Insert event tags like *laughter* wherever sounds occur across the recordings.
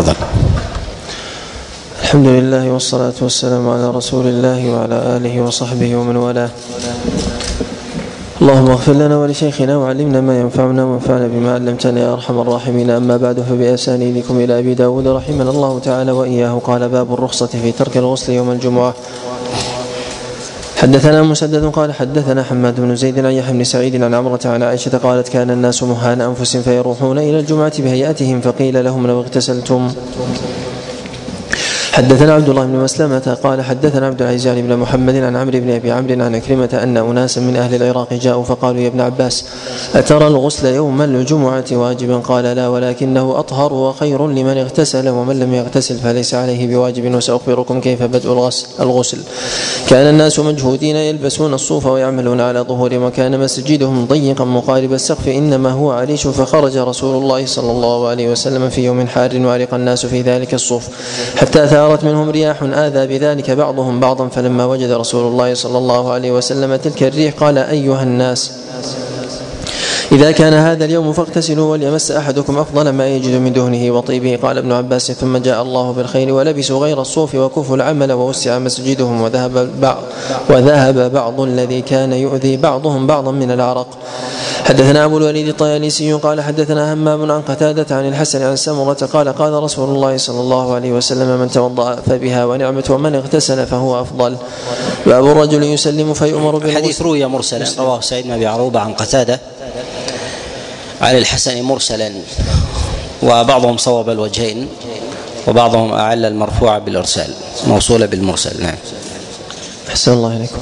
تفضل. الحمد لله والصلاة والسلام على رسول الله وعلى آله وصحبه ومن والاه. اللهم اغفر لنا ولشيخنا وعلمنا ما ينفعنا وانفعنا بما علمتنا يا أرحم الراحمين. أما بعد فبأسانيدكم إلى أبي داود رحمنا الله تعالى وإياه. قال باب الرخصة في ترك الغسل يوم الجمعة. حدثنا مسدد قال حدثنا حماد بن زيد عن يحيى بن سعيد عن عمرة عن عائشة قالت كان الناس مهان أنفس فيروحون إلى الجمعة بهيئتهم فقيل لهم لو اغتسلتم. حدثنا عبد الله بن مسلمة قال حدثنا عبد العزيز بن محمد عن عمرو بن أبي عمرو عن عكرمة أن أناسا من أهل العراق جاءوا فقالوا يا ابن عباس أترى الغسل يوم الجمعة واجبا؟ قال لا ولكنه أطهر وخير لمن اغتسل ومن لم يغتسل فليس عليه بواجب وسأخبركم كيف بدء الغسل الغسل. كان الناس مجهودين يلبسون الصوف ويعملون على ظهور وكان مسجدهم ضيقا مقارب السقف إنما هو عريش فخرج رسول الله صلى الله عليه وسلم في يوم حار وعرق الناس في ذلك الصوف حتى ثارت منهم رياح آذى بذلك بعضهم بعضا فلما وجد رسول الله صلى الله عليه وسلم تلك الريح قال أيها الناس إذا كان هذا اليوم فاغتسلوا وليمس أحدكم أفضل ما يجد من دهنه وطيبه. قال ابن عباس ثم جاء الله بالخير ولبسوا غير الصوف وكفوا العمل ووسع مسجدهم وذهب بعض وذهب بعض الذي كان يؤذي بعضهم بعضا من العرق. حدثنا أبو الوليد الطيالسي قال حدثنا همام عن قتادة عن الحسن عن سمرة قال قال رسول الله صلى الله عليه وسلم من توضأ فبها ونعمة ومن اغتسل فهو أفضل. باب الرجل يسلم فيؤمر بالغسل الحديث روي مرسلا رواه سعيد بن أبي عروبة عن قتادة. عن الحسن مرسلا وبعضهم صوب الوجهين وبعضهم أعل المرفوع بالإرسال موصولة بالمرسل. نعم. أحسن الله إليكم.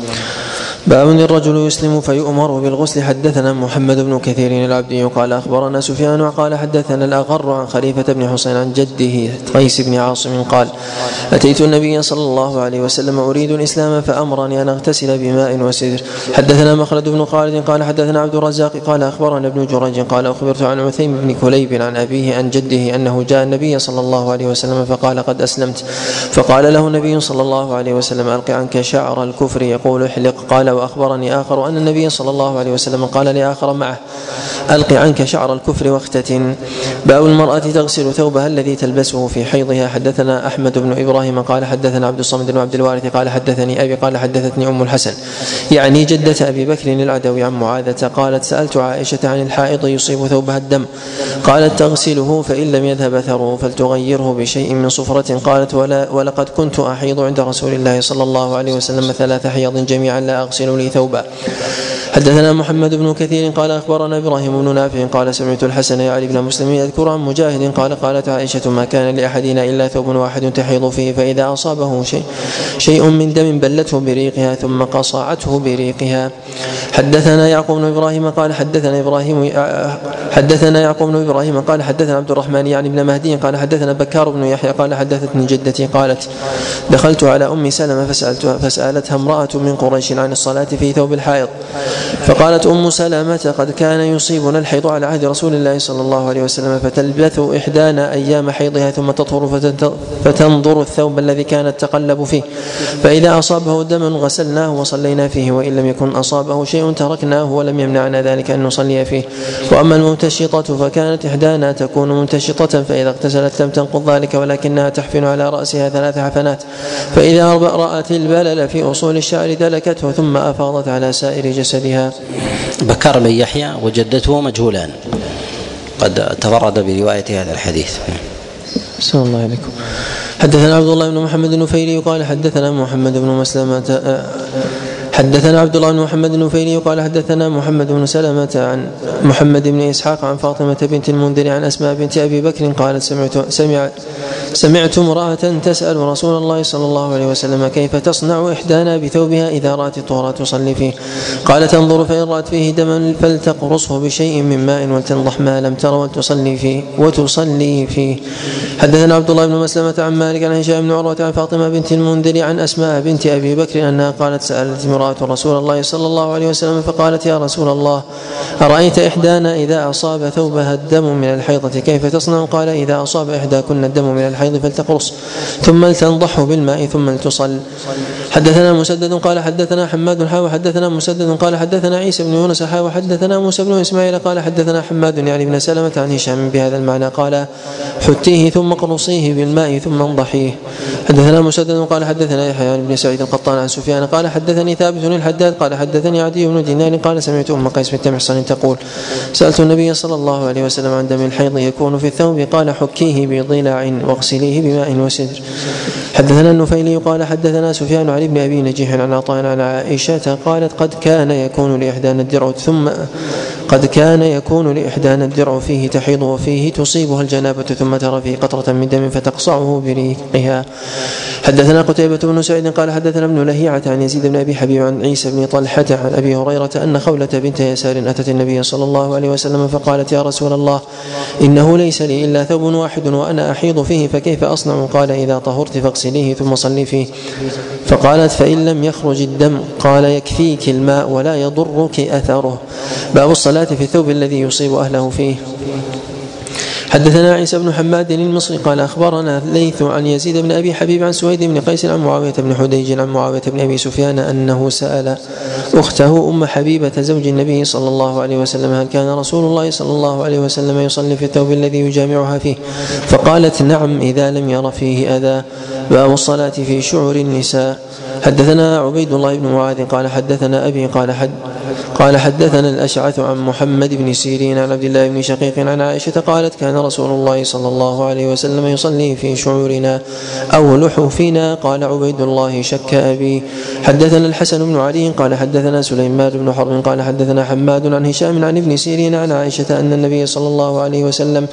باب الرجل يسلم فيؤمر بالغسل. حدثنا محمد بن كثير العبدي قال أخبرنا سفيان وقال حدثنا الأغر عن خليفة بن حسين عن جده قيس بن عاصم قال أتيت النبي صلى الله عليه وسلم أريد الإسلام فأمرني أن أغتسل بماء وسدر. حدثنا مخلد بن خالد قال حدثنا عبد الرزاق قال أخبرنا ابن جريج قال أخبرت عن عثيم بن كليب عن أبيه عن جده أنه جاء النبي صلى الله عليه وسلم فقال قد أسلمت. فقال له النبي صلى الله عليه وسلم ألق عنك شعر الكفر يقول احلق. قال وأخبرني آخر أن النبي صلى الله عليه وسلم قال لآخر معه ألق عنك شعر الكفر واختتن. باب المرأة تغسل ثوبها الذي تلبسه في حيضها. حدثنا أحمد بن إبراهيم قال حدثنا عبد الصمد بن عبد الوارث قال حدثني أبي قال حدثتني أم الحسن. يعني جدة أبي بكر العدوي عن معاذة قالت سألت عائشة عن الحائض يصيب ثوبها الدم. قالت تغسله فإن لم يذهب اثره فلتغيره بشيء من صفرة. قالت ولا ولقد كنت أحيض عند رسول الله صلى الله عليه وسلم ثلاث حيض جميعا لا أغسل لي ثوبا. حدثنا محمد بن كثير قال أخبرنا إبراهيم بن نافع قال سمعت الحسن يعلي بن مسلم يذكر عن مجاهد قال قالت عائشة ما كان لأحدنا إلا ثوب واحد تحيض فيه فإذا أصابه شيء شيء من دم بلته بريقها ثم قصعته بريقها. حدثنا يعقوب بن إبراهيم قال حدثنا إبراهيم حدثنا يعقوب بن إبراهيم قال حدثنا عبد الرحمن يعني بن مهدي قال حدثنا بكار بن يحيى قال حدثتني جدتي قالت دخلت على أم سلمة فسالتها فسألتها امرأة من قريش عن الصلاة في ثوب الحائض. فقالت أم سلمه قد كان يصيبنا الحيض على عهد رسول الله صلى الله عليه وسلم فتلبث إحدانا أيام حيضها ثم تطهر فتنظر الثوب الذي كانت تقلب فيه. فإذا أصابه دم غسلناه وصلينا فيه وإن لم يكن أصابه شيء تركناه ولم يمنعنا ذلك أن نصلي فيه. وأما الممتشطه فكانت إحدانا تكون ممتشطه فإذا اغتسلت لم تنقض ذلك ولكنها تحفن على رأسها ثلاث حفنات. فإذا رأت البلل في أصول الشعر دلكته ثم أفاضت على سائر جسدها بكر بن يحيى وجدته مجهولان قد تفرد برواية هذا الحديث. صلى الله عليكم. حدثنا عبد الله بن محمد النفيلي قال حدثنا محمد بن مسلمة حدثنا عبد الله بن محمد النفيلي قال حدثنا محمد بن سلمة عن محمد بن إسحاق عن فاطمة بنت المنذر عن أسماء بنت أبي بكر قالت سمعت سمع سمعت امرأة تسأل رسول الله صلى الله عليه وسلم كيف تصنع إحدانا بثوبها إذا رأت الطهر تصلي فيه؟ قال تنظر فإن رأت فيه دما فلتقرصه بشيء من ماء ولتنضح ما لم تر وتصلي فيه وتصلي فيه. حدثنا عبد الله بن مسلمة عن مالك عن هشام بن عروة عن فاطمة بنت المنذر عن أسماء بنت أبي بكر أنها قالت سألت امرأة رسول الله صلى الله عليه وسلم فقالت يا رسول الله أرأيت إحدانا إذا أصاب ثوبها الدم من الحيضة كيف تصنع؟ قال إذا أصاب إحداكن الدم من الحيضة الحيض فلتقرص ثم لتنضحه بالماء ثم لتصل. حدثنا مسدد قال حدثنا حماد حا وحدثنا مسدد قال حدثنا عيسى بن يونس حا وحدثنا موسى بن إسماعيل قال حدثنا حماد يعني بن سلمة عن هشام بهذا المعنى قال حتيه ثم قرصيه بالماء ثم انضحيه. حدثنا مسدد قال حدثنا يحيى بن سعيد القطان عن سفيان قال حدثني ثابت الحداد قال حدثني عدي بن دينار قال سمعت أم قيس بنت محصن تقول سألت النبي صلى الله عليه وسلم عن دم الحيض يكون في الثوب قال حكيه بضلع واغسليه بماء وسدر. حدثنا النفيلي قال حدثنا سفيان عن ابن أبي نجيح عن عطاء عن عائشة قالت قد كان يكون لاحدانا الدرع ثم قد كان يكون لإحدانا الدرع فيه تحيض وفيه تصيبها الجنابة ثم ترى فيه قطرة من دم فتقصعه بريقها. حدثنا قتيبة بن سعيد قال حدثنا ابن لهيعة عن يزيد بن أبي حبيب عن عيسى بن طلحة عن أبي هريرة أن خولة بنت يسار أتت النبي صلى الله عليه وسلم فقالت يا رسول الله إنه ليس لي إلا ثوب واحد وأنا أحيض فيه فكيف أصنع؟ قال إذا طهرت فاغسليه ثم صلي فيه. فقالت فإن لم يخرج الدم قال يكفيك الماء ولا يضرك أثره. باب الصلاة في الثوب الذي يصيب أهله فيه. حدثنا عيسى بن حماد المصري قال أخبرنا ليث عن يزيد بن أبي حبيب عن سويد بن قيس عن معاوية بن حديج عن معاوية بن أبي سفيان أنه سأل أخته أم حبيبة زوج النبي صلى الله عليه وسلم هل كان رسول الله صلى الله عليه وسلم يصلي في الثوب الذي يجامعها فيه. فقالت نعم إذا لم ير فيه أذى. باب الصلاة في شعر النساء. حدثنا عبيد الله بن معاذ قال حدثنا أبي قال حد قال حدثنا الأشعث عن محمد بن سيرين عن عبد الله بن شقيق عن عائشة قالت كان رسول الله صلى الله عليه وسلم يصلي في شعورنا أو لحوفنا. قال عبيد الله شك أبي. حدثنا الحسن بن علي قال حدثنا سليمان بن حرب قال حدثنا حماد عن هشام عن ابن سيرين عن عائشة أن النبي صلى الله عليه وسلم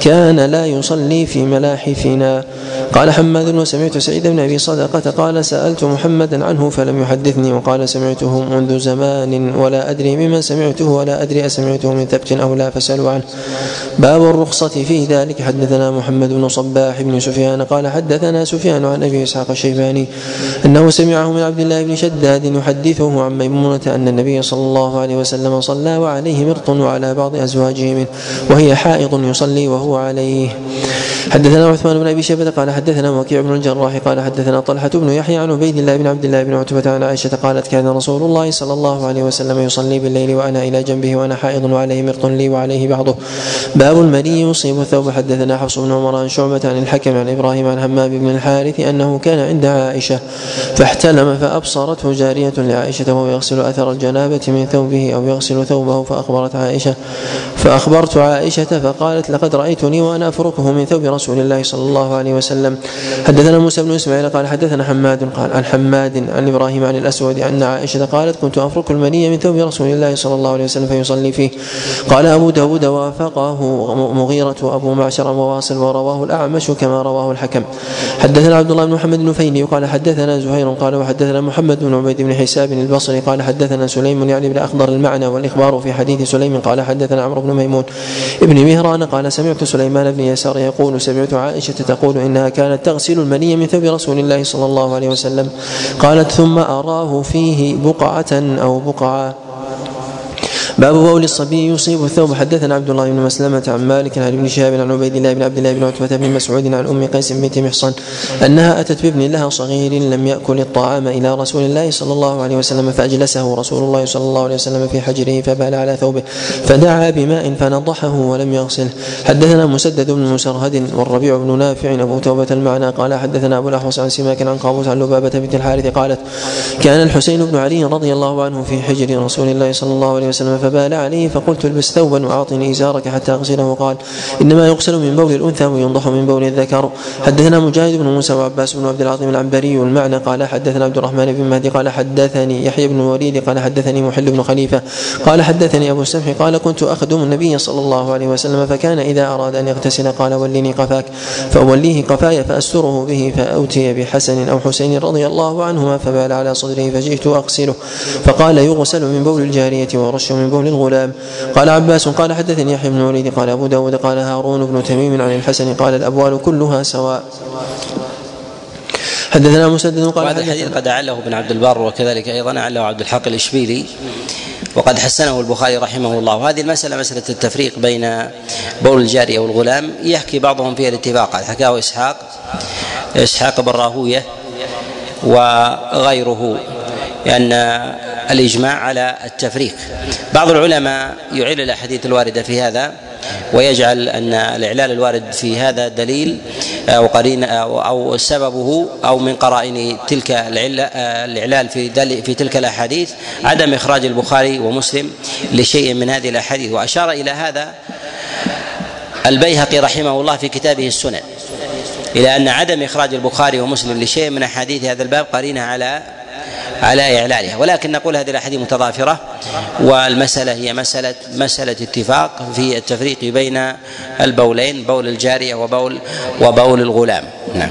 كان لا يصلي في ملاحفنا. قال حماد وسمعت سعيد بن أبي صدقة قال سألت محمدا عنه فلم يحدثني وقال سمعته منذ زمان ولا أدري ممن سمعته ولا أدري أسمعته من ثبت أو لا فسالوا عنه. باب الرخصة في ذلك. حدثنا محمد بن صباح بن سفيان قال حدثنا سفيان عن أبي إسحاق الشيباني أنه سمعه من عبد الله بن شداد يحدثه عن ميمونة أن النبي صلى الله عليه وسلم صلى وعليه مرط وعلى بعض أزواجه منه وهي حائض يصلي وهو عليه. حدثنا عثمان بن أبي شيبة قال حدثنا وكيع بن الجراح قال حدثنا طلحة بن يحيى عن عبيد الله بن عبد الله بن عتبة عن عائشة قالت كان رسول الله صلى الله عليه وسلم يصلي بالليل وأنا إلى جنبه وأنا حائض وعليه مرط لي وعليه بعضه. باب المني يصيب الثوب. حدثنا حفص بن عمر عن شعبة عن الحكم عن إبراهيم عن همام بن الحارث أنه كان عند عائشة فاحتلم فأبصرته جارية لعائشة وهو يغسل أثر الجنابة من ثوبه أو يغسل ثوبه فأخبرت عائشة فأخبرت عائشة فقالت لقد رأيتني وأنا أفركه من ثوب رسول الله صلى الله عليه وسلم. حدثنا موسى بن إسماعيل قال حدثنا حماد قال عن حماد عن إبراهيم عن الأسود أن عائشة قالت كنت أفرك المني من ثوب رسول الله صلى الله عليه وسلم فيصلي فيه. قال أبو داود وافقه مغيرة وأبو معشر وواصل ورواه الأعمش كما رواه الحكم. حدثنا عبد الله بن محمد بن فيني قال حدثنا زهير قال وحدثنا محمد بن عبيد بن حساب البصري قال حدثنا سليم يعني بن أخضر المعنى والإخبار في حديث سليم قال حدثنا عمرو بن ميمون. ابن مهران قال سمعت سليمان بن يسار يقول سمعت عائشة تقول إنها كانت تغسل المني من ثوب رسول الله صلى الله عليه وسلم. قالت ثم أراه فيه بقعة أو بقعة. باب بول الصبي يصيب الثوب. حدثنا عبد الله بن مسلمة عن مالك عن ابن شهاب عن عبيد الله بن عبد الله بن عتبة بن مسعود عن أم قيس بنت محصن أنها أتت بابن لها صغير لم يأكل الطعام إلى رسول الله صلى الله عليه وسلم فأجلسه رسول الله صلى الله عليه وسلم في حجره فبال على ثوبه فدعا بماء فنضحه ولم يغسله. حدثنا مسدد بن مسرهد والربيع بن نافع أبو توبة المعنى قال حدثنا أبو الأحوص عن سماك عن قابوس عن لبابة بنت الحارث قالت كان الحسين بن علي رضي الله عنه في حجر رسول الله صلى الله عليه وسلم فبال عليه فقلت البس ثوبا واعطني إزارك حتى أغسله. قال إنما يغسل من بول الأنثى وينضح من بول الذكر. حدثنا مجاهد بن موسى وعباس بن عبد العظيم العنبري المعنى. قال حدثنا عبد الرحمن بن مهدي. قال حدثني يحيى بن الوليد قال حدثني محل بن خليفة. قال حدثني أبو السمح. قال كنت أخدم النبي صلى الله عليه وسلم فكان إذا أراد أن يغتسل قال ولني قفاك. فأوليه قفاي فأستره به فأوتي بحسن أو حسين رضي الله عنهما فبال على صدره فجئت أغسله. فقال يغسل من بول الجارية ورش من بول الغلام الغلام. قال عباس قال حدثني يحيى بن الوليد قال أبو داود قال هارون بن تميم عن الحسن قال الأبوال كلها سواء. حدثنا مسدد قال وهذا الحديث قد أعله ابن عبد البر وكذلك أيضا أعله عبد الحق الإشبيلي وقد حسنه البخاري رحمه الله. وهذه المسألة مسألة التفريق بين بول الجارية والغلام يحكي بعضهم فيها الاتفاق. حكاه إسحاق إسحاق بن راهوية وغيره. لأن الإجماع على التفريق. بعض العلماء يعل الأحاديث الواردة في هذا ويجعل أن الإعلال الوارد في هذا دليل أو قرين أو سببه أو من قرائن تلك الإعلال في في تلك الأحاديث عدم إخراج البخاري ومسلم لشيء من هذه الأحاديث. وأشار إلى هذا البيهقي رحمه الله في كتابه السنن إلى أن عدم إخراج البخاري ومسلم لشيء من أحاديث هذا الباب قرينة على على إعلالها ولكن نقول هذه الأحاديث متضافرة والمسألة هي مسألة مسألة اتفاق في التفريق بين البولين بول الجارية وبول وبول الغلام. نعم.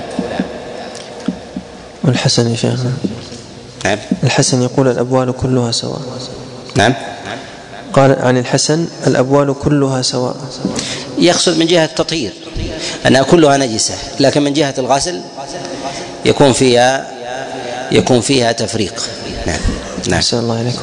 والحسن يا شيخنا نعم. الحسن يقول الأبوال كلها سواء. نعم. قال عن الحسن الأبوال كلها سواء. يقصد من جهة التطهير أنها كلها نجسة لكن من جهة الغسل يكون فيها يكون فيها تفريق. نعم. نعم. الله عليكم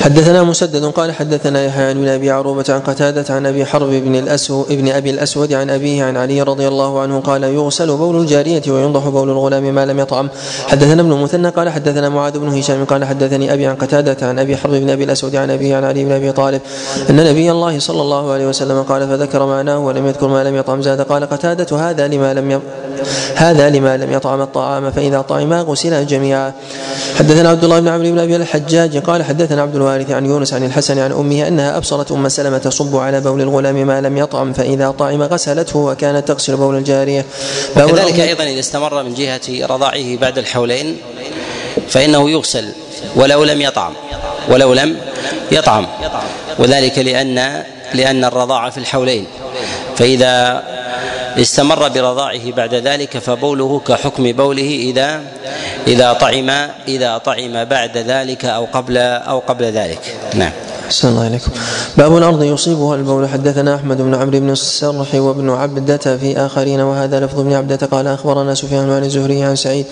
حدثنا مسدد قال حدثنا يحيى ابن أبي عروبة عن قتادة عن أبي حرب بن الاسود ابن أبي الأسود عن أبيه عن علي رضي الله عنه قال يغسل بول الجارية وينضح بول الغلام ما لم يطعم. حدثنا ابن المثنى قال حدثنا معاذ بن هشام قال حدثني أبي عن قتادة عن أبي حرب بن أبي الأسود عن أبيه عن علي بن أبي طالب أن نبي الله صلى الله عليه وسلم قال فذكر معناه ولم يذكر ما لم يطعم. زاد قال قتادة هذا لما لم ي... هذا لما لم يطعم الطعام فإذا طعما غسل جميعا. حدثنا عبد الله بن عمرو بن أبي الحجاج قال حدثنا عبد الوارث عن يونس عن الحسن عن أمه أنها أبصرت أم سلمة تصب على بول الغلام ما لم يطعم فإذا طعم غسلته وكانت تغسل بول الجارية. وكذلك أيضا إذا استمر من جهة رضاعه بعد الحولين فإنه يغسل ولو لم يطعم ولو لم يطعم. وذلك لأن لأن الرضاعة في الحولين. فإذا استمر برضاعه بعد ذلك فبوله كحكم بوله إذا إذا طعم إذا طعم بعد ذلك أو قبل أو قبل ذلك. نعم. أحسن الله عليكم باب الأرض يصيبها البول. حدثنا أحمد بن عمرو بن السرح وابن عبدة في آخرين وهذا لفظ ابن عبدة. قال أخبرنا سفيان عن الزهري عن سعيد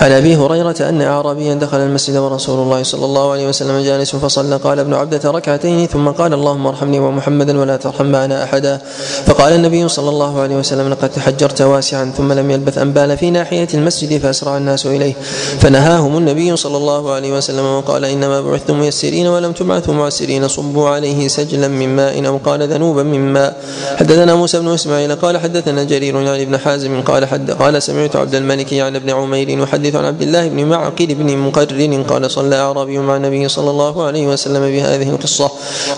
عن أبي هريرة أن أعرابيا دخل المسجد ورسول الله صلى الله عليه وسلم جالس فصلى. قال ابن عبدة ركعتين ثم قال اللهم ارحمني ومحمدا ولا ترحم معنا أحدا. فقال النبي صلى الله عليه وسلم لقد تحجرت واسعا ثم لم يلبث أن بال في ناحية المسجد فأسرع الناس إليه. فنهاهم النبي صلى الله عليه وسلم وقال إنما بعثتم ميسرين ولم تبعثوا معسرين. حين صبوا عليه سجلا من ماء أو قال ذنوبا من ماء. حدثنا موسى بن إسماعيل قال حدثنا جرير عن ابن حازم قال حد قال سمعت عبد الملك عن ابن عمير يحدث عن عبد الله بن معقل بن مقرر قال صلى أعرابي مع النبي صلى الله عليه وسلم بهذه القصة.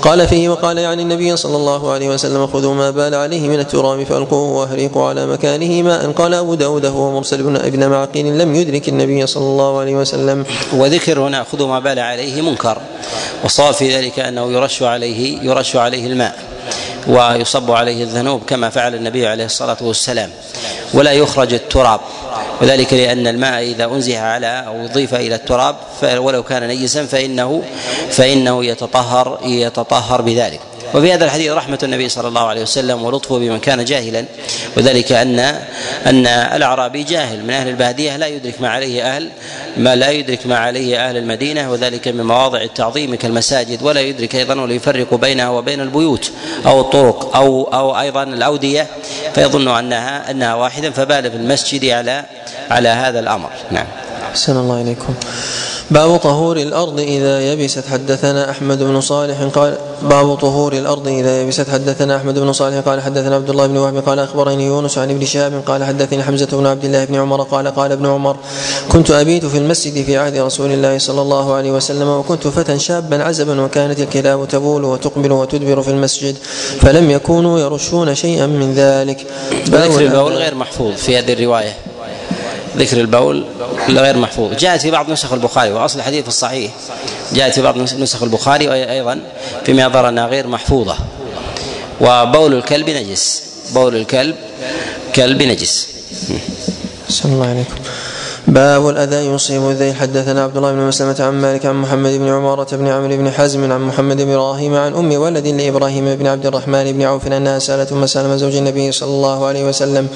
قال فيه وقال يعني النبي صلى الله عليه وسلم خذوا ما بال عليه من التراب فألقوه وأهريقوا على مكانه ماء. قال أبو داود هو مرسل بن ابن معقل لم يدرك النبي صلى الله عليه وسلم. وذكر هنا خذوا ما بال عليه منكر. والصواب في ذلك انه يرش عليه يرش عليه الماء ويصب عليه الذنوب كما فعل النبي عليه الصلاة والسلام. ولا يخرج التراب. وذلك لأن الماء إذا انزح على أو أضيف إلى التراب ولو كان نجسا فانه فإنه يتطهر يتطهر بذلك. وفي هذا الحديث رحمة النبي صلى الله عليه وسلم ولطفه بمن كان جاهلا. وذلك أن أن الأعرابي جاهل. من أهل البادية لا يدرك ما عليه أهل ما لا يدرك ما عليه أهل المدينة وذلك من مواضع التعظيم كالمساجد ولا يدرك أيضا ولا يفرق بينها وبين البيوت أو الطرق أو أو أيضا الأودية. فيظن أنها أنها واحدة فبال في المسجد على على هذا الأمر. نعم. أحسن الله إليكم. باب طهور الأرض إذا يبست. حدثنا أحمد بن صالح قال باب طهور الأرض إذا يبست. حدثنا أحمد بن صالح قال حدثنا عبد الله بن وهب قال أخبرني يونس عن ابن شهاب قال حدثني حمزة بن عبد الله بن عمر قال قال ابن عمر كنت أبيت في المسجد في عهد رسول الله صلى الله عليه وسلم وكنت فتى شابا عزبا وكانت الكلاب تبول وتقبل وتدبر في المسجد فلم يكونوا يرشون شيئا من ذلك. ذكر البول غير محفوظ في هذه الرواية. ذكر البول غير محفوظ. جاءت في بعض نسخ البخاري وأصل الحديث الصحيح. جاءت في بعض نسخ البخاري أيضا فيما يظهر انها غير محفوظة. وبول الكلب نجس. بول الكلب كلب نجس. صلى الله عليكم. باب الأذى يصيب الذيل حدثنا عبد الله بن مسلمة عن مالك عن محمد بن عمارة بن عمرو بن حزم عن محمد بن إبراهيم عن أم ولد لإبراهيم بن عبد الرحمن بن عوف أنها سألت أم سلمة زوج النبي صلى الله عليه وسلم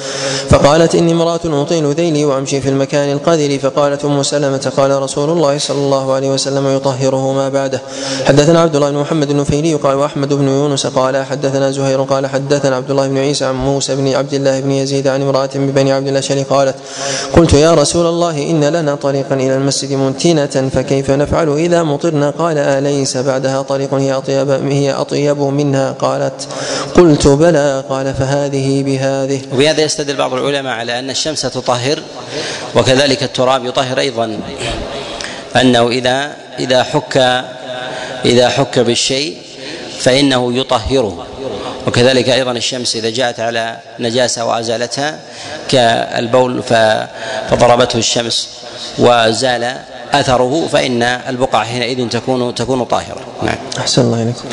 فقالت إني امرأة أطيل ذيلي وأمشي في المكان القذر فقالت أم سلمة قال رسول الله صلى الله عليه وسلم يطهره ما بعده حدثنا عبد الله بن محمد النفيلي قال وأحمد بن يونس قال حدثنا زهير قال حدثنا عبد الله بن عيسى عن موسى بن عبد الله بن يزيد عن امرأة ببني عبد الأشهر قالت قلت يا رسول الله إن لنا طريقا إلى المسجد منتنة فكيف نفعل إذا مطرنا؟ قال أليس بعدها طريق هي أطيب, هي أطيب منها؟ قالت قلت بلى. قال فهذه بهذه. وبهذا يستدل بعض العلماء على أن الشمس تطهر وكذلك التراب يطهر أيضا. أنه إذا إذا حك إذا حك بالشيء فإنه يطهره. وكذلك أيضا الشمس إذا جاءت على نجاسة وأزالتها كالبول فضربته الشمس وزال اثره فإن البقع حينئذ تكون تكون طاهرة. نعم. أحسن الله إليكم.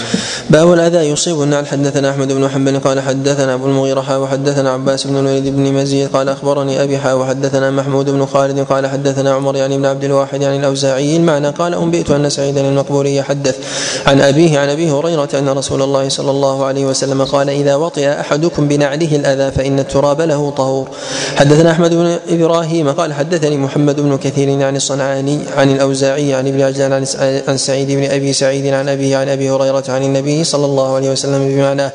باب الأذى يصيب النعل. حدثنا أحمد بن حنبل قال حدثنا أبو المغيرة وحدثنا عباس بن الوليد بن مزيد قال أخبرني أبي حا وحدثنا محمود بن خالد قال حدثنا عمر يعني بن عبد الواحد يعني الأوزاعي المعنى قال أنبئت أن سعيدا المقبوري يحدث عن أبيه عن أبي هريرة أن رسول الله صلى الله عليه وسلم قال إذا وطئ أحدكم بنعله الأذى فإن التراب له طهور. حدثنا أحمد بن إبراهيم قال حدثني محمد بن كثير يعني الصنعاني عن الأوزاعي عن ابن عجلان عن سعيد بن أبي سعيد عن أبيه عن أبي هريرة عن النبي صلى الله عليه وسلم بمعناه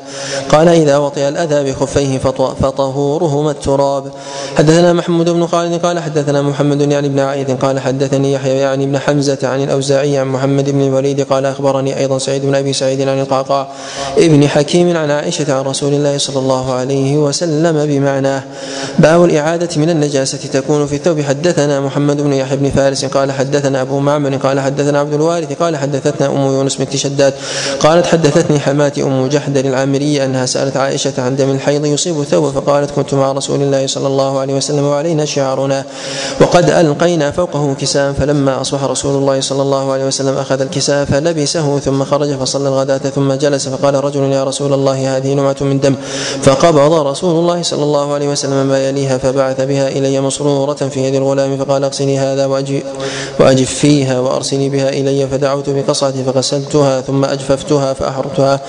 قال إذا وطئ الأذى بخفيه فطهورهما التراب. حدثنا محمود بن خالد قال حدثنا محمد يعني بن عائد قال حدثني يحيى يعني بن حمزة عن الأوزاعي عن محمد بن الوليد قال أخبرني أيضا سعيد بن أبي سعيد عن القعقاع ابن حكيم عن عائشة عن رسول الله صلى الله عليه وسلم بمعناه باب الإعادة من النجاسة تكون في الثوب. حدثنا محمد بن يحيى بن فارس قال حدثنا أبو معمر قال حدثنا عبد الوارث قال حدثتنا أم يونس بنت شداد قالت حدثتني حماتي أم جحدر العامريه أنها سألت عائشة عن دم الحيض يصيب الثوب فقالت كنت مع رسول الله صلى الله عليه وسلم وعلينا شعرنا وقد ألقينا فوقه كساء فلما أصبح رسول الله صلى الله عليه وسلم أخذ الكساء فلبسه ثم خرج فصلى الغداة ثم جلس فقال رجل يا رسول الله هذه نعمة من دم فقبض رسول الله صلى الله عليه وسلم ما يليها فبعث بها إلي مسرورة في يد الغلام فقال اغسلي هذا وأجف فيها وأرسلي بها إلي فدعوت بقصعة فغسلتها ثم أجففتها فأحرتها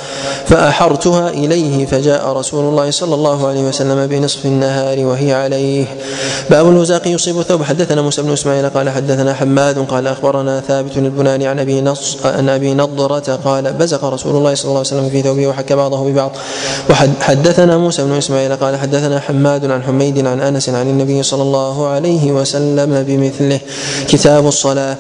فأحرتها إليه فجاء رسول الله صلى الله عليه وسلم بنصف النهار وهي عليه. باب الوزاق يصيب الثوب. حدثنا موسى بن إسماعيل قال حدثنا حماد قال أخبرنا ثابت البناني عن أبي نص عن أبي نضرة قال بزق رسول الله صلى الله عليه وسلم في ثوبه وحك بعضه ببعض. وحدثنا موسى بن إسماعيل قال حدثنا حماد عن حميد عن أنس عن النبي صلى الله عليه وسلم بمثله. كتاب الصلاة.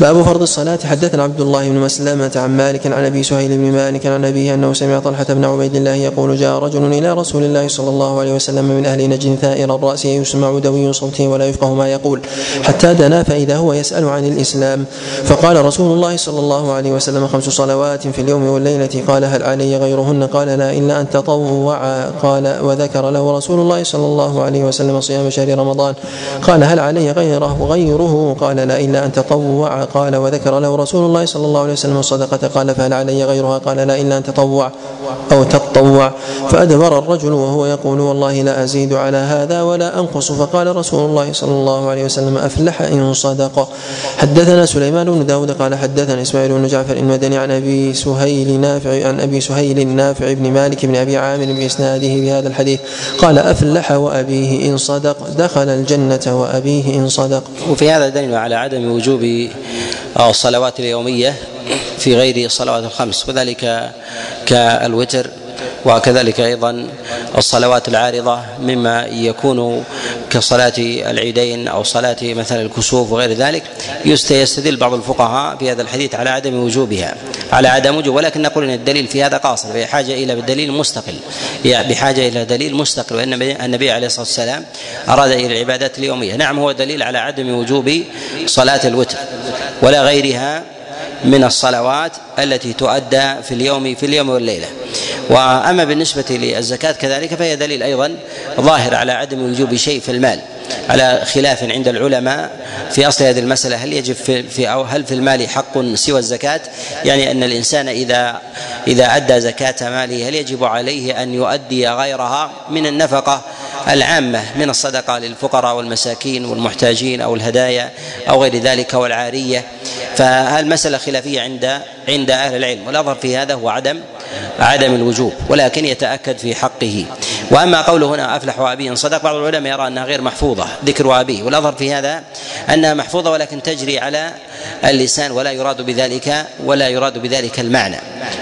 باب فرض الصلاة. حدثنا عبد الله بن مسلمة عن مالك عن أبي سهيل بن مالك عن أبيه أنه سمع طلحة بن عبيد الله يقول جاء رجل إلى رسول الله صلى الله عليه وسلم من أهل نجد ثائر الرأس يسمع دوي صوته ولا يفقه ما يقول حتى دنا فإذا هو يسأل عن الإسلام. فقال رسول الله صلى الله عليه وسلم خمس صلوات في اليوم والليلة. قال هل علي غيرهن؟ قال لا إلا أن تطوع قال وذكر له رسول الله صلى الله عليه وسلم صيام شهر رمضان. قال هل علي غيره؟ غيره. قال لا أن تطوع. قال وذكر له رسول الله صلى الله عليه وسلم الصدقة. قال فهل علي غيرها؟ قال لا إلا أن تطوع أو تطوع. فأدبر الرجل وهو يقول والله لا أزيد على هذا ولا أنقص. فقال رسول الله صلى الله عليه وسلم أفلح إن صدق. حدثنا سليمان بن داود قال حدثنا إسماعيل بن جعفر المدني عن أبي سهيل نافع عن أبي سهيل النافع بن مالك بن أبي عامر بإسناده بهذا الحديث. قال أفلح وأبيه إن صدق. دخل الجنة وأبيه إن صدق. وفي هذا دليل على عدم وجوب الصلوات اليومية في غير الصلوات الخمس وذلك كالوتر. وكذلك أيضا الصلوات العارضة مما يكون كصلاة العيدين أو صلاة مثلا الكسوف وغير ذلك يستدل بعض الفقهاء في هذا الحديث على عدم وجوبها على عدم وجوب ولكن نقول إن الدليل في هذا قاصر بحاجه إلى دليل مستقل بحاجة إلى دليل مستقل وإن النبي عليه الصلاة والسلام أراد إلى العبادات اليومية. نعم هو دليل على عدم وجوب صلاة الوتر ولا غيرها من الصلوات التي تؤدى في اليوم في اليوم والليلة. وأما بالنسبة للزكاة كذلك فهي دليل أيضا ظاهر على عدم وجوب شيء في المال على خلاف عند العلماء في أصل هذه المسألة. هل يجب في, في أو هل في المال حق سوى الزكاة؟ يعني أن الإنسان إذا إذا أدى زكاة ماله هل يجب عليه أن يؤدي غيرها من النفقة العامة من الصدقة للفقراء والمساكين والمحتاجين أو الهدايا أو غير ذلك والعارية؟ فالمسألة خلافية عند عند أهل العلم؟ والأظهر في هذا هو عدم عدم الوجوب ولكن يتأكد في حقه. وأما قوله هنا أفلح وأبي صدق بعض العلماء يرى أنها غير محفوظة ذكر أبيه والأظهر في هذا أنها محفوظة ولكن تجري على اللسان ولا يراد بذلك ولا يراد بذلك المعنى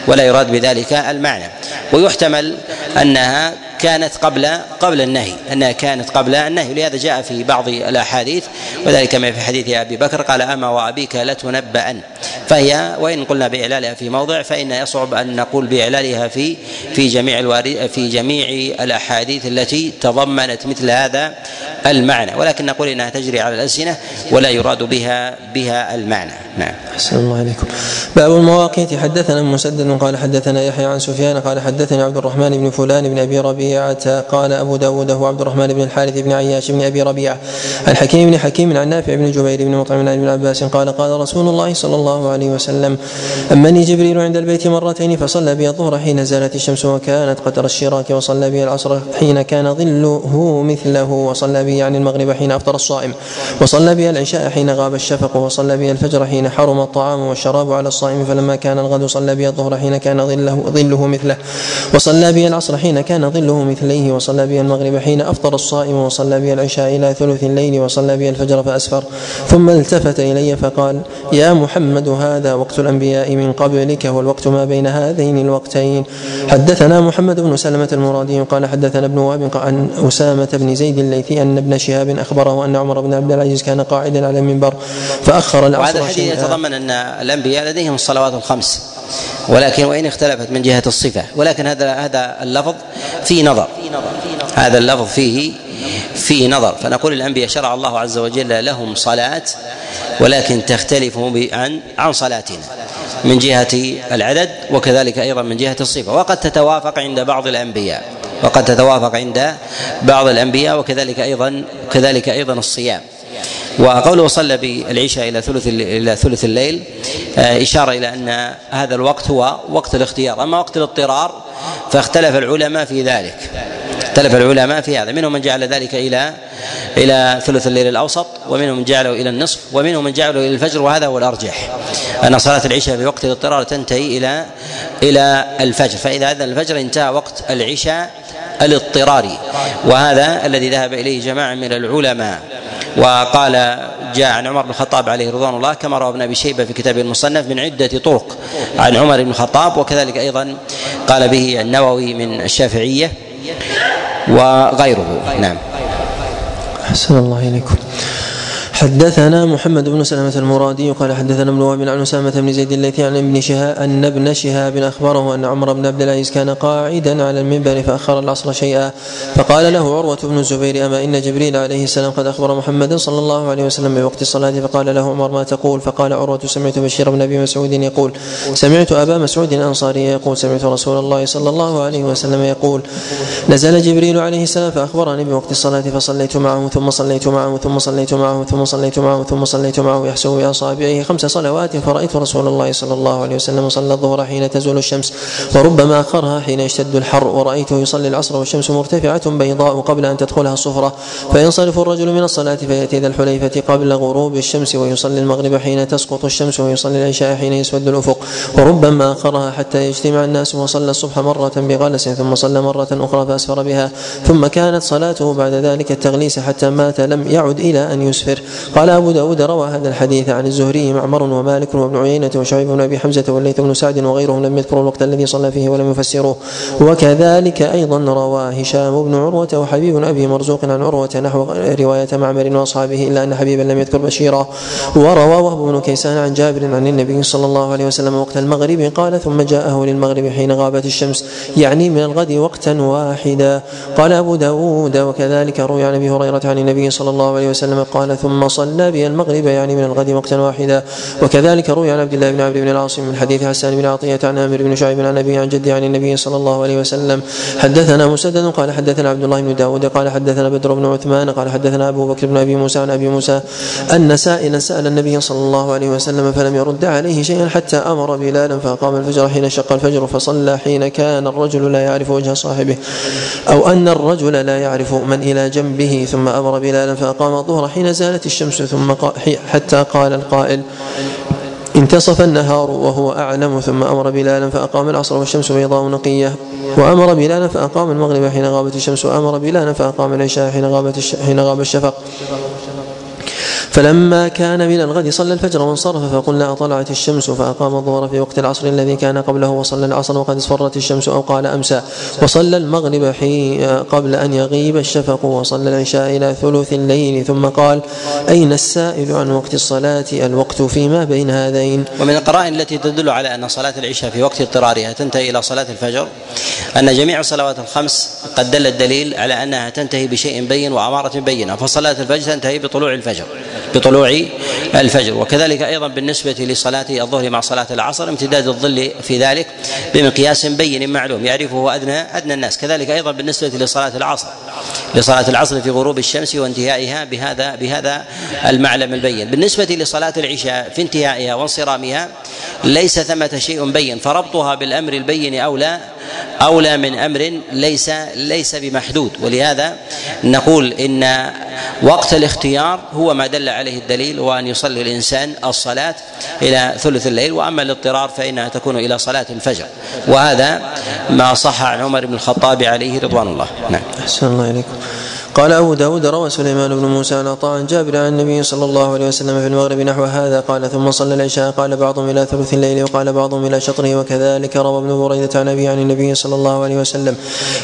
ولا يراد بذلك المعنى. ويحتمل أنها كانت قبل قبل النهي أنها كانت قبل النهي ولهذا جاء في بعض الأحاديث وذلك ما في حديث أبي بكر قال أما وأبيك لتنبأن. فهي وإن قلنا بإعلالها في موضع فإن يصعب أن نقول بإعلالها في في جميع في جميع الأحاديث التي تضمنت مثل هذا المعنى. ولكن نقول إنها تجري على الألسنة ولا يراد بها بها المعنى. نعم. احسن الله عليكم. باب المواقيت. حدثنا مسدد قال حدثنا يحيى عن سفيان قال حدثني عبد الرحمن بن فلان بن أبي قال أبو داود هو عبد الرحمن بن الحارث بن عياش بن أبي ربيعة. الحكيم بن حكيم عن نافع بن جبير بن مطعم عن ابن عباس قال قال رسول الله صلى الله عليه وسلم أمني جبريل عند البيت مرتين فصلى بي الظهر حين زالت الشمس وكانت قدر الشراك وصلى بي العصر حين كان ظله مثله وصلى بي عن المغرب حين أفطر الصائم وصلى بي العشاء حين غاب الشفق وصلى بي الفجر حين حرم الطعام والشراب على الصائم فلما كان الغد صلى بي الظهر حين كان ظله ظله مثله وصلى بي العصر حين كان ظله مثليه وصلى بي المغرب حين أفطر الصائم وصلى بي العشاء إلى ثلث الليل وصلى بي الفجر فأسفر. ثم التفت إلي فقال يا محمد هذا وقت الأنبياء من قبلك والوقت ما بين هذين الوقتين. حدثنا محمد بن سلمة المرادي قال حدثنا ابن وهب عن أسامة بن زيد الليثي أن ابن شهاب أخبره أن عمر بن عبد العزيز كان قاعدا على المنبر فأخر العصر وهذا الحديث يتضمن أن الأنبياء لديهم الصلوات الخمس. ولكن وإن اختلفت من جهة الصفة. ولكن هذا هذا اللفظ فيه نظر. هذا اللفظ فيه فيه نظر. فنقول الأنبياء شرع الله عز وجل لهم صلاة ولكن تختلف عن عن صلاتنا من جهة العدد وكذلك أيضا من جهة الصفة. وقد تتوافق عند بعض الأنبياء. وقد تتوافق عند بعض الأنبياء وكذلك أيضا كذلك أيضا الصيام. وقوله صلى بالعشاء إلى ثلث إلى ثلث الليل آه، إشارة إلى أن هذا الوقت هو وقت الاختيار. أما وقت الاضطرار فاختلف العلماء في ذلك. اختلف العلماء في هذا. منهم من جعل ذلك إلى إلى ثلث الليل الأوسط ومنهم من جعله إلى النصف ومنهم من جعله إلى الفجر وهذا هو الأرجح. أن صلاة العشاء في وقت الاضطرار تنتهي إلى إلى الفجر. فإذا أذن الفجر انتهى وقت العشاء الاضطراري. وهذا الذي ذهب إليه جماعة من العلماء. وقال جاء عن عمر بن الخطاب عليه رضوان الله كما روى ابن أبي شيبة في كتابه المصنف من عدة طرق عن عمر بن الخطاب وكذلك أيضا قال به النووي من الشافعية وغيره. نعم. أحسن الله إليكم. حدثنا محمد بن سلمة المرادي قال حدثنا ابن وهب عن أسامة بن زيد الليثي عن ابن شهاب أن ابن شهاب أخبره أن عمر بن عبد العزيز كان قاعدا على المنبر فأخر العصر شيئا. فقال له عروة بن الزبير أما إن جبريل عليه السلام قد أخبر محمدا صلى الله عليه وسلم بوقت الصلاة؟ فقال له عمر ما تقول؟ فقال عروة سمعت بشير بن أبي مسعود يقول سمعت أبا مسعود الأنصاري يقول سمعت رسول الله صلى الله عليه وسلم يقول نزل جبريل عليه السلام فأخبرني بوقت الصلاة فصليت معه ثم صليت معه ثم صليت معه ثم صليت معه ثم صليت معه يحسب بأصابعه خمس صلوات فرأيت رسول الله صلى الله عليه وسلم صلى الظهر حين تزول الشمس وربما أخرها حين يشتد الحر ورأيته يصلي العصر والشمس مرتفعة بيضاء قبل أن تدخلها الصفرة فينصرف الرجل من الصلاة فيأتي ذا الحليفة قبل غروب الشمس ويصلي المغرب حين تسقط الشمس ويصلي العشاء حين يسود الأفق وربما أخرها حتى يجتمع الناس وصلى الصبح مرة بغلس ثم صلى مرة أخرى فأسفر بها ثم كانت صلاته بعد ذلك التغليس حتى مات لم يعد إلى أن يسفر. قال أبو داود روى هذا الحديث عن الزهري معمر ومالك وابن عيينة وشعيب بن أبي حمزة والليث بن سعد وغيرهم لم يذكروا الوقت الذي صلى فيه ولم يفسروه. وكذلك أيضا روى هشام بن عروة وحبيب أبي مرزوق عن عروة نحو رواية معمر وأصحابه إلا أن حبيبا لم يذكر بشيرا. وروى وهب بن كيسان عن جابر عن النبي صلى الله عليه وسلم وقت المغرب قال ثم جاءه للمغرب حين غابت الشمس يعني من الغد وقتا واحدا. قال أبو داود وكذلك روي عن أبي هريرة عن النبي صلى الله عليه وسلم قال ثم ثم صلى بها المغرب يعني من الغد وقتا واحدا. وكذلك روي عن عبد الله بن عمرو بن العاص من حديث حسان بن عطية عن عامر بن شعيب عن أبي عن جدي عن النبي صلى الله عليه وسلم. حدثنا مسدد قال حدثنا عبد الله بن داود قال حدثنا بدر بن عثمان قال حدثنا أبو بكر بن أبي موسى عن أبي موسى أن سائلا سأل النبي صلى الله عليه وسلم فلم يرد عليه شيئا حتى أمر بلالا فأقام الفجر حين شق الفجر فصلى حين كان الرجل لا يعرف وجه صاحبه أو أن الرجل لا يعرف من إلى جنبه ثم أمر بلالا فأقام الظهر حين زالت الشمس ثم حتى قال القائل انتصف النهار وهو أعلم ثم أمر بلالا فأقام العصر والشمس بيضاء نقية. وأمر بلالا فأقام المغرب حين غابت الشمس وأمر بلالا فأقام العشاء حين غابت حين غاب الشفق. فلما كان من الغد صلى الفجر وانصرف فقلنا أطلعت الشمس فأقام الظهر في وقت العصر الذي كان قبله وصلى العصر وقد اصفرت الشمس أو قال أمسى وصلى المغرب قبل أن يغيب الشفق وصلى العشاء إلى ثلث الليل ثم قال أين السائل عن وقت الصلاة؟ الوقت فيما بين هذين. ومن القرائن التي تدل على أن صلاة العشاء في وقت اضطرارها تنتهي إلى صلاة الفجر أن جميع الصلوات الخمس قد دل الدليل على أنها تنتهي بشيء بين وأمارة بينة فصلاة الفجر تنتهي بطلوع الفجر. بطلوع الفجر. وكذلك أيضا بالنسبة لصلاة الظهر مع صلاة العصر امتداد الظل في ذلك بمقياس بين معلوم يعرفه أدنى أدنى الناس. كذلك أيضا بالنسبة لصلاة العصر لصلاة العصر في غروب الشمس وانتهائها بهذا بهذا المعلم البين. بالنسبة لصلاة العشاء في انتهائها وانصرامها ليس ثمة شيء بين. فربطها بالأمر البين اولى اولى من أمر ليس ليس بمحدود. ولهذا نقول إن وقت الاختيار هو ما دل عليه الدليل وان يصلي الإنسان الصلاة إلى ثلث الليل وأما الاضطرار فإنها تكون إلى صلاة الفجر. وهذا ما صح عن عمر بن الخطاب عليه رضوان الله. نعم. أحسن الله إليكم. قال أبو داود روى سليمان بن موسى عن عطاء جابر عن النبي صلى الله عليه وسلم في المغرب نحو هذا قال ثم صلى العشاء قال بعضهم إلى ثلث الليل وقال بعضهم إلى شطره وكذلك روى ابن بريدة عن أبي عن النبي صلى الله عليه وسلم.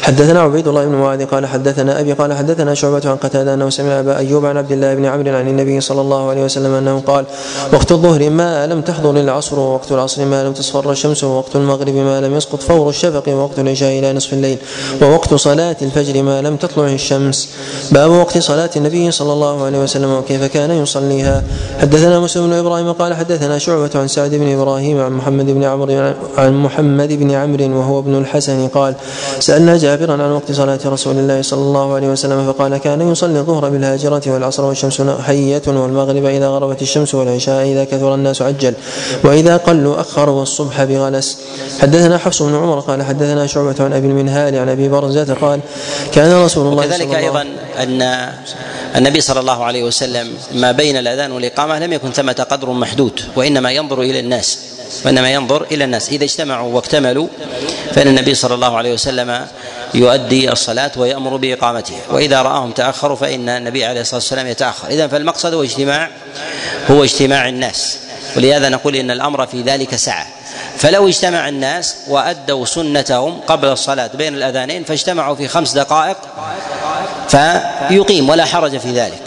حدثنا عبيد الله بن معاذ قال حدثنا أبي قال حدثنا شعبة عن قتادة أنه سمع أبا أيوب عن عبد الله بن عمرو عن النبي صلى الله عليه وسلم أنه قال وقت الظهر ما لم تحضر العصر ووقت العصر ما لم تصفر الشمس ووقت المغرب ما لم يسقط فور الشفق ووقت العشاء إلى نصف الليل ووقت صلاة الفجر ما لم تطلع الشمس. باب وقت صلاة النبي صلى الله عليه وسلم وكيف كان يصليها. حدثنا مسلم بن إبراهيم قال حدثنا شعبة عن سعد بن إبراهيم عن محمد بن عمرو عن محمد بن عمرو وهو ابن الحسن قال سألنا جابرا عن وقت صلاة رسول الله صلى الله عليه وسلم فقال كان يصلي الظهر بالهاجرة والعصر والشمس حية والمغرب إذا غربت الشمس والعشاء إذا كثر الناس عجل وإذا قلوا أخر والصبح بغلس. حدثنا حفص بن عمر قال حدثنا شعبة عن أبي المنهال عن أبي برزة قال كان رسول الله صلى الله أيضا أن النبي صلى الله عليه وسلم ما بين الأذان والإقامة لم يكن ثمة قدر محدود وإنما ينظر إلى الناس وإنما ينظر إلى الناس. إذا اجتمعوا واكتملوا فإن النبي صلى الله عليه وسلم يؤدي الصلاة ويأمر بإقامتها وإذا رآهم تأخروا فإن النبي عليه الصلاة والسلام يتأخر. إذا فالمقصد هو اجتماع هو اجتماع الناس. ولهذا نقول إن الأمر في ذلك سعة فلو اجتمع الناس وأدوا سنتهم قبل الصلاة بين الأذانين فاجتمعوا في خمس دقائق فيقيم ولا حرج في ذلك.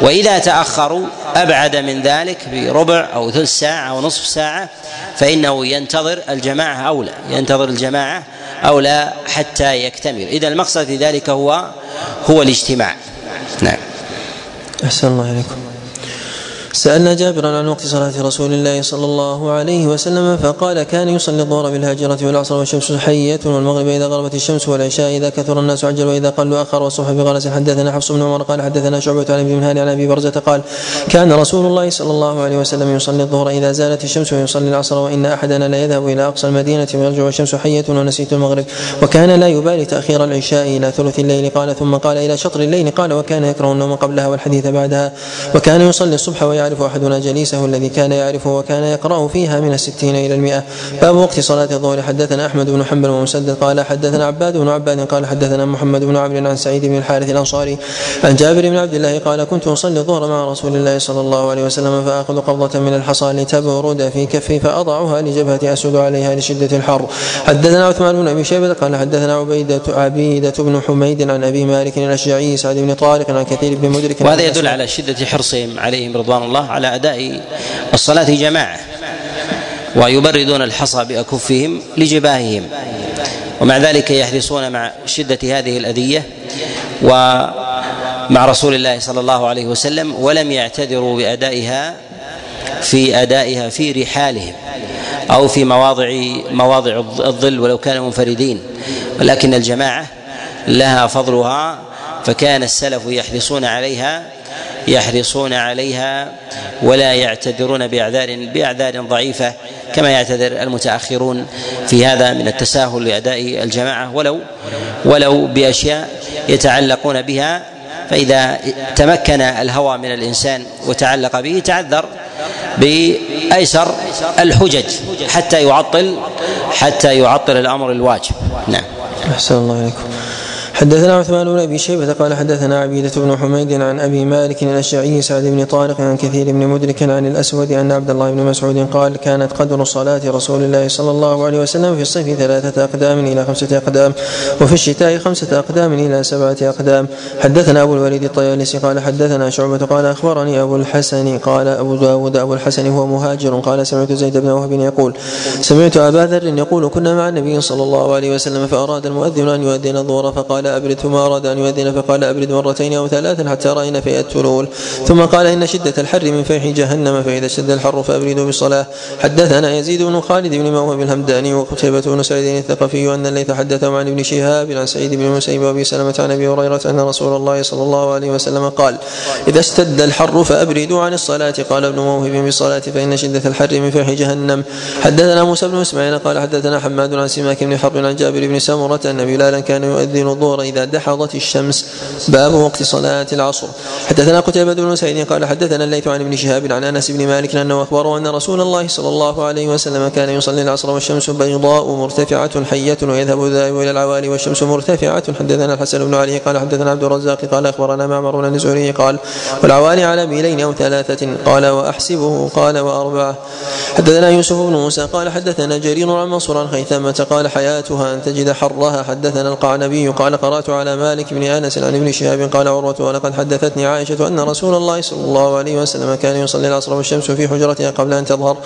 وإذا تأخروا أبعد من ذلك بربع أو ثلث ساعة أو نصف ساعة فإنه ينتظر الجماعة أولى ينتظر الجماعة أولى حتى يكتمل. إذا المقصد في ذلك هو هو الاجتماع. نعم. أحسن الله إليكم. سألنا جابرا عن وقت صلاة رسول الله صلى الله عليه وسلم فقال كان يصلي الظهر بالهاجرة والعصر والشمس حية والمغرب إذا غربت الشمس والعشاء إذا كثر الناس عجل وإذا قلوا أخر والصبح بغلس حدثنا حفص بن عمر قال حدثنا شعبة عن أبي منهال عن أبي برزة قال كان رسول الله صلى الله عليه وسلم يصلي الظهر إذا زالت الشمس ويصلي العصر وإن أحدنا لا يذهب إلى أقصى المدينة ويرجع والشمس حية ونسيت المغرب. وكان لا يبالي تأخير العشاء إلى ثلث الليل. قال ثم قال إلى شطر الليل. قال وكان يكره النوم قبلها والحديث بعدها. وكان يصلي الصبح ويعرف أحدنا حديثه الذي كان يعرفه وكان يقرأ فيها من الستين إلى المئة. باب وقت صلاة الظهر. حدثنا أحمد بن حنبل ومسدد قال حدثنا عباد بن عباد قال حدثنا محمد بن عمرو عن سعيد بن الحارث الأنصاري عن جابر بن عبد الله قال كنت أصلي الظهر مع رسول الله صلى الله عليه وسلم فآخذ قبضة من الحصى لتبرد في كفي فأضعها لجبهتي أسود عليها لشدة الحر. حدثنا عثمان بن أبي شيبة قال حدثنا عبيدة عبيدة بن حميد عن أبي مالك الأشجعي سعد بن طارق عن كثير بن مدرك. وهذا يدل على شدة حرصهم عليهم رضوان الله على أداء الصلاة جماعة. ويبردون الحصى بأكفهم لجباههم. ومع ذلك يحرصون مع شدة هذه الأذية مع رسول الله صلى الله عليه وسلم ولم يعتذروا بأدائها في أدائها في رحالهم أو في مواضع مواضع الظل ولو كانوا منفردين. ولكن الجماعة لها فضلها فكان السلف يحرصون عليها يحرصون عليها ولا يعتذرون بأعذار بأعذار ضعيفة كما يعتذر المتأخرون في هذا من التساهل لأداء الجماعة. ولو ولو بأشياء يتعلقون بها فإذا تمكن الهوى من الإنسان وتعلق به تعذر بأيسر الحجج حتى يعطل حتى يعطل الأمر الواجب. نعم. أحسن الله إليكم. حدثنا عثمان بن أبي شيبة قال حدثنا عبيدة بن حميد عن أبي مالك الأشعري سعد بن طارق عن كثير بن مدرك عن الأسود أن عبد الله بن مسعود قال كانت قدر صلاة رسول الله صلى الله عليه وسلم في الصيف ثلاثة أقدام إلى خمسة أقدام وفي الشتاء خمسة أقدام إلى سبعة أقدام. حدثنا أبو الوليد الطيالسي قال حدثنا شعبة قال أخبرني أبو الحسن قال أبو داود أبو الحسن هو مهاجر قال سمعت زيد بن وهب يقول سمعت أبا ذر يقول كنا مع النبي صلى الله عليه وسلم فأراد المؤذن أن يؤذن الظهر فقال أبرد ثم أراد أن يؤذن فقال أبرد مرتين أو ثلاثا حتى رأينا في التلول ثم قال إن شدة الحر من فيح جهنم فإذا اشتد الحر فأبردوا بالصلاة. حدثنا يزيد بن خالد بن موهب الهمداني وقتيبة بن سعيد الثقفي أن الليث حدثهم عن ابن شهاب عن سعيد بن المسيب وأبي سلمة عن أبي هريرة أن رسول الله صلى الله عليه وسلم قال إذا اشتد الحر فأبردوا عن الصلاة. قال ابن موهب بالصلاة فإن شدة الحر من فيح جهنم. حدثنا موسى بن إسماعيل قال حدثنا حماد عن سماك بن حرب عن جابر بن سمرة أن بلالا كان يؤذن الظهر إذا دحضت الشمس. باب وقت صلاة العصر. حدثنا قتيبة بن سعيد قال حدثنا الليث عن ابن شهاب عن أنس بن مالك أنه أخبره أن رسول الله صلى الله عليه وسلم كان يصلي العصر والشمس بيضاء مرتفعة حية ويذهب الذاهب إلى العوالي والشمس مرتفعة. حدثنا الحسن بن علي قال حدثنا عبد الرزاق قال أخبرنا معمر بن الزهري قال والعوالي على ميلين أو ثلاثة قال وأحسبه قال وأربعة حدثنا يوسف بن موسى قال حدثنا جرير عن منصور عن خيثمة قال حياتها أن تجد حرها حدثنا القعنبي قال قرأت على مالك بن أنس عن ابن شهاب قال عروة ولقد حدثتني عائشة أن رسول الله صلى الله عليه وسلم كان يصلي العصر والشمس في حجرتها قبل أن تظهر.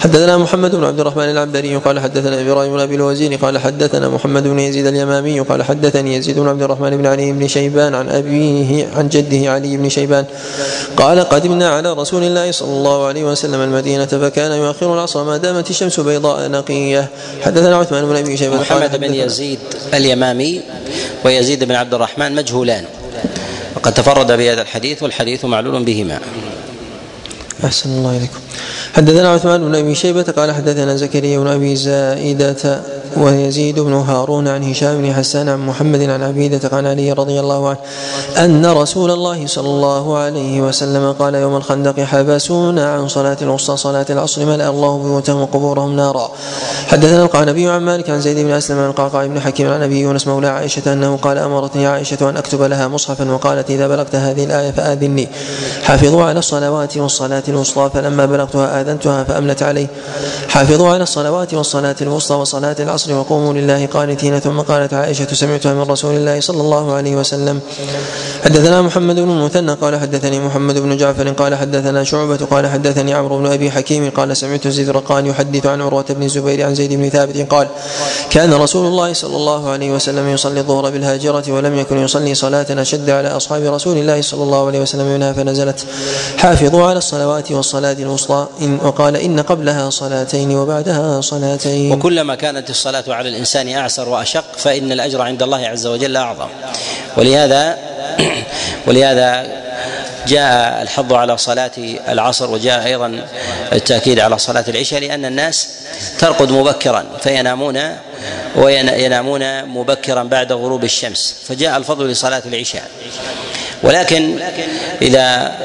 حدثنا محمد بن عبد الرحمن العنبري قال حدثنا إبراهيم بن أبي الوزير قال حدثنا محمد بن يزيد اليمامي قال حدثني يزيد بن عبد الرحمن بن علي بن شيبان عن أبيه عن جده علي بن شيبان قال قدمنا على رسول الله صلى الله عليه وسلم المدينة فكان يؤخر العصر ما دامت الشمس بيضاء نقية. حدثنا عثمان بن أبي شيبة محمد بن يزيد اليمامي ويزيد بن عبد الرحمن مجهولان. وقد تفرد بهذا الحديث والحديث معلول بهما. أحسن الله إليكم. حدثنا عثمان بن أبي شيبة قال حدثنا زكريا بن أبي زائدة ويزيد بن هارون عن هشام بن حسان عن محمد عن عبيدة عن علي رضي الله عنه أن رسول الله صلى الله عليه وسلم قال يوم الخندق حبسونا عن صلاة الوسطى صلاة العصر ملأ الله بيوتهم وقبورهم نارا. حدثنا القعنبي عن مالك عن زيد بن أسلم عن القعقاع بن حكيم عن أبي يونس مولى عائشة أنه قال أمرتني عائشة أن أكتب لها مصحفا وقالت إذا بلغت هذه الآية فآذني حافظوا على الصلوات والصلاة الوسطى فلما بلغتها آذنتها فأملت علي. حافظوا على الصلوات والصلاة الوسطى وصلاة العصر وقوموا لله قانتين. ثم قالت عائشة سمعتها من رسول الله صلى الله عليه وسلم. حدثنا محمد بن المثنى قال حدثني محمد بن جعفر قال حدثنا شعبة قال حدثني عمرو بن أبي حكيم قال سمعت زيد يحدث عن عروة بن الزبير عن زيد بن ثابت قال كان رسول الله صلى الله عليه وسلم يصلي الظهر بالهاجرة ولم يكن يصلي صلاة أشد على أصحاب رسول الله صلى الله عليه وسلم منها فنزلت حافظوا على الصلوات والصلاة الوسطى إن وقال إن قبلها صلاتين وبعدها صلاتين. وكلما كانت الصلاة على الإنسان أعسر وأشق فإن الأجر عند الله عز وجل أعظم. ولهذا *clears throat* ولهذا جاء الحظ على صلاة العصر وجاء أيضا التأكيد على صلاة العشاء لأن الناس ترقد مبكرا فينامون وينامون مبكرا بعد غروب الشمس. فجاء الفضل لصلاة العشاء. ولكن إذا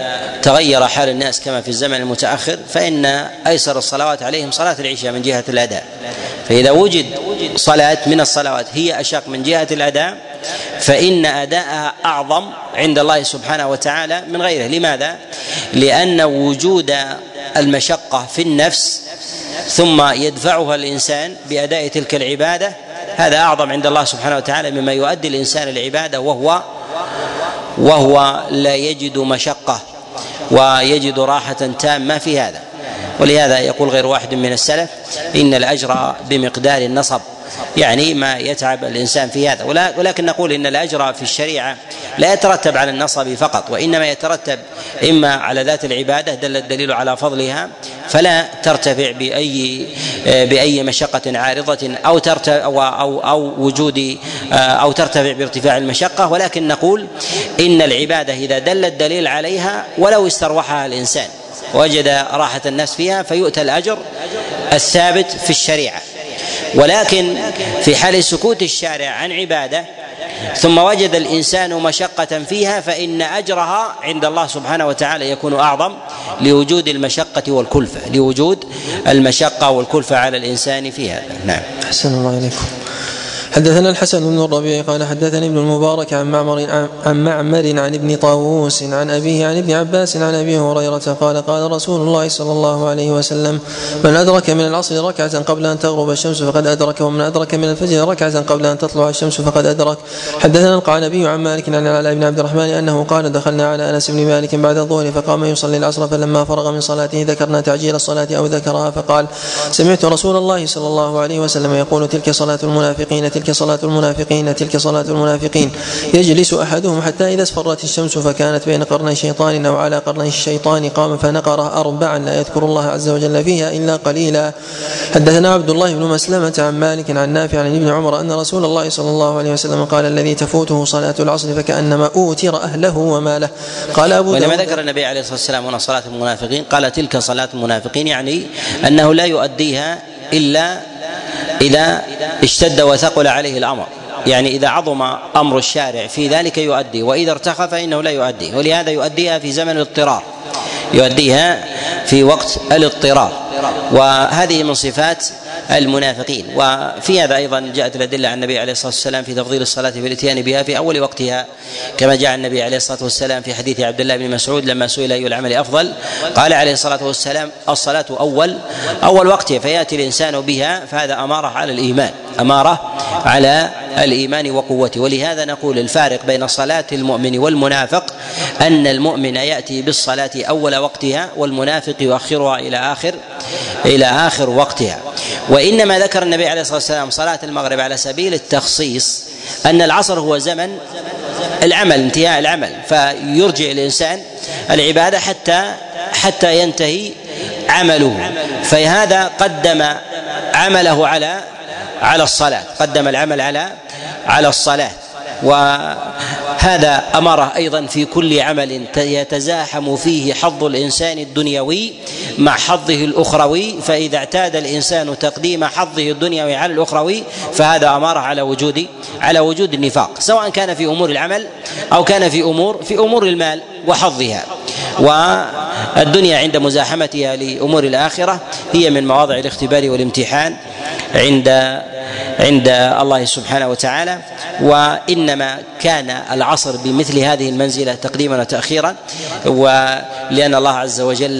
تغير حال الناس كما في الزمن المتأخر فإن أيسر الصلوات عليهم صلاة العشاء من جهة الأداء فإذا وجد صلاة من الصلوات هي أشق من جهة الأداء فإن أداءها أعظم عند الله سبحانه وتعالى من غيره لماذا؟ لأن وجود المشقة في النفس ثم يدفعها الإنسان بأداء تلك العبادة هذا أعظم عند الله سبحانه وتعالى مما يؤدي الإنسان العبادة وهو وهو لا يجد مشقة ويجد راحة تامة في هذا. ولهذا يقول غير واحد من السلف إن الأجر بمقدار النصب يعني ما يتعب الإنسان في هذا. ولكن نقول إن الأجر في الشريعة لا يترتب على النصب فقط وإنما يترتب إما على ذات العبادة دل الدليل على فضلها فلا ترتفع بأي بأي مشقة عارضة أو ترتفع أو أو, أو وجود أو ترتفع بارتفاع المشقة. ولكن نقول إن العبادة إذا دل الدليل عليها ولو استروحها الإنسان وجد راحة النفس فيها فيؤتى الأجر الثابت في الشريعة. ولكن في حال سكوت الشارع عن عبادة ثم وجد الإنسان مشقة فيها فإن أجرها عند الله سبحانه وتعالى يكون أعظم لوجود المشقة والكلفة لوجود المشقة والكلفة على الإنسان في هذا. نعم. أحسن الله إليكم. حدثنا الحسن بن الربيع قال حدثني ابن المبارك عن معمر عن معمر عن ابن طاووس عن أبيه عن ابن عباس عن أبي هريرة قال قال رسول الله صلى الله عليه وسلم من أدرك من العصر ركعة قبل أن تغرب الشمس فقد أدرك ومن أدرك من الفجر ركعة قبل أن تطلع الشمس فقد أدرك حدثنا القعنبي عن مالك عن العلاء بن عبد الرحمن أنه قال دخلنا على أنس بن مالك بعد الظهر فقام يصلي العصر فلما فرغ من صلاته ذكرنا تعجيل الصلاة أو ذكرها فقال سمعت رسول الله صلى الله عليه وسلم يقول تلك صلاة المنافقين تلك صلاة المنافقين تلك صلاة المنافقين. يجلس أحدهم حتى إذا اصفرت الشمس فكانت بين قرني شيطان أو على قرني الشيطان قام فنقر أربعا لا يذكر الله عز وجل فيها إلا قليلا. حدثنا عبد الله بن مسلمة عن مالك عن نافع عن ابن عمر أن رسول الله صلى الله عليه وسلم قال الذي تفوته صلاة العصر فكأنما أوتر أهله وماله. قال أبو ولما ذكر النبي عليه الصلاة والسلام هنا صلاة المنافقين قال تلك صلاة المنافقين يعني أنه لا يؤديها إلا إذا اشتد وثقل عليه الأمر. يعني إذا عظم أمر الشارع في ذلك يؤدي وإذا ارتخى فإنه لا يؤدي. ولهذا يؤديها في زمن الاضطرار. يؤديها في وقت الاضطرار. وهذه من صفات المنافقين. وفي هذا أيضا جاءت الأدلة عن النبي عليه الصلاة والسلام في تفضيل الصلاة في الاتيان بها في أول وقتها كما جاء النبي عليه الصلاة والسلام في حديث عبد الله بن مسعود لما سئل أي العمل أفضل؟ قال عليه الصلاة والسلام الصلاة أول أول وقتها فيأتي الإنسان بها فهذا أمارة على الإيمان أمارة على الإيمان وقوته. ولهذا نقول الفارق بين صلاة المؤمن والمنافق أن المؤمن يأتي بالصلاة أول وقتها والمنافق يؤخرها إلى آخر إلى آخر وقتها. وإنما ذكر النبي عليه الصلاة والسلام صلاة المغرب على سبيل التخصيص أن العصر هو زمن العمل انتهاء العمل فيرجع الإنسان العبادة حتى حتى ينتهي عمله. فهذا قدم عمله على على الصلاة قدم العمل على على الصلاة. وهذا امره أيضا في كل عمل يتزاحم فيه حظ الإنسان الدنيوي مع حظه الأخروي فإذا اعتاد الإنسان تقديم حظه الدنيوي على الأخروي فهذا اماره على وجود على وجود النفاق سواء كان في أمور العمل أو كان في أمور في أمور المال وحظها. والدنيا عند مزاحمتها لأمور الآخرة هي من مواضع الاختبار والامتحان عند عند الله سبحانه وتعالى وإنما كان العصر بمثل هذه المنزلة تقديما وتاخيرا ولأن الله عز وجل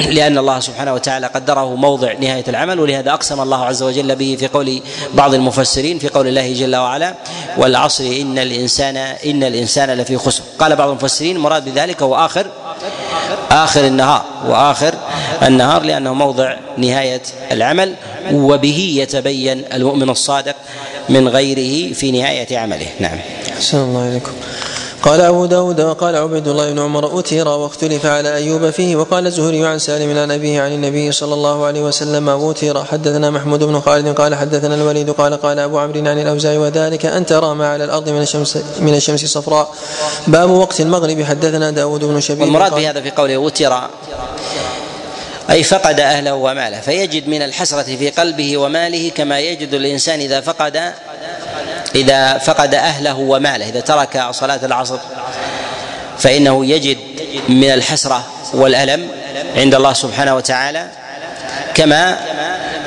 لأن الله سبحانه وتعالى قدره موضع نهاية العمل ولهذا أقسم الله عز وجل به في قول بعض المفسرين في قول الله جل وعلا والعصر إن الإنسان إن الإنسان لفي خسر قال بعض المفسرين مراد بذلك هو آخر آخر النهار وآخر النهار لأنه موضع نهاية العمل وبه يتبين المؤمن الصادق من غيره في نهاية عمله. نعم. أحسن الله إليكم. قال أبو داود وقال عبيد الله بن عمر أتير واختلف على أيوب فيه وقال الزهري عن سالم عن أبيه عن النبي صلى الله عليه وسلم أوتر حدثنا محمود بن خالد قال حدثنا الوليد قال قال أبو عمرو عن الأوزاعي وذلك أن ترى ما على الأرض من الشمس من الشمس صفراء. باب وقت المغرب حدثنا داود بن شبيب والمراد بهذا في قوله أوتر أي فقد أهله وماله فيجد من الحسرة في قلبه وماله كما يجد الإنسان إذا فقد إذا فقد أهله وماله إذا ترك صلاة العصر فإنه يجد من الحسرة والألم عند الله سبحانه وتعالى كما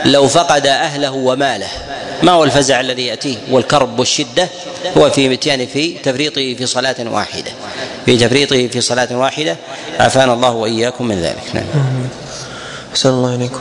لو فقد أهله وماله. ما هو الفزع الذي يأتيه؟ والكرب والشدة هو في اتيانه في تفريطه في صلاة واحدة. في تفريطه في صلاة واحدة عافانا الله وإياكم من ذلك. نعم. أحسن الله إليكم.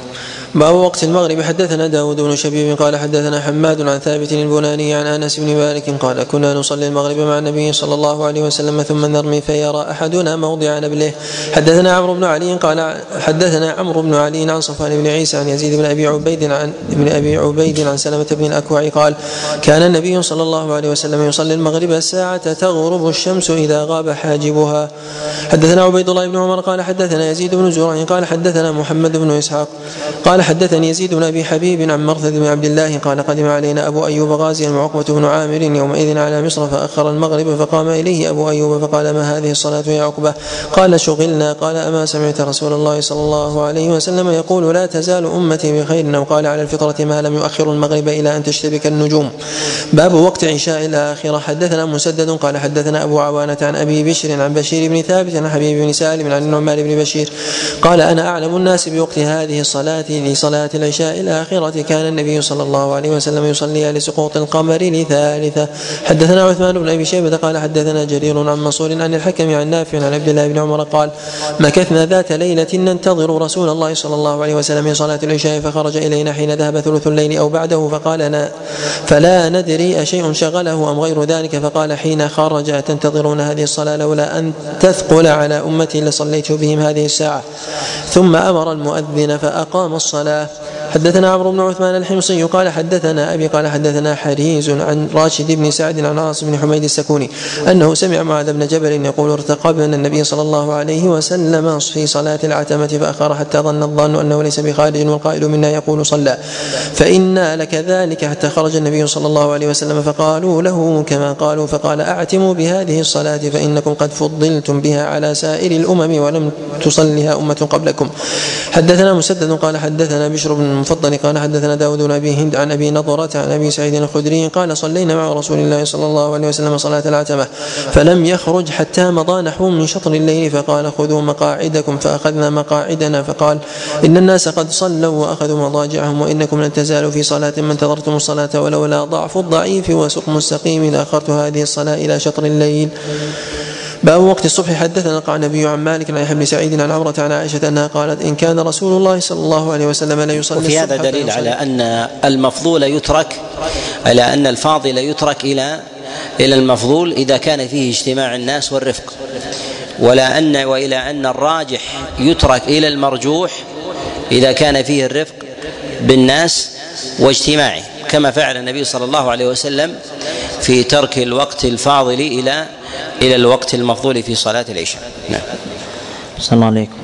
باب وقت المغرب. حدثنا داود بن شبيب قال حدثنا حماد عن ثابت البناني عن أنس بن مالك قال كنا نصلي المغرب مع النبي صلى الله عليه وسلم ثم نرمي فيرى أحدنا موضع نبله. حدثنا عمرو بن علي قال حدثنا عمرو بن علي عن صفوان بن عيسى عن يزيد بن أبي عبيد عن ابن أبي عبيد عن سلمة بن الأكوع قال كان النبي صلى الله عليه وسلم يصلي المغرب الساعة تغرب الشمس إذا غاب حاجبها. حدثنا عبيد الله بن عمر قال حدثنا يزيد بن زرع قال حدثنا محمد بن إسحاق قال حدثني يزيد بن أبي حبيب عن مرثد بن عبد الله قال قدم علينا أبو أيوب غازيا وعقبه بن عامر يومئذ على مصر فأخر المغرب فقام إليه أبو أيوب فقال ما هذه الصلاة يا عقبة؟ قال شغلنا. قال أما سمعت رسول الله صلى الله عليه وسلم يقول لا تزال أمتي بخير. أو قال على الفطرة ما لم يؤخر المغرب إلى أن تشتبك النجوم. باب وقت عشاء الآخرة. حدثنا مسدد قال حدثنا أبو عوانة عن أبي بشر عن بشير بن ثابت عن حبيب بن سالم عن النعمان بن بشير قال أنا أعلم الناس بوقت هذه الصلاة لصلاه العشاء الآخرة كان النبي صلى الله عليه وسلم يصلي لسقوط القمر لثالثة. حدثنا عثمان بن أبي شيبة قال حدثنا جرير عن منصور عن الحكم عن نافع عن عبد الله بن عمر قال مكثنا ذات ليلة ننتظر رسول الله صلى الله عليه وسلم من صلاة العشاء فخرج إلينا حين ذهب ثلث الليل أو بعده فقال أنا فلا ندري أشيء شغله أم غير ذلك. فقال حين خرج تنتظرون هذه الصلاة لولا أن تثقل على أمتي لصليت بهم هذه الساعة. ثم أمر المؤذن فأقام الصلاة الصلاة حدثنا عمرو بن عثمان الحمصي قال حدثنا أبي قال حدثنا حريز عن راشد بن سعد عن عاصم بن حميد السكوني أنه سمع معاذ بن جبل يقول ارتقبنا النبي صلى الله عليه وسلم في صلاة العتمة فأخر حتى ظن الظن أنه ليس بخارج والقائل منا يقول صلى. فإنا لكذلك حتى خرج النبي صلى الله عليه وسلم فقالوا له كما قالوا فقال أعتموا بهذه الصلاة فإنكم قد فضلتم بها على سائر الأمم ولم تصلها أمة قبلكم. حدثنا مسدد قال حدثنا بشر بن المفضل قال حدثنا داود بن أبي هند عن أبي نضرة عن أبي سعيد الخدري قال صلينا مع رسول الله صلى الله عليه وسلم صلاة العتمة فلم يخرج حتى مضى نحو من شطر الليل فقال خذوا مقاعدكم فأخذنا مقاعدنا فقال إن الناس قد صلوا وأخذوا مضاجعهم وإنكم لن تزالوا في صلاة ما انتظرتم الصلاة ولولا ضعف الضعيف وسقم السقيم لأخرت هذه الصلاة إلى شطر الليل. باب وقت الصبح حدثنا قال النبي عن مالك عن يحيى بن سعيد عن عمرة عن عائشة أنها قالت إن كان رسول الله صلى الله عليه وسلم لا يصلي وفي هذا دليل على أن المفضول يترك على أن الفاضل يترك إلى إلى المفضول إذا كان فيه اجتماع الناس والرفق. ولا أن وإلى أن الراجح يترك إلى المرجوح إذا كان فيه الرفق بالناس واجتماعه كما فعل النبي صلى الله عليه وسلم في ترك الوقت الفاضل إلى إلى الوقت المفضول في صلاة العشاء. نعم. صلى الله عليكم.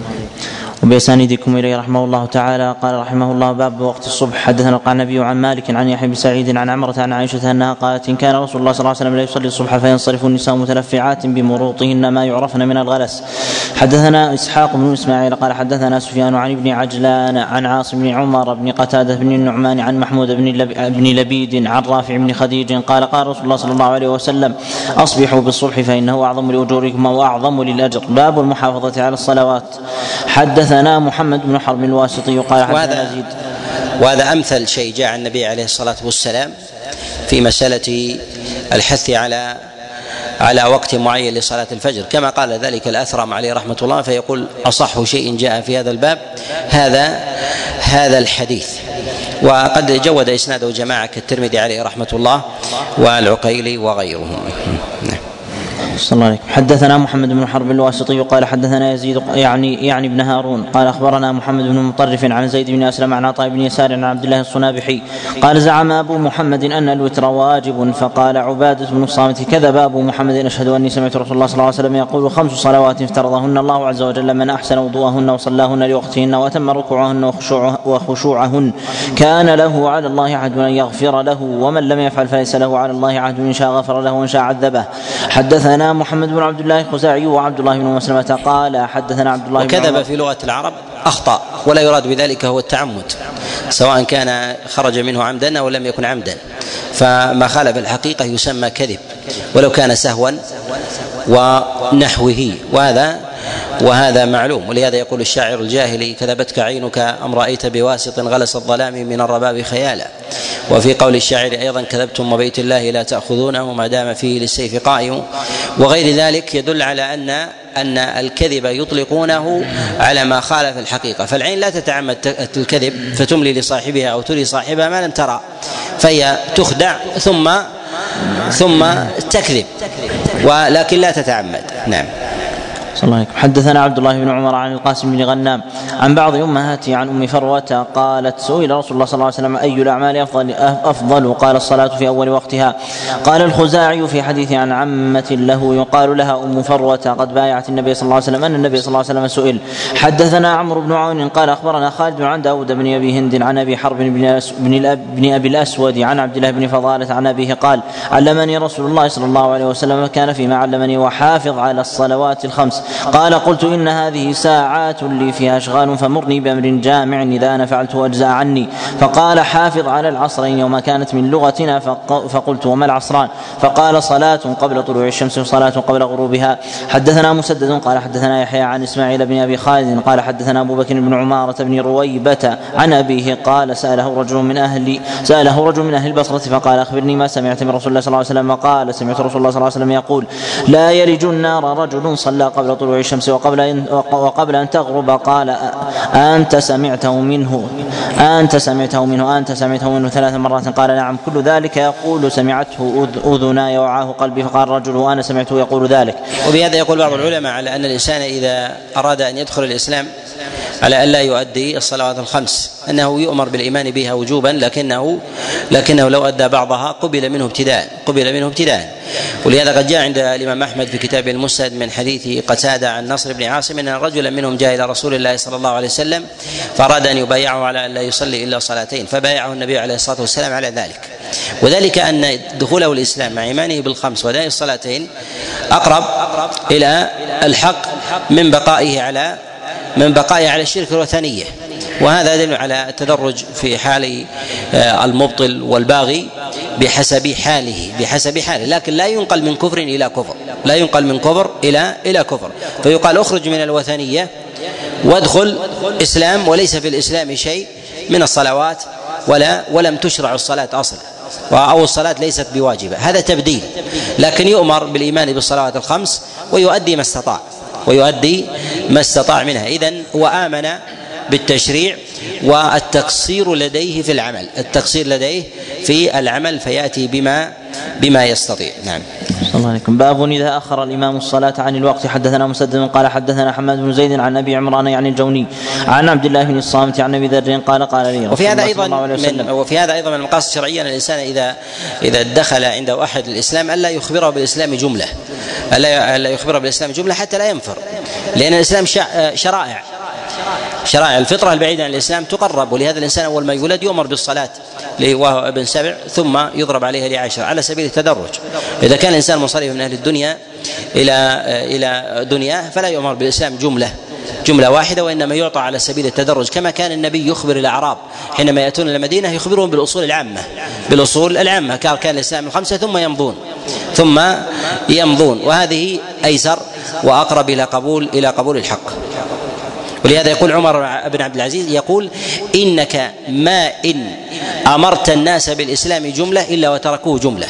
وبأسانيدكم إليه رحمه الله تعالى. قال رحمه الله باب وقت الصبح. حدثنا قال النبي عن مالك عن يحيى بن سعيد عن عمرة عن عائشة أنها قالت إن كان رسول الله صلى الله عليه وسلم لا يصلي الصبح فينصرف النساء متلفعات بمروطهن ما يعرفن من الغلس. حدثنا إسحاق بن إسماعيل قال حدثنا سفيان عن ابن عجلان عن عاصم بن عمر بن قتادة بن النعمان عن محمود بن بن لبيد عن رافع بن خديج قال قال رسول الله صلى الله عليه وسلم أصبحوا بالصبح فإنه أعظم لأجوركم وأعظم للأجر. باب المحافظة على الصلوات. حدثنا محمد بن حرب الواسطي قال وهذا يزيد وهذا أمثل شيء جاء عن النبي عليه الصلاة والسلام في مسألة الحث على على وقت معين لصلاة الفجر. كما قال ذلك الأثرم عليه رحمة الله فيقول أصح شيء جاء في هذا الباب هذا هذا الحديث. وقد جود إسناده جماعة كالترمذي عليه رحمة الله والعقيلي وغيرهم. صلى الله عليه حدثنا محمد بن حرب الواسطي قال حدثنا يزيد يعني يعني ابن هارون قال أخبرنا محمد بن مطرف عن زيد بن أسلم عن عطاء بن يسار عن عبد الله الصنابحي قال زعم أبو محمد أن الوتر واجب فقال عبادة بن الصامت كذب أبو محمد أشهد أني سمعت رسول الله صلى الله عليه وسلم يقول خمس صلوات افترضهن الله عز وجل من أحسن وضوءهن وصلاهن لوقتهن وأتم ركوعهن وخشوعهن كان له على الله عهد أن يغفر له ومن لم يفعل فليس له على الله عهد إن شاء غفر له وإن شاء عذبه. حدثنا محمد بن عبد الله الخزاعي وعبد الله بن مسلمة قال حدثنا عبد الله وكذب في لغة العرب أخطأ ولا يراد بذلك هو التعمد سواء كان خرج منه عمدا أو لم يكن عمدا. فما خالف الحقيقة يسمى كذب ولو كان سهوا ونحوه وهذا وهذا معلوم ولهذا يقول الشاعر الجاهلي كذبتك عينك أم رأيت بواسط غلس الظلام من الرباب خيالا وفي قول الشاعر أيضا كذبتم وبيت الله لا تاخذونه ما دام فيه للسيف قائم وغير ذلك يدل على أن أن الكذب يطلقونه على ما خالف الحقيقة. فالعين لا تتعمد الكذب فتملي لصاحبها أو تري صاحبها ما لم ترى فهي تخدع ثم ثم تكذب ولكن لا تتعمد. نعم. صلى الله حدثنا عبد الله بن عمر عن القاسم بن غنام عن بعض امهاته عن أم فروة قالت سئل رسول الله صلى الله عليه وسلم أي الأعمال افضل أفضل؟ قال الصلاة في أول وقتها. قال الخزاعي في حديث عن عمة له يقال لها أم فروة قد بايعت النبي صلى الله عليه وسلم أن النبي صلى الله عليه وسلم سئل. حدثنا عمرو بن عون قال أخبرنا خالد عن داود بن أبي هند عن أبي حرب بن بن أبي الأسود عن عبد الله بن فضالة عن أبيه قال علمني رسول الله صلى الله عليه وسلم كان فيما علمني وحافظ على الصلوات الخمس. قال قلت إن هذه ساعات لي فيها أشغال فمرني بأمر جامع إذا أنا فعلته أجزاء عني. فقال حافظ على العصرين يوم كانت من لغتنا فقلت وما العصران؟ فقال صلاة قبل طلوع الشمس وصلاة قبل غروبها. حدثنا مسدد قال حدثنا يحيى عن إسماعيل بن أبي خالد قال حدثنا أبو بكر بن عمارة بن رويبة عن أبيه قال سأله رجل من أهل سأله رجل من أهل البصرة فقال أخبرني ما سمعت من رسول الله صلى الله عليه وسلم قال سمعت رسول الله صلى الله عليه وسلم يقول لا يلج النار رجل صلى قبل طلوع الشمس وقبل أن وقبل أن تغرب قال أنت سمعته منه؟ أنت سمعته منه؟ أنت سمعته منه ثلاث مرات؟ قال نعم. كل ذلك يقول سمعته أذناي وعاه قلبي. فقال الرجل وأنا سمعته يقول ذلك. وبهذا يقول بعض العلماء على أن الإنسان إذا أراد أن يدخل الإسلام على ألا يؤدي الصلوات الخمس. أنه يؤمر بالإيمان بها وجوبا لكنه لكنه لو أدى بعضها قبل منه ابتداء قبل منه ابتداء. ولهذا قد جاء عند الإمام أحمد في كتابه المسند من حديث قتادة عن نصر بن عاصم أن رجلا منهم جاء إلى رسول الله صلى الله عليه وسلم فأراد أن يبايعه على أن لا يصلي إلا صلاتين فبايعه النبي عليه الصلاة والسلام على ذلك. وذلك أن دخوله الإسلام مع إيمانه بالخمس وداء الصلاتين أقرب إلى الحق من بقائه على من بقائه على الشرك الوثنيه وهذا يدل على التدرج في حال آه، المبطل والباغي بحسب حاله بحسب حاله. لكن لا ينقل من كفر إلى كفر لا ينقل من كفر إلى إلى كفر. فيقال اخرج من الوثنية وادخل إسلام وليس في الإسلام شيء من الصلوات ولا ولم تشرع الصلاة أصلا أو الصلاة ليست بواجبة. هذا تبديل. لكن يؤمر بالإيمان بالصلوات الخمس ويؤدي ما استطاع. ويؤدي ما استطاع منها. اذا هو آمن بالتشريع والتقصير لديه في العمل. التقصير لديه في العمل فيأتي بما بما يستطيع. نعم. صلى الله عليكم باب إذا أخر الإمام الصلاة عن الوقت. حدثنا مسدد قال حدثنا حماد بن زيد عن أبي عمران يعني الجوني عن عبد الله بن الصامت عن أبي ذر قال قال لي وفي هذا أيضا من وفي هذا أيضا من المقاصد الشرعية أن الإنسان إذا إذا دخل عنده أحد الإسلام ألا يخبره بالإسلام جملة. ألا ألا يخبره بالإسلام جملة حتى لا ينفر. لأن الإسلام شرائع. شرائع. الفطرة البعيدة عن الإسلام تقرب ولهذا الإنسان أول ما يولد يؤمر بالصلاة وهو ابن سبع ثم يضرب عليها لعشر على سبيل التدرج. إذا كان الإنسان منصرفا من أهل الدنيا إلى إلى دنياه فلا يؤمر بالإسلام جملة. جملة واحدة وإنما يعطى على سبيل التدرج كما كان النبي يخبر الأعراب حينما يأتون إلى المدينة يخبرهم بالأصول العامة بالأصول العامة كان الإسلام الخمسه ثم يمضون ثم يمضون وهذه أيسر وأقرب إلى قبول إلى قبول الحق. ولهذا يقول عمر بن عبد العزيز يقول إنك ما إن أمرت الناس بالإسلام جملة إلا وتركوه جملة.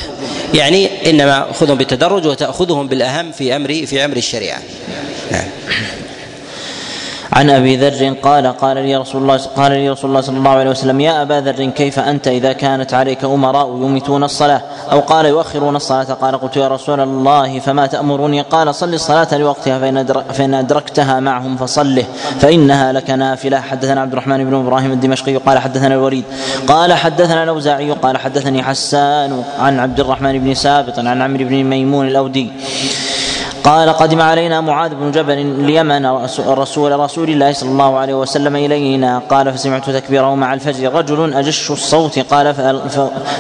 يعني إنما خذهم بالتدرج وتأخذهم بالأهم في أمر في أمر الشريعة. نعم. عن أبي ذر قال قال لي رسول الله قال لي رسول الله صلى الله عليه وسلم يا أبا ذر كيف أنت إذا كانت عليك أمراء يميتون الصلاة أو قال يؤخرون الصلاة؟ قال قلت يا رسول الله فما تأمرني؟ قال صل الصلاة لوقتها فإن فإن أدركتها معهم فصله فإنها لك نافلة. حدثنا عبد الرحمن بن إبراهيم الدمشقي قال حدثنا الوليد قال حدثنا الأوزاعي قال حدثني حسان عن عبد الرحمن بن سابط عن عمرو بن ميمون الأودي. قال قدم علينا معاذ بن جبل اليمن رسول رسول الله صلى الله عليه وسلم إلينا. قال فسمعت تكبيره مع الفجر. رجل أجش الصوت قال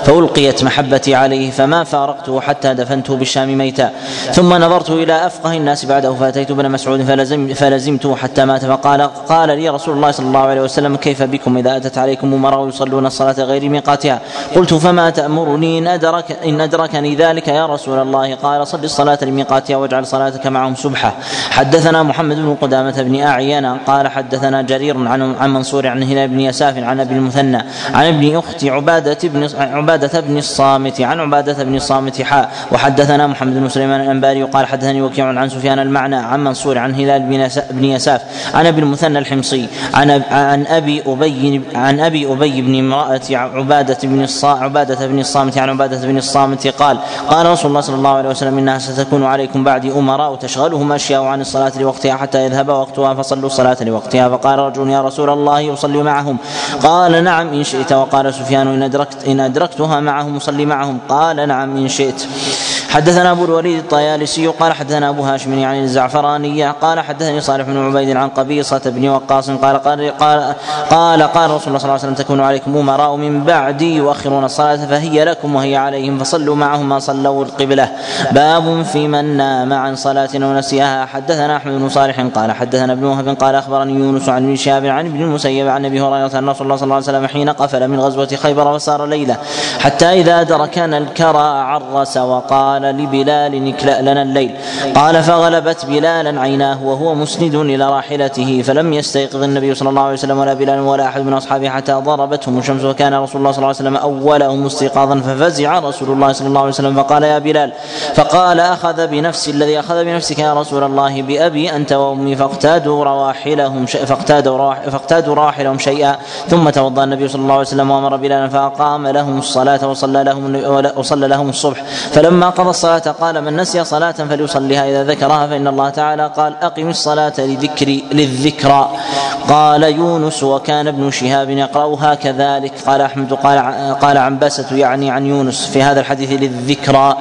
فألقيت محبتي عليه فما فارقته حتى دفنته بالشام ميتا. ثم نظرت إلى أفقه الناس بعده فأتيت ابن مسعود فلزم فلزمته حتى مات فقال قال لي رسول الله صلى الله عليه وسلم كيف بكم إذا أتت عليكم امراء يصلون الصلاة غير ميقاتها؟ قلت فما تأمرني إن ادرك إن أدركني ذلك يا رسول الله. قال صل الصلاة لميقاتها واجعل صلاتك معهم سبحة حدثنا محمد بن قدامة بن أعين قال حدثنا جرير عن عن منصور عن هلال بن يساف عن أبي المثنى عن ابن أخت عبادة بن عبادة بن الصامت عن عبادة بن الصامت حاء وحدثنا محمد بن سليمان الأنباري قال حدثني وكيع عن سفيان المعنى عن منصور عن هلال بن يساف عن أبي المثنى الحمصي عن عن أبي أبي عن أبي أبي بن امرأة عبادة بن عبادة بن الصامت عن عبادة بن الصامت قال قال رسول الله صلى الله عليه وسلم إنها ستكون عليكم بعدي أمراء تشغلهم أشياء عن الصلاة لوقتها حتى يذهب وقتها فصلوا الصلاة لوقتها. فقال رجل يا رسول الله أصلي معهم. قال نعم إن شئت. وقال سفيان إن أدركت إن أدركتها معهم أصلي معهم. قال نعم إن شئت. حدثنا أبو الوليد الطيالسي قال حدثنا أبو هاشم يعني الزعفرانية قال حدثني صالح بن عبيد عن قبيصة بن وقاص قال قال قال قال, قال رسول الله صلى الله عليه وسلم تكون عليكم أمراء من بعدي يؤخرون الصلاة فهي لكم وهي عليهم فصلوا معهم ما صلوا القبلة. باب في من نام عن صلاة أو نسيها. حدثنا احمد بن صالح قال حدثنا ابن وهب قال أخبرني يونس عن ابن شهاب عن ابن المسيب عن أبي هريرة أن رسول الله صلى الله عليه وسلم حين قفل من غزوة خيبر وسار ليلة حتى إذا دركنا الكرى عرس وقال قال لبلال اكلأ لنا الليل. قال فغلبت بلالا عيناه وهو مسند إلى راحلته فلم يستيقظ النبي صلى الله عليه وسلم ولا بلال ولا أحد من أصحابه حتى ضربتهم الشمس وكان رسول الله صلى الله عليه وسلم أولهم استيقاظا ففزع رسول الله صلى الله عليه وسلم فقال يا بلال فقال أخذ بنفسي الذي أخذ بنفسك يا رسول الله بأبي أنت وأمي فاقتادوا رواحلهم فاقتادوا فاقتادوا راحلهم شيئا. ثم توضأ النبي صلى الله عليه وسلم وأمر بلالا فأقام لهم الصلاة وصلى لهم وصلى لهم الصبح. فلما قضى الصلاة قال من نسي صلاة فليصليها إذا ذكرها فإن الله تعالى قال أقم الصلاة لذكري للذكرى. قال يونس وكان ابن شهاب يقرأها كذلك قال أحمد قال قال عنبسة يعني عن يونس في هذا الحديث للذكرى.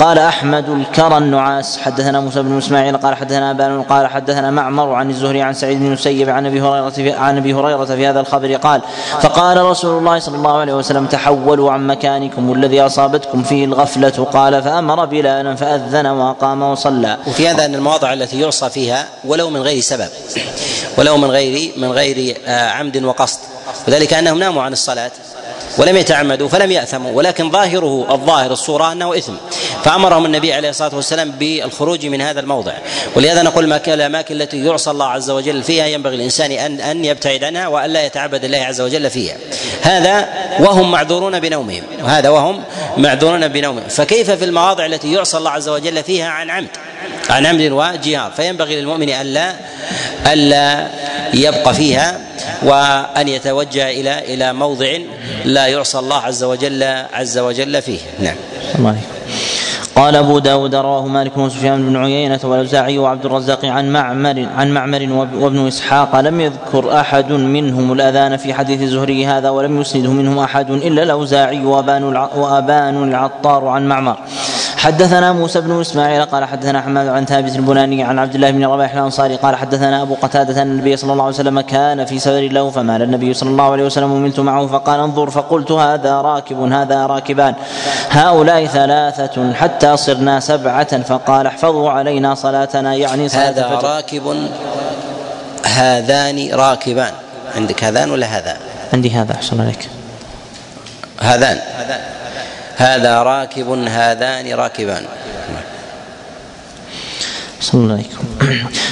قال أحمد الكرى النعاس حدثنا موسى بن إسماعيل قال حدثنا أبان قال حدثنا معمر عن الزهري عن سعيد بن المسيب عن أبي هريرة عن أبي هريرة في هذا الخبر قال فقال رسول الله صلى الله عليه وسلم تحولوا عن مكانكم الذي أصابتكم فيه الغفلة قال فأمر بلالا فأذن وأقام وصلى. وفي هذا أن المواضع التي يعصى فيها ولو من غير سبب ولو من غير من غير آه، عمد وقصد. وذلك أنهم ناموا عن الصلاة. ولم يتعمدوا فلم يأثموا ولكن ظاهره الظاهر الصورة أنه إثم. فأمرهم النبي عليه الصلاة والسلام بالخروج من هذا الموضع. ولهذا نقول ما الأماكن التي يعصى الله عز وجل فيها ينبغي الإنسان أن أن يبتعد عنها وألا يتعبد الله عز وجل فيها. هذا وهم معذورون بنومهم. هذا وهم معذورون بنومهم. فكيف في المواضع التي يعصى الله عز وجل فيها عن عمد؟ عن عمد وجهار فينبغي للمؤمن ألا ألا يبقى فيها وأن يتوجه إلى إلى موضع لا يعصى الله عز وجل عز وجل فيه. نعم. الله قال أبو داود رواه مالك وسفيان بن عيينة والأوزاعي وعبد الرزاق عن معمر عن معمر وابن إسحاق لم يذكر أحد منهم الأذان في حديث الزهري هذا ولم يسنده منهم أحد إلا الأوزاعي وأبان وأبان العطار عن معمر. حدثنا موسى بن إسماعيل قال حدثنا حماد عن ثابت البناني عن عبد الله بن رباح الأنصاري قال حدثنا أبو قتادة أن النبي صلى الله عليه وسلم كان في سفر له فمال النبي صلى الله عليه وسلم وملت معه فقال انظر فقلت هذا راكب هذا راكبان هؤلاء ثلاثة حتى صرنا سبعة فقال احفظوا علينا صلاتنا يعني صلاة هذا الفجر. راكب هذان راكبان عندك هذان ولا هذا؟ عندي هذا أحسن عليك هذان هذا راكب هذان راكبان. صلى عليكم.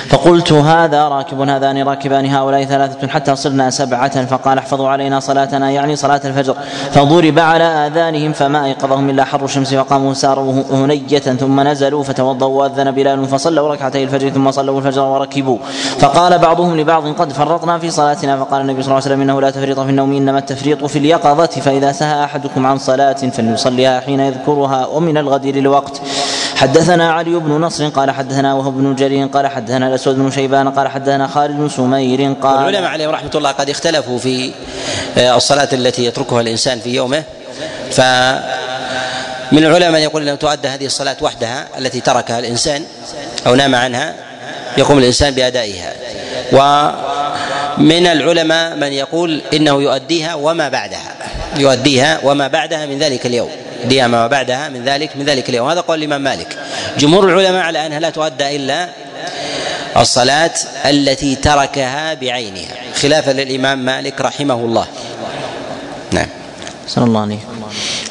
فقلت هذا راكب هذان راكبان هؤلاء ثلاثة حتى صرنا سبعة فقال احفظوا علينا صلاتنا يعني صلاة الفجر. فضرب على آذانهم فما أيقظهم إلا حر الشمس فقاموا ساروا هنية ثم نزلوا فتوضأوا وأذن بلال فصلوا ركعتي الفجر ثم صلوا الفجر وركبوا. فقال بعضهم لبعض قد فرطنا في صلاتنا. فقال النبي صلى الله عليه وسلم إنه لا تفريط في النوم إنما التفريط في اليقظة فإذا سهى أحدكم عن صلاة فليصليها حين يذكرها ومن الغد للوقت حدثنا علي بن نصر قال حدثنا وهب بن جرير قال حدثنا الأسود بن شيبان قال حدثنا خالد بن سمير قال العلماء عليهم رحمة الله قد اختلفوا في آه، الصلاة التي يتركها الإنسان في يومه. ف من العلماء من يقول إنه تؤدى هذه الصلاة وحدها التي تركها الإنسان أو نام عنها يقوم الإنسان بأدائها. ومن العلماء من يقول إنه يؤديها وما بعدها يؤديها وما بعدها من ذلك اليوم. يؤديها ما بعدها من ذلك من ذلك اليوم. هذا قول الإمام مالك. جمهور العلماء على أنها لا تؤدى إلا الصلاة التي تركها بعينها. خلافا للإمام مالك رحمه الله. نعم. صلى الله عليه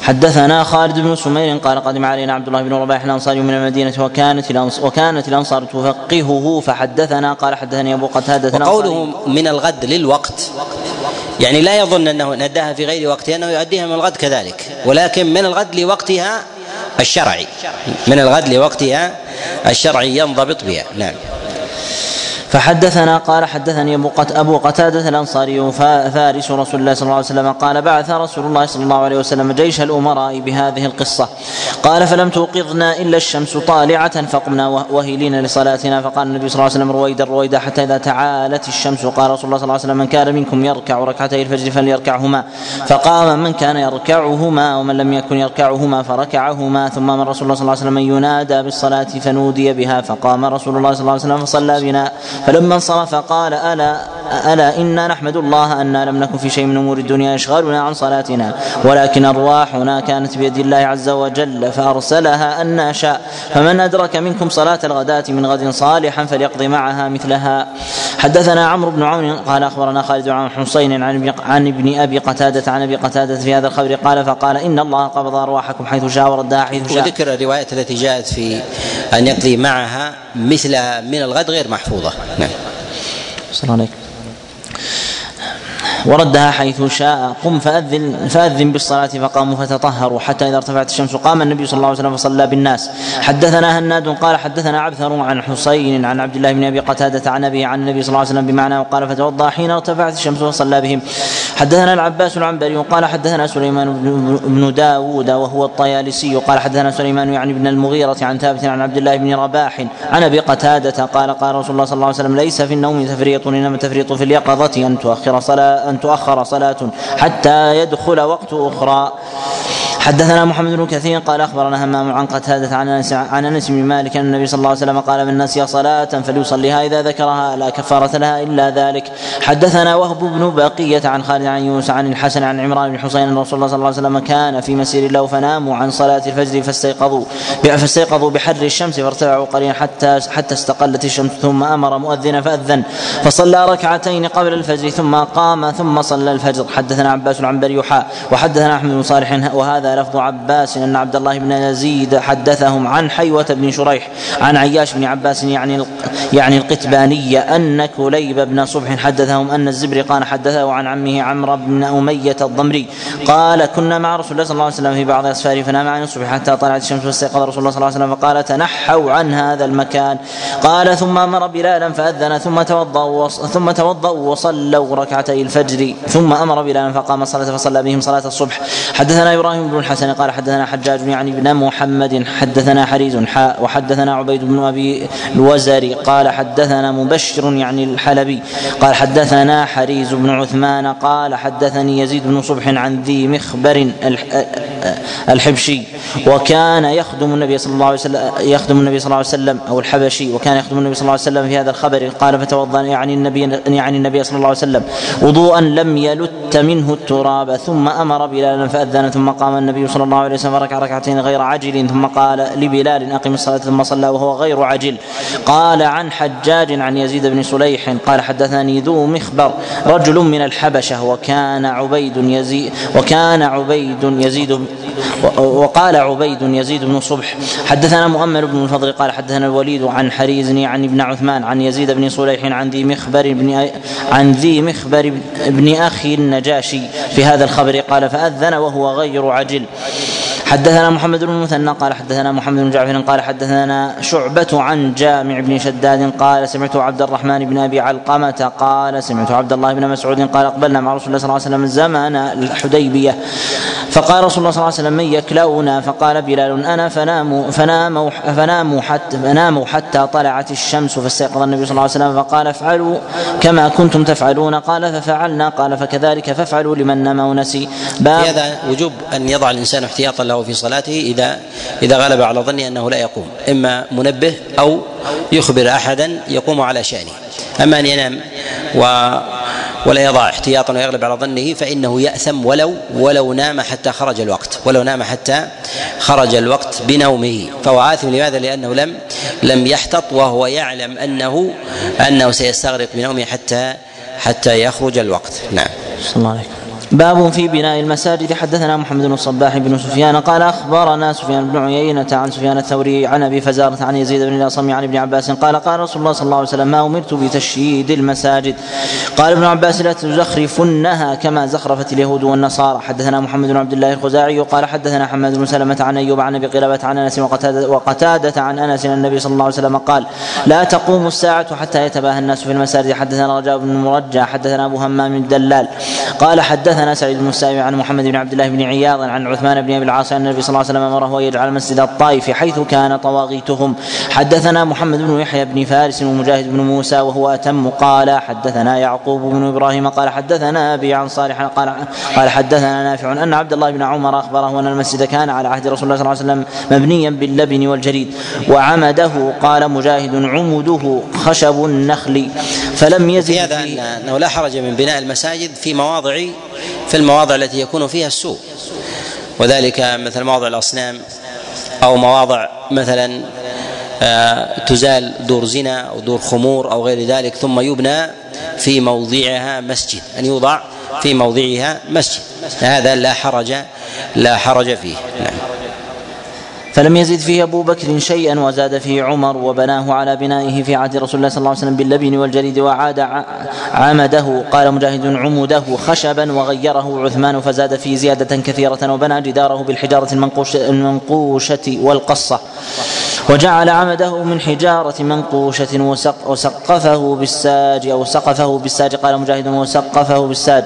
حدثنا خالد بن سمير قال قدم علينا عبد الله بن رباح الأنصاري من المدينة وكانت الأنصار وكانت الأنصار تفقهه فحدثنا قال حدثني أبو قتادة وقوله من الغد للوقت. يعني لا يظن أنه نداها في غير وقتها أنه يؤديها من الغد كذلك ولكن من الغد لوقتها الشرعي من الغد لوقتها الشرعي ينضبط بها نعم. فحدثنا قال حدثني أبو قتادة الأنصاري فارس رسول الله صلى الله عليه وسلم قال بعث رسول الله صلى الله عليه وسلم جيش الأمراء بهذه القصة. قال فلم توقظنا إلا الشمس طالعة فقمنا وهلين لصلاتنا فقال النبي صلى الله عليه وسلم رويدا رويدا حتى إذا تعالت الشمس. قال رسول الله صلى الله عليه وسلم من كان منكم يركع ركعتي الفجر فليركعهما. فقام من كان يركعهما ومن لم يكن يركعهما فركعهما. ثم من رسول الله صلى الله عليه وسلم ينادى بالصلاة فنودي بها فقام رسول الله صلى الله عليه وسلم فصلى بنا فلما انصرف قال ألا ألا إنا نحمد الله أنا لم نكن في شيء من أمور الدنيا يشغلنا عن صلاتنا ولكن أرواحنا كانت بيد الله عز وجل فأرسلها أن شاء فمن أدرك منكم صلاة الغداة من غد صالحا فليقضي معها مثلها. حدثنا عمرو بن عون قال أخبرنا خالد عن حسين عن عن ابن أبي قتادة عن أبي قتادة في هذا الخبر قال فقال إن الله قبض أرواحكم حيث شاء وردها حيث شاء. وذكر الروايات التي جاءت في أن يقضي معها مثل من الغد غير محفوظة. نعم. صلى الله عليك وردها حيث شاء. قم فأذن فأذن بالصلاة فقاموا فتطهروا حتى إذا ارتفعت الشمس قام النبي صلى الله عليه وسلم فصلى بالناس. حدثنا هناد قال حدثنا عبثر عن حسين عن عبد الله بن أبي قتادة عن أبي عن النبي صلى الله عليه وسلم بمعنى وقال فتوضأ حين ارتفعت الشمس فصلى بهم. حدثنا العباس العنبري وقال حدثنا سليمان بن داود وهو الطيالسي قال حدثنا سليمان يعني بن المغيرة عن ثابت عن عبد الله بن رباح عن أبي قتادة قال قال رسول الله صلى الله عليه وسلم ليس في النوم تفريط إنما التفريط في اليقظة أن تؤخر صلاة أن تؤخر صلاة حتى يدخل وقت أخرى. حدثنا محمد بن كثير قال أخبرنا همام عن قتادة عن أنس عن أنس بن مالك أن النبي صلى الله عليه وسلم قال من نسي صلاة فليصليها إذا ذكرها لا كفارة لها إلا ذلك. حدثنا وهب بن بقية عن خالد عن يونس عن الحسن عن عمران بن حسين أن رسول الله صلى الله عليه وسلم كان في مسير له فناموا عن صلاة الفجر فاستيقظوا فاستيقظوا بحر الشمس فارتفعوا قليلا حتى حتى استقلت الشمس ثم أمر مؤذنا فأذن فصلى ركعتين قبل الفجر ثم قام ثم صلى الفجر. حدثنا عباس العنبري وحدثنا أحمد بن صالح وهذا لفظ عباس إن عبد الله بن يزيد حدثهم عن حيوة بن شريح عن عياش بن عباس يعني يعني القتباني أن كليب بن صبح حدثهم أن الزبرقان حدثه عن عمه عمرو بن أمية الضمري قال كنا مع رسول الله صلى الله عليه وسلم في بعض اسفاره فنام عن الصبح حتى طلعت الشمس فاستيقظ رسول الله صلى الله عليه وسلم فقال تنحوا عن هذا المكان قال ثم أمر بلالا فأذن ثم توضأ ثم توضأ وصلوا ركعتي الفجر ثم أمر بلالا فقام الصلاة فصلى بهم صلاة الصبح. حدثنا إبراهيم بن الحسن قال حدثنا حجاج يعني بن محمد حدثنا حريز حاء وحدثنا عبيد بن أبي الوزري قال حدثنا مبشر يعني الحلبي قال حدثنا حريز بن عثمان قال حدثني يزيد بن صبح عن ذي مخبر الحبشي وكان يخدم النبي صلى الله عليه وسلم يخدم النبي صلى الله عليه وسلم أو الحبشي وكان يخدم النبي صلى الله عليه وسلم في هذا الخبر. قال فتوضأ يعني النبي يعني النبي صلى الله عليه وسلم. وضوءا لم يلت منه التراب ثم أمر بلالا فأذن ثم قام النبي صلى الله عليه وسلم فركع ركعتين غير عجل ثم قال لبلال أقم الصلاة ثم صلى وهو غير عجل قال عن حجاج عن يزيد بن سليح قال حدثني ذو مخبر رجل من الحبشة وكان عبيد يزيد وكان عبيد يزيد وقال عبيد يزيد بن صبح حدثنا مؤمل بن الفضل قال حدثنا الوليد عن حريز عن ابن عثمان عن يزيد بن صليح عن ذي مخبر بن عن ذي مخبر بن أخي النجاشي في هذا الخبر قال فأذن وهو غير عجل. حدثنا محمد بن المثنى قال حدثنا محمد بن جعفر قال حدثنا شعبة عن جامع بن شداد قال سمعت عبد الرحمن بن أبي علقمة قال سمعت عبد الله بن مسعود قال أقبلنا مع رسول الله صلى الله عليه وسلم زمان الحديبية. فقال رسول الله صلى الله عليه وسلم من يكلؤنا فقال بلال أنا فناموا فناموا فناموا حتى فناموا حتى طلعت الشمس فاستيقظ النبي صلى الله عليه وسلم فقال افعلوا كما كنتم تفعلون. قال ففعلنا. قال فكذلك فافعلوا لمن نام ونسي. باب هذا وجوب أن يضع الإنسان احتياطا له في صلاته إذا إذا غلب على ظنه أنه لا يقوم إما منبه أو يخبر أحدا يقوم على شأنه أما أن ينام و ولا يضع احتياطا ويغلب على ظنه فإنه يأثم ولو ولو نام حتى خرج الوقت ولو نام حتى خرج الوقت بنومه فهو آثم لماذا؟ لأنه لم لم يحتط وهو يعلم أنه أنه سيستغرق بنومه حتى حتى يخرج الوقت نعم. صلى الله. باب في بناء المساجد. حدثنا محمد بن الصباح بن سفيان قال أخبرنا سفيان بن عيينة عن سفيان الثوري عن أبي فزارة عن يزيد بن الاصم عن ابن عباس قال قال رسول الله صلى الله عليه وسلم ما أمرت بتشييد المساجد. قال ابن عباس لا تزخرفنها كما زخرفت اليهود والنصارى. حدثنا محمد بن عبد الله الخزاعي قال حدثنا حماد بن سلمة عن أيوب عن أبي قلابة عن أنس وقتاده, وقتادة عن أنس النبي صلى الله عليه وسلم قال لا تقوم الساعة حتى يتباهى الناس في المساجد. حدثنا رجاء بن مرجع حدثنا أبو همام الدلال قال حدثنا سعيد بن السائب عن محمد بن عبد الله بن عياض عن عثمان بن أبي العاص أن النبي صلى الله عليه وسلم أمره أن يجعل مسجد الطائف حيث كان طواغيتهم. حدثنا محمد بن يحيى بن فارس ومجاهد بن موسى وهو أتم. قال حدثنا يعقوب بن إبراهيم. قال حدثنا أبي عن صالح. قال قال حدثنا نافع أن عبد الله بن عمر أخبره أن المسجد كان على عهد رسول الله صلى الله عليه وسلم مبنيا باللبن والجريد وعمده. قال مجاهد عمده خشب النخل فلم يزد في هذا أنه لا حرج من بناء المساجد في مواضع في المواضع التي يكون فيها السوء. وذلك مثل مواضع الأصنام أو مواضع مثلا آه، تزال دور زنا أو دور خمور أو غير ذلك ثم يبنى في موضعها مسجد أن يوضع في موضعها مسجد. هذا لا حرج لا حرج فيه. نعم. فلم يزد فيه أبو بكر شيئا وزاد فيه عمر وبناه على بنائه في عهد رسول الله صلى الله عليه وسلم باللبن والجليد وعاد عمده. قال مجاهد عمده خشبا وغيره عثمان فزاد فيه زيادة كثيرة وبنى جداره بالحجارة المنقوشة والقصة. وجعل عمده من حجارة منقوشة وسقفه بالساج أو سقفه بالساج. قال مجاهد وسقفه بالساج.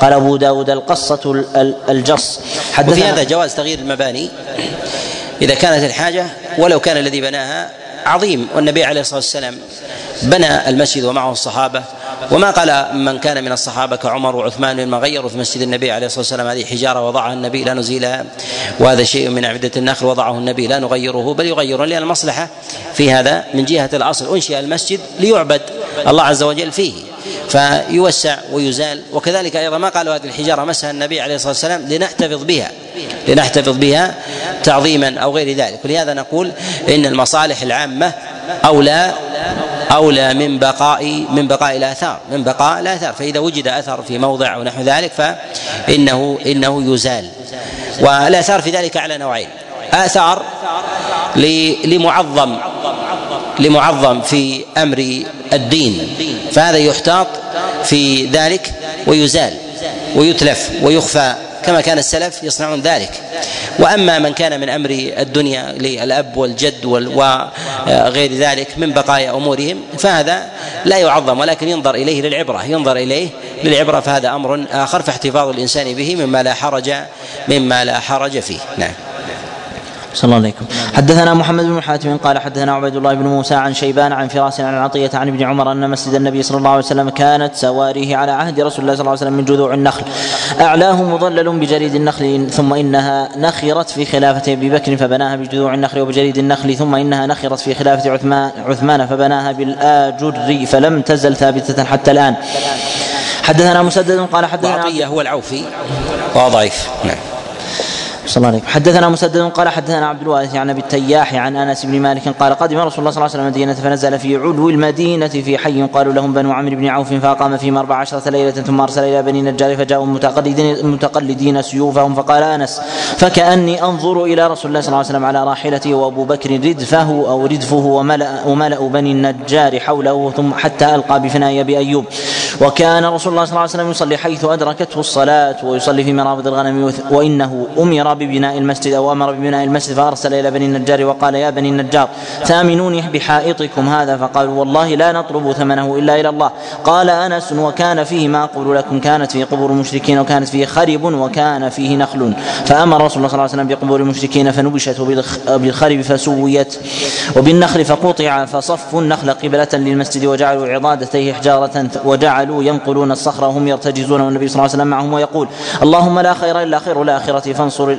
قال أبو داود القصة الجص. وفي هذا جواز تغيير المباني؟ إذا كانت الحاجة ولو كان الذي بناها عظيم. والنبي عليه الصلاة والسلام بنى المسجد ومعه الصحابة. وما قال من كان من الصحابة كعمر وعثمان مما غيروا في مسجد النبي عليه الصلاة والسلام؟ هذه حجارة وضعها النبي لا نزيلها. وهذا شيء من أعمدة النخل وضعه النبي لا نغيره بل يغيرون لأن المصلحة في هذا من جهة الأصل. أنشئ المسجد ليعبد الله عز وجل فيه فيوسع ويزال. وكذلك أيضا ما قالوا هذه الحجارة مسها النبي عليه الصلاة والسلام لنحتفظ بها. لنحتفظ بها تعظيما أو غير ذلك. ولهذا نقول إن المصالح العامة أولى أولى من بقاء من بقاء الآثار من بقاء الآثار. فإذا وجد أثر في موضع أو نحو ذلك فإنه إنه يزال. والآثار في ذلك على نوعين. آثار لمعظم لمعظم في أمر الدين فهذا يحتاط في ذلك ويزال ويتلف ويخفى كما كان السلف يصنعون ذلك. وأما من كان من أمر الدنيا للأب والجد وغير ذلك من بقايا أمورهم فهذا لا يعظم ولكن ينظر إليه للعبرة ينظر إليه للعبرة فهذا أمر آخر فاحتفاظ الإنسان به مما لا حرج مما لا حرج فيه. نعم. صلى الله عليكم حدثنا محمد بن حاتم قال حدثنا عبيد الله بن موسى عن شيبان عن فراس عن عطية عن ابن عمر أن مسجد النبي صلى الله عليه وسلم كانت سواريه على عهد رسول الله صلى الله عليه وسلم من جذوع النخل. أعلاه مظلل بجريد النخل ثم إنها نخرت في خلافة أبي بكر فبناها بجذوع النخل وبجريد النخل ثم إنها نخرت في خلافة عثمان عثمان فبناها بالآجر فلم تزل ثابتة حتى الآن. حدثنا مسدد قال حدثنا عطية هو العوفي. وهو ضعيف. نعم. صلى الله عليه حدثنا مسدد قال حدثنا عبد الوارث عن ابي التياح عن انس بن مالك قال قدم رسول الله صلى الله عليه وسلم المدينة فنزل في علو المدينة في حي قالوا لهم بنو عمرو بن عوف فاقام فيهم أربع عشره ليله ثم ارسل إلى بني النجار فجاءوا متقلدين متقلدين سيوفهم فقال انس فكاني انظر إلى رسول الله صلى الله عليه وسلم على راحلته وابو بكر ردفه أو ردفه وملا وملا بني النجار حوله ثم حتى القى بفناي ابي ايوب وكان رسول الله صلى الله عليه وسلم يصلي حيث ادركته الصلاه ويصلي في مرابض الغنم وانه أمر ببناء المسجد أو أمر ببناء المسجد فأرسل إلى بني النجار وقال يا بني النجار ثامنوني بحائطكم هذا؟ فقالوا والله لا نطلب ثمنه إلا إلى الله. قال أنس وكان فيه ما أقول لكم كانت فيه قبور المشركين وكانت فيه خرب وكان فيه نخل. فأمر رسول الله صلى الله عليه وسلم بقبور المشركين فنبشت بالخرب فسويت وبالنخل فقطع فصفوا النخل قبلة للمسجد وجعلوا عضادتيه حجارة وجعلوا ينقلون الصخرة وهم يرتجزون والنبي صلى الله عليه وسلم معهم ويقول اللهم لا خير إلا خير الآخرة فانصر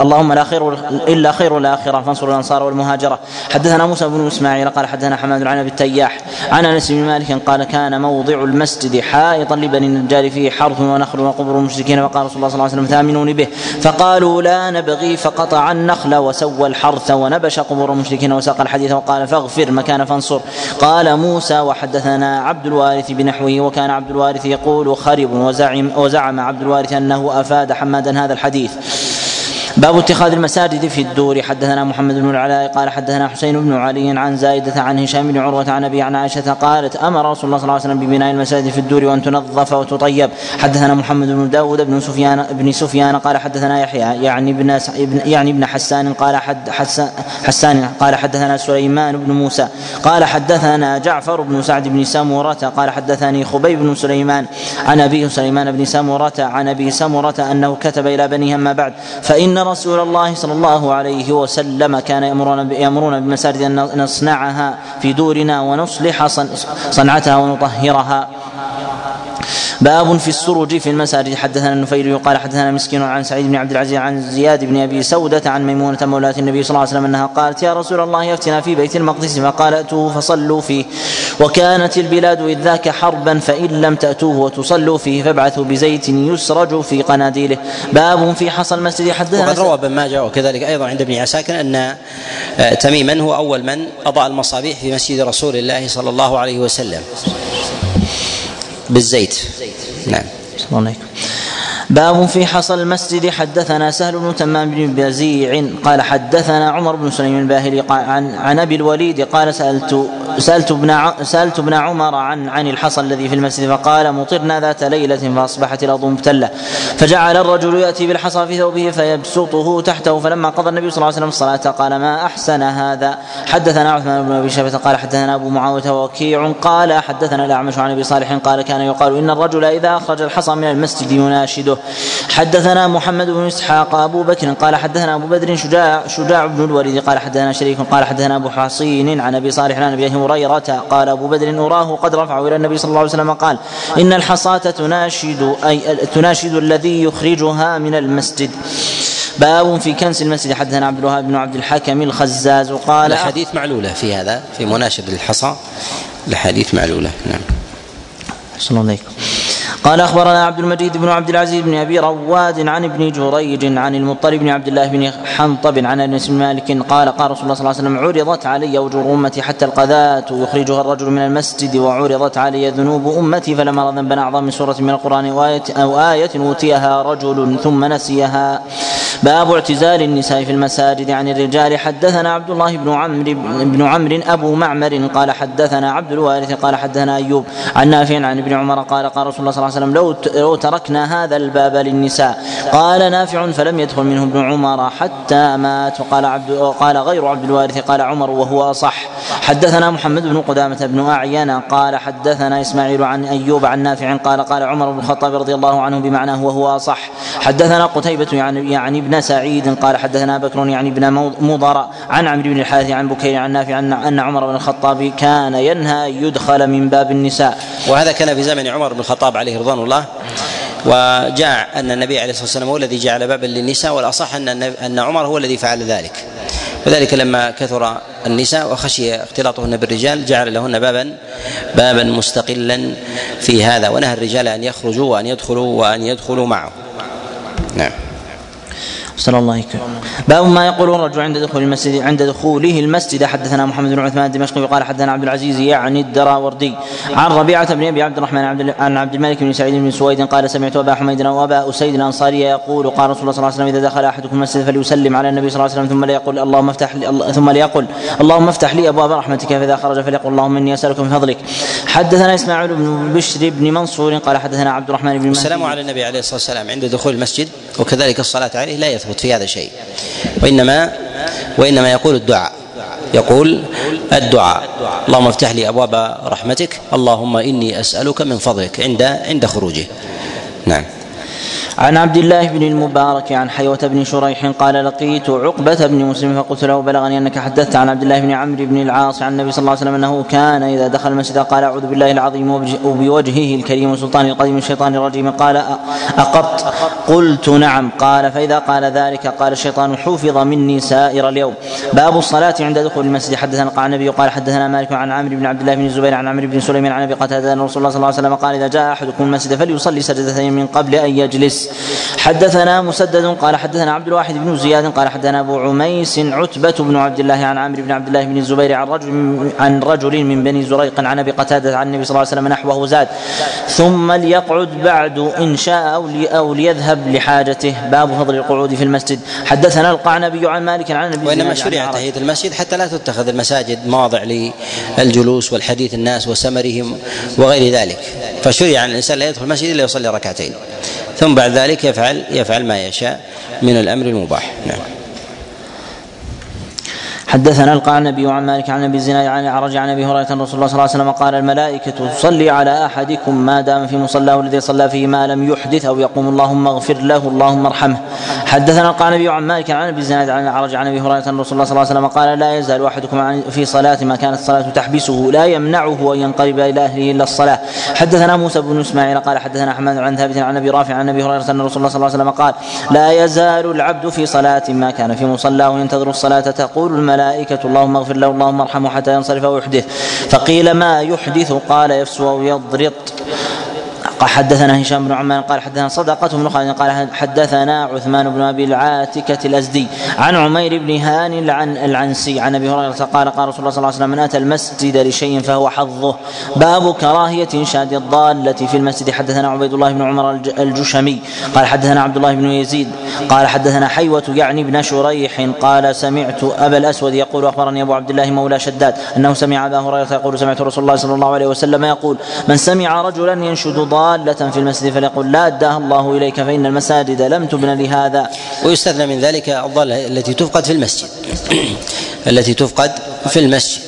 اللهم لا خير إلا خير الآخرة فانصر الأنصار والمهاجرة. حدثنا موسى بن إسماعيل قال حدثنا حماد عن أبي التياح عن أنس بن مالك قال كان موضع المسجد حائطا لبني النجار فيه حرث ونخل وقبر المشركين فقال رسول الله صلى الله عليه وسلم ثامنوني به فقالوا لا نبغي فقطع النخل وسوى الحرث ونبش قبور المشركين وساق الحديث وقال فاغفر مكان فانصر قال موسى وحدثنا عبد الوارث بنحوه وكان عبد الوارث يقول خرب وزعم وزعم عبد الوارث أنه أفاد حمادا هذا الحديث. باب اتخاذ المساجد في الدور. حدثنا محمد بن العلاء قال حدثنا حسين بن علي عن زايدة عن هشام بن عروة عن أبي عن عائشة قالت أمر رسول الله صلى الله عليه وسلم ببناء المساجد في الدور وأن تنظف وتطيب. حدثنا محمد بن داود بن سفيان بن سفيان قال حدثنا يحيى يعني ابن يعني ابن حسان قال حد حسان, قال حدثنا سليمان بن موسى قال حدثنا جعفر بن سعد بن سمرة قال حدثني خبيب بن سليمان عن أبيه سليمان بن سمرة عن أبي سمرة أنه كتب إلى بنيه أما بعد فإن رسول الله صلى الله عليه وسلم كان يأمرون يأمرون بالمساجد أن نصنعها في دورنا ونصلح صنعتها ونطهرها. باب في السرج في المساجد. حدثنا النفيل قال حدثنا مسكين عن سعيد بن عبد العزيز عن زياد بن أبي سودة عن ميمونة مولاة النبي صلى الله عليه وسلم أنها قالت يا رسول الله يفتنا في بيت المقدس فقال أتوه فصلوا فيه. وكانت البلاد إذ ذاك حربا فإن لم تأتوه وتصلوا فيه فابعثوا بزيت يسرج في قناديله. باب في حصى المسجد. حدثنا وقد روى ابن ماجه وكذلك أيضا عند ابن عساكر أن آه، تميما هو أول من أضاء المصابيح في مسجد رسول الله صلى الله عليه وسلم. بالزيت. نعم. عليكم. باب في حصى المسجد. حدثنا سهل بن تمام بن بزيع قال حدثنا عمر بن سليم الباهلي عن عن أبي الوليد قال سألت سألت ابن سألت ابن عمر عن عن الحصى الذي في المسجد فقال مطرنا ذات ليلة فأصبحت الأرض مبتله فجعل الرجل يأتي بالحصى في ثوبه فيبسطه تحته. فلما قضى النبي صلى الله عليه وسلم الصلاة قال ما أحسن هذا؟ حدثنا عثمان بن أبي شيبة قال حدثنا أبو معاوية وكيع قال حدثنا الأعمش عن أبي صالح قال كان يقال إن الرجل إذا أخرج الحصى من المسجد يناشده. حدثنا محمد بن إسحاق ابو بكر قال حدثنا أبو بدر شجاع شجاع بن الوليد قال حدثنا شريك قال حدثنا أبو حصين عن أبي صالح عن أبي هريرة قال أبو بدر أراه قد رفعه إلى النبي صلى الله عليه وسلم قال إن الحصاة تناشد اي تناشد الذي يخرجها من المسجد. باب في كنس المسجد. حدثنا عبد الوهاب بن عبد الحكم الخزاز قال الاحاديث معلولة في هذا في مناشد الحصى. الاحاديث معلولة نعم. الله عليكم. قال أخبرنا عبد المجيد بن عبد العزيز بن أبي رواد عن ابن جريج عن المطلب بن عبد الله بن حنطب عن أنس بن مالك قال قال رسول الله صلى الله عليه وسلم عرضت علي اجور أمتي حتى القذاة يخرجها الرجل من المسجد وعرضت علي ذنوب أمتي فلم أرى ذنبا أعظم من سورة من القرآن أو آية أوتيها رجل ثم نسيها. باب اعتزال النساء في المساجد عن الرجال. حدثنا عبد الله بن عمرو بن عمرو أبو معمر قال حدثنا عبد الوارث قال حدثنا أيوب عن نافع عن ابن عمر قال قال رسول الله صلى الله عليه وسلم لو لو تركنا هذا الباب للنساء. قال نافع فلم يدخل منه ابن عمر حتى مات. وقال عبد قال غير عبد الوارث قال عمر وهو أصح. حدثنا محمد بن قدامة بن أعين قال حدثنا إسماعيل عن أيوب عن نافع قال قال عمر بن الخطاب رضي الله عنه بمعناه وهو أصح. حدثنا قتيبة يعني يعني ابن سعيد قال حدثنا بكر يعني ابن مضر عن عمرو بن الحارث عن بكير عن نافع أن عمر بن الخطاب كان ينهى أن يدخل من باب النساء. وهذا كان في زمن عمر بن الخطاب عليه رضوان الله. وجاء أن النبي عليه الصلاة والسلام هو الذي جعل بابا للنساء والأصح أن أن عمر هو الذي فعل ذلك. وذلك لما كثر النساء وخشي اختلاطهن بالرجال جعل لهن بابا بابا مستقلا في هذا ونهى الرجال أن يخرجوا وأن يدخلوا وأن يدخلوا معه. نعم. صلى الله عليه وسلم. باب ما يقول الرجل عند دخول المسجد عند دخوله المسجد. حدثنا محمد بن عثمان الدمشقي قال حدثنا عبد العزيز يعني الدراوردي. عن ربيعة بن أبي عبد الرحمن عن عبد الملك بن سعيد بن سويد قال سمعت أبا حميد وابا أسيد الأنصاري يقول قال رسول الله صلى الله عليه وسلم إذا دخل أحدكم المسجد فليسلم على النبي صلى الله عليه وسلم ثم ليقل اللهم افتح لي ثم ليقل اللهم افتح لي أبواب رحمتك فإذا خرج فليقل اللهم إني أسألك من فضلك. حدثنا إسماعيل بن بشر بن منصور قال حدثنا عبد الرحمن بن السلام على النبي عليه الصلاة والسلام. عند دخول المسجد وكذلك الصلاة عليه لا يثبت في هذا شيء. وإنما وإنما يقول الدعاء. يقول الدعاء. اللهم افتح لي أبواب رحمتك. اللهم إني أسألك من فضلك عند عند خروجه. نعم. عن عبد الله بن المبارك عن حيوة بن شريح قال لقيت عقبة بن مسلم فقلت له بلغني أنك حدثت عن عبد الله بن عمرو بن العاص عن النبي صلى الله عليه وسلم أنه كان إذا دخل المسجد قال أعوذ بالله العظيم وبوجهه الكريم وسلطان القديم الشيطان الرجيم قال أقط قلت نعم. قال فإذا قال ذلك قال الشيطان حفظ مني سائر اليوم. باب الصلاة عند دخول المسجد. حدثنا قال النبي قال حدثنا مالك عن عمرو بن عبد الله بن الزبير عن عمرو بن سليمان عن أبي قتادة أن رسول الله صلى الله عليه وسلم قال إذا جاء أحدكم المسجد فليصلي سجدتين من قبل أن يجلس. حدثنا مسدد قال حدثنا عبد الواحد بن زياد قال حدثنا أبو عميس عتبة بن عبد الله عن عمرو بن عبد الله بن الزبير عن رجل عن رجل من بني زريق عن أبي قتادة عن النبي صلى الله عليه وسلم نحوه زاد. ثم ليقعد بعد إن شاء أو أو ليذهب لحاجته. باب فضل القعود في المسجد. حدثنا القعنبي عن مالك عن النبي وإنما شرع تهيئة المسجد حتى لا تتخذ المساجد مواضع للجلوس والحديث الناس وسمرهم وغير ذلك. فشرع ان الإنسان لا يدخل المسجد إلا يصلي ركعتين. ثم بعد ذلك يفعل يفعل ما يشاء من الأمر المباح. نعم. حدثنا القعنبي عن مالك عن ابي الزناد عن اعرج عن ابي هريره رسول الله صلى الله عليه وسلم قال الملائكة تصلي على أحدكم ما دام في مصلاه الذي صلى فيه ما لم يحدث أو يقوم اللهم اغفر له اللهم ارحمه. حدثنا القعنبي عن مالك عن ابي الزناد عن اعرج عن ابي هريره رسول الله صلى الله عليه وسلم قال لا يزال أحدكم في صلاة ما كانت الصلاة تحبسه لا يمنعه أن ينقلب إلى أهله إلا الصلاة. حدثنا موسى بن إسماعيل قال حدثنا أحمد عن ثابت عن أبي رافع عن أبي هريرة أن رسول الله صلى الله عليه وسلم قال لا يزال العبد في صلاة ما كان في مصلاه ينتظر الصلاة تقول الملائكة اللهم اغفر له اللهم ارحمه حتى ينصرف أو يحدث فقيل ما يحدث؟ قال يفسو أو يضرط. قال حدثنا هشام بن عمان قال حدثنا صدقة بن خالد قال حدثنا عثمان بن أبي العاتكة الأزدي عن عمير بن هان عن العنسي عن أبي هريرة قال قال رسول الله صلى الله عليه وسلم من أتى المسجد لشيء فهو حظه. باب كراهية إنشاد الضالة في المسجد. حدثنا عبيد الله بن عمر الجشمي قال حدثنا عبد الله بن يزيد قال حدثنا حيوة يعني ابن شريح قال سمعت أبا الأسود يقول أخبرني أبو عبد الله مولى شداد أنه سمع أبا هريرة يقول سمعت رسول الله صلى الله عليه وسلم يقول من سمع رجلا ينشد ضالة ضالة في المسجد فليقول لا أداها الله إليك فإن المساجد لم تبن لهذا. ويستثنى من ذلك الضالة التي تفقد في المسجد. *clears throat* التي تفقد في المسجد.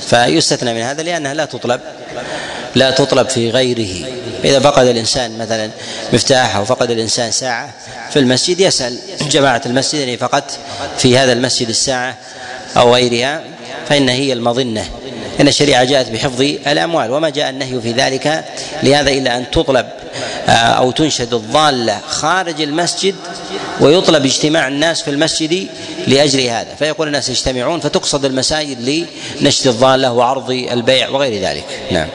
فيستثنى من هذا لأنها لا تطلب لا تطلب في غيره. إذا فقد الإنسان مثلا مفتاح أو فقد الإنسان ساعة في المسجد يسأل جماعة المسجد أني فقدت في هذا المسجد الساعة أو غيرها فإن هي المظنة. إن الشريعة جاءت بحفظ الأموال وما جاء النهي في ذلك لهذا إلا أن تطلب آه، أو تنشد الضاله خارج المسجد ويطلب اجتماع الناس في المسجد لأجل هذا. فيقول الناس يجتمعون فتقصد المساجد لنشد الضاله وعرض البيع وغير ذلك. نعم.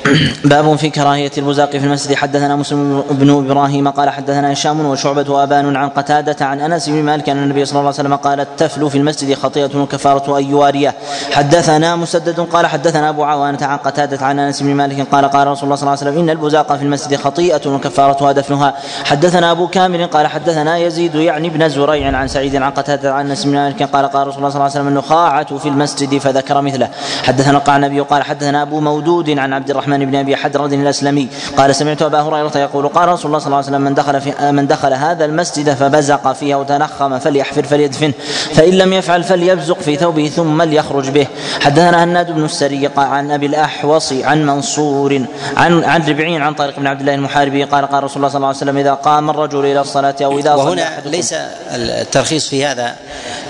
*coughs* باب في كراهية البزاق في المسجد. حدثنا مسلم بن إبراهيم قال حدثنا هشام وشعبة وابان عن قتادة عن أنس بن مالك أن النبي صلى الله عليه وسلم قال التفل في المسجد خطيئة وكفارة أن يواريه. حدثنا مسدد قال حدثنا أبو عوانة عن قتادة عن أنس بن مالك قال قال رسول الله صلى الله عليه وسلم إن البزاق في المسجد خطيئة وكفارتها دفنها. حدثنا أبو كامل قال حدثنا يزيد يعني ابن زريع عن سعيد عن قتادة عن أنس بن مالك قال قال رسول الله صلى الله عليه وسلم النخاعة في المسجد فذكر مثله. حدثنا القعنبي قال حدثنا أبو مودود عن عبد الرحمن الرحمن بن أبي حدرد الأسلمي. قال سمعت أبا هريرة يقول قال رسول الله صلى الله عليه وسلم من دخل في من دخل هذا المسجد فبزق فيه أو تنخم فليحفر فليدفنه فإن لم يفعل فليبزق في ثوبه ثم ليخرج به. حدثنا هناد بن السري عن أبي الأحوص عن منصور عن عن ربعين عن طارق بن عبد الله المحاربي. قال قال رسول الله صلى الله عليه وسلم إذا قام الرجل إلى الصلاة أو إذا وهنا ليس الترخيص في هذا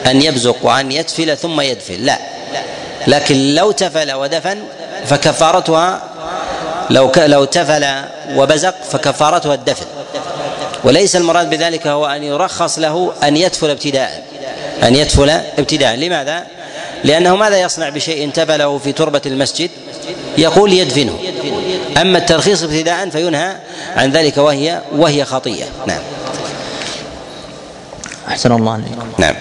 أن يبزق وأن يدفل ثم يدفل لا. لكن لو تفل ودفن فكفارتها لو لو تفل وبزق فكفارتها الدفن. وليس المراد بذلك هو أن يرخص له أن يدفل ابتداء. أن يدفل ابتداء. لماذا؟ لأنه ماذا يصنع بشيء تفله في تربة المسجد؟ يقول يدفنه. أما الترخيص ابتداء فينهى عن ذلك وهي وهي خطيئة. نعم. أحسن الله عليكم نعم.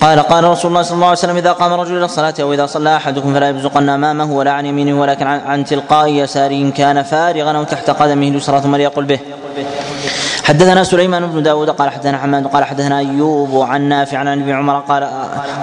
قال قال رسول الله صلى الله عليه وسلم إذا قام الرجل إلى الصلاة أو إذا صلى أحدكم فلا يبزقن أمامه ولا عن يمينه ولكن عن تلقاء يساره كان فارغا أو تحت قدمه اليسرى ثم ليقل به. حدثنا سليمان بن داود قال حدثنا حماد قال حدثنا أيوب عن نافع عن ابن عمر قال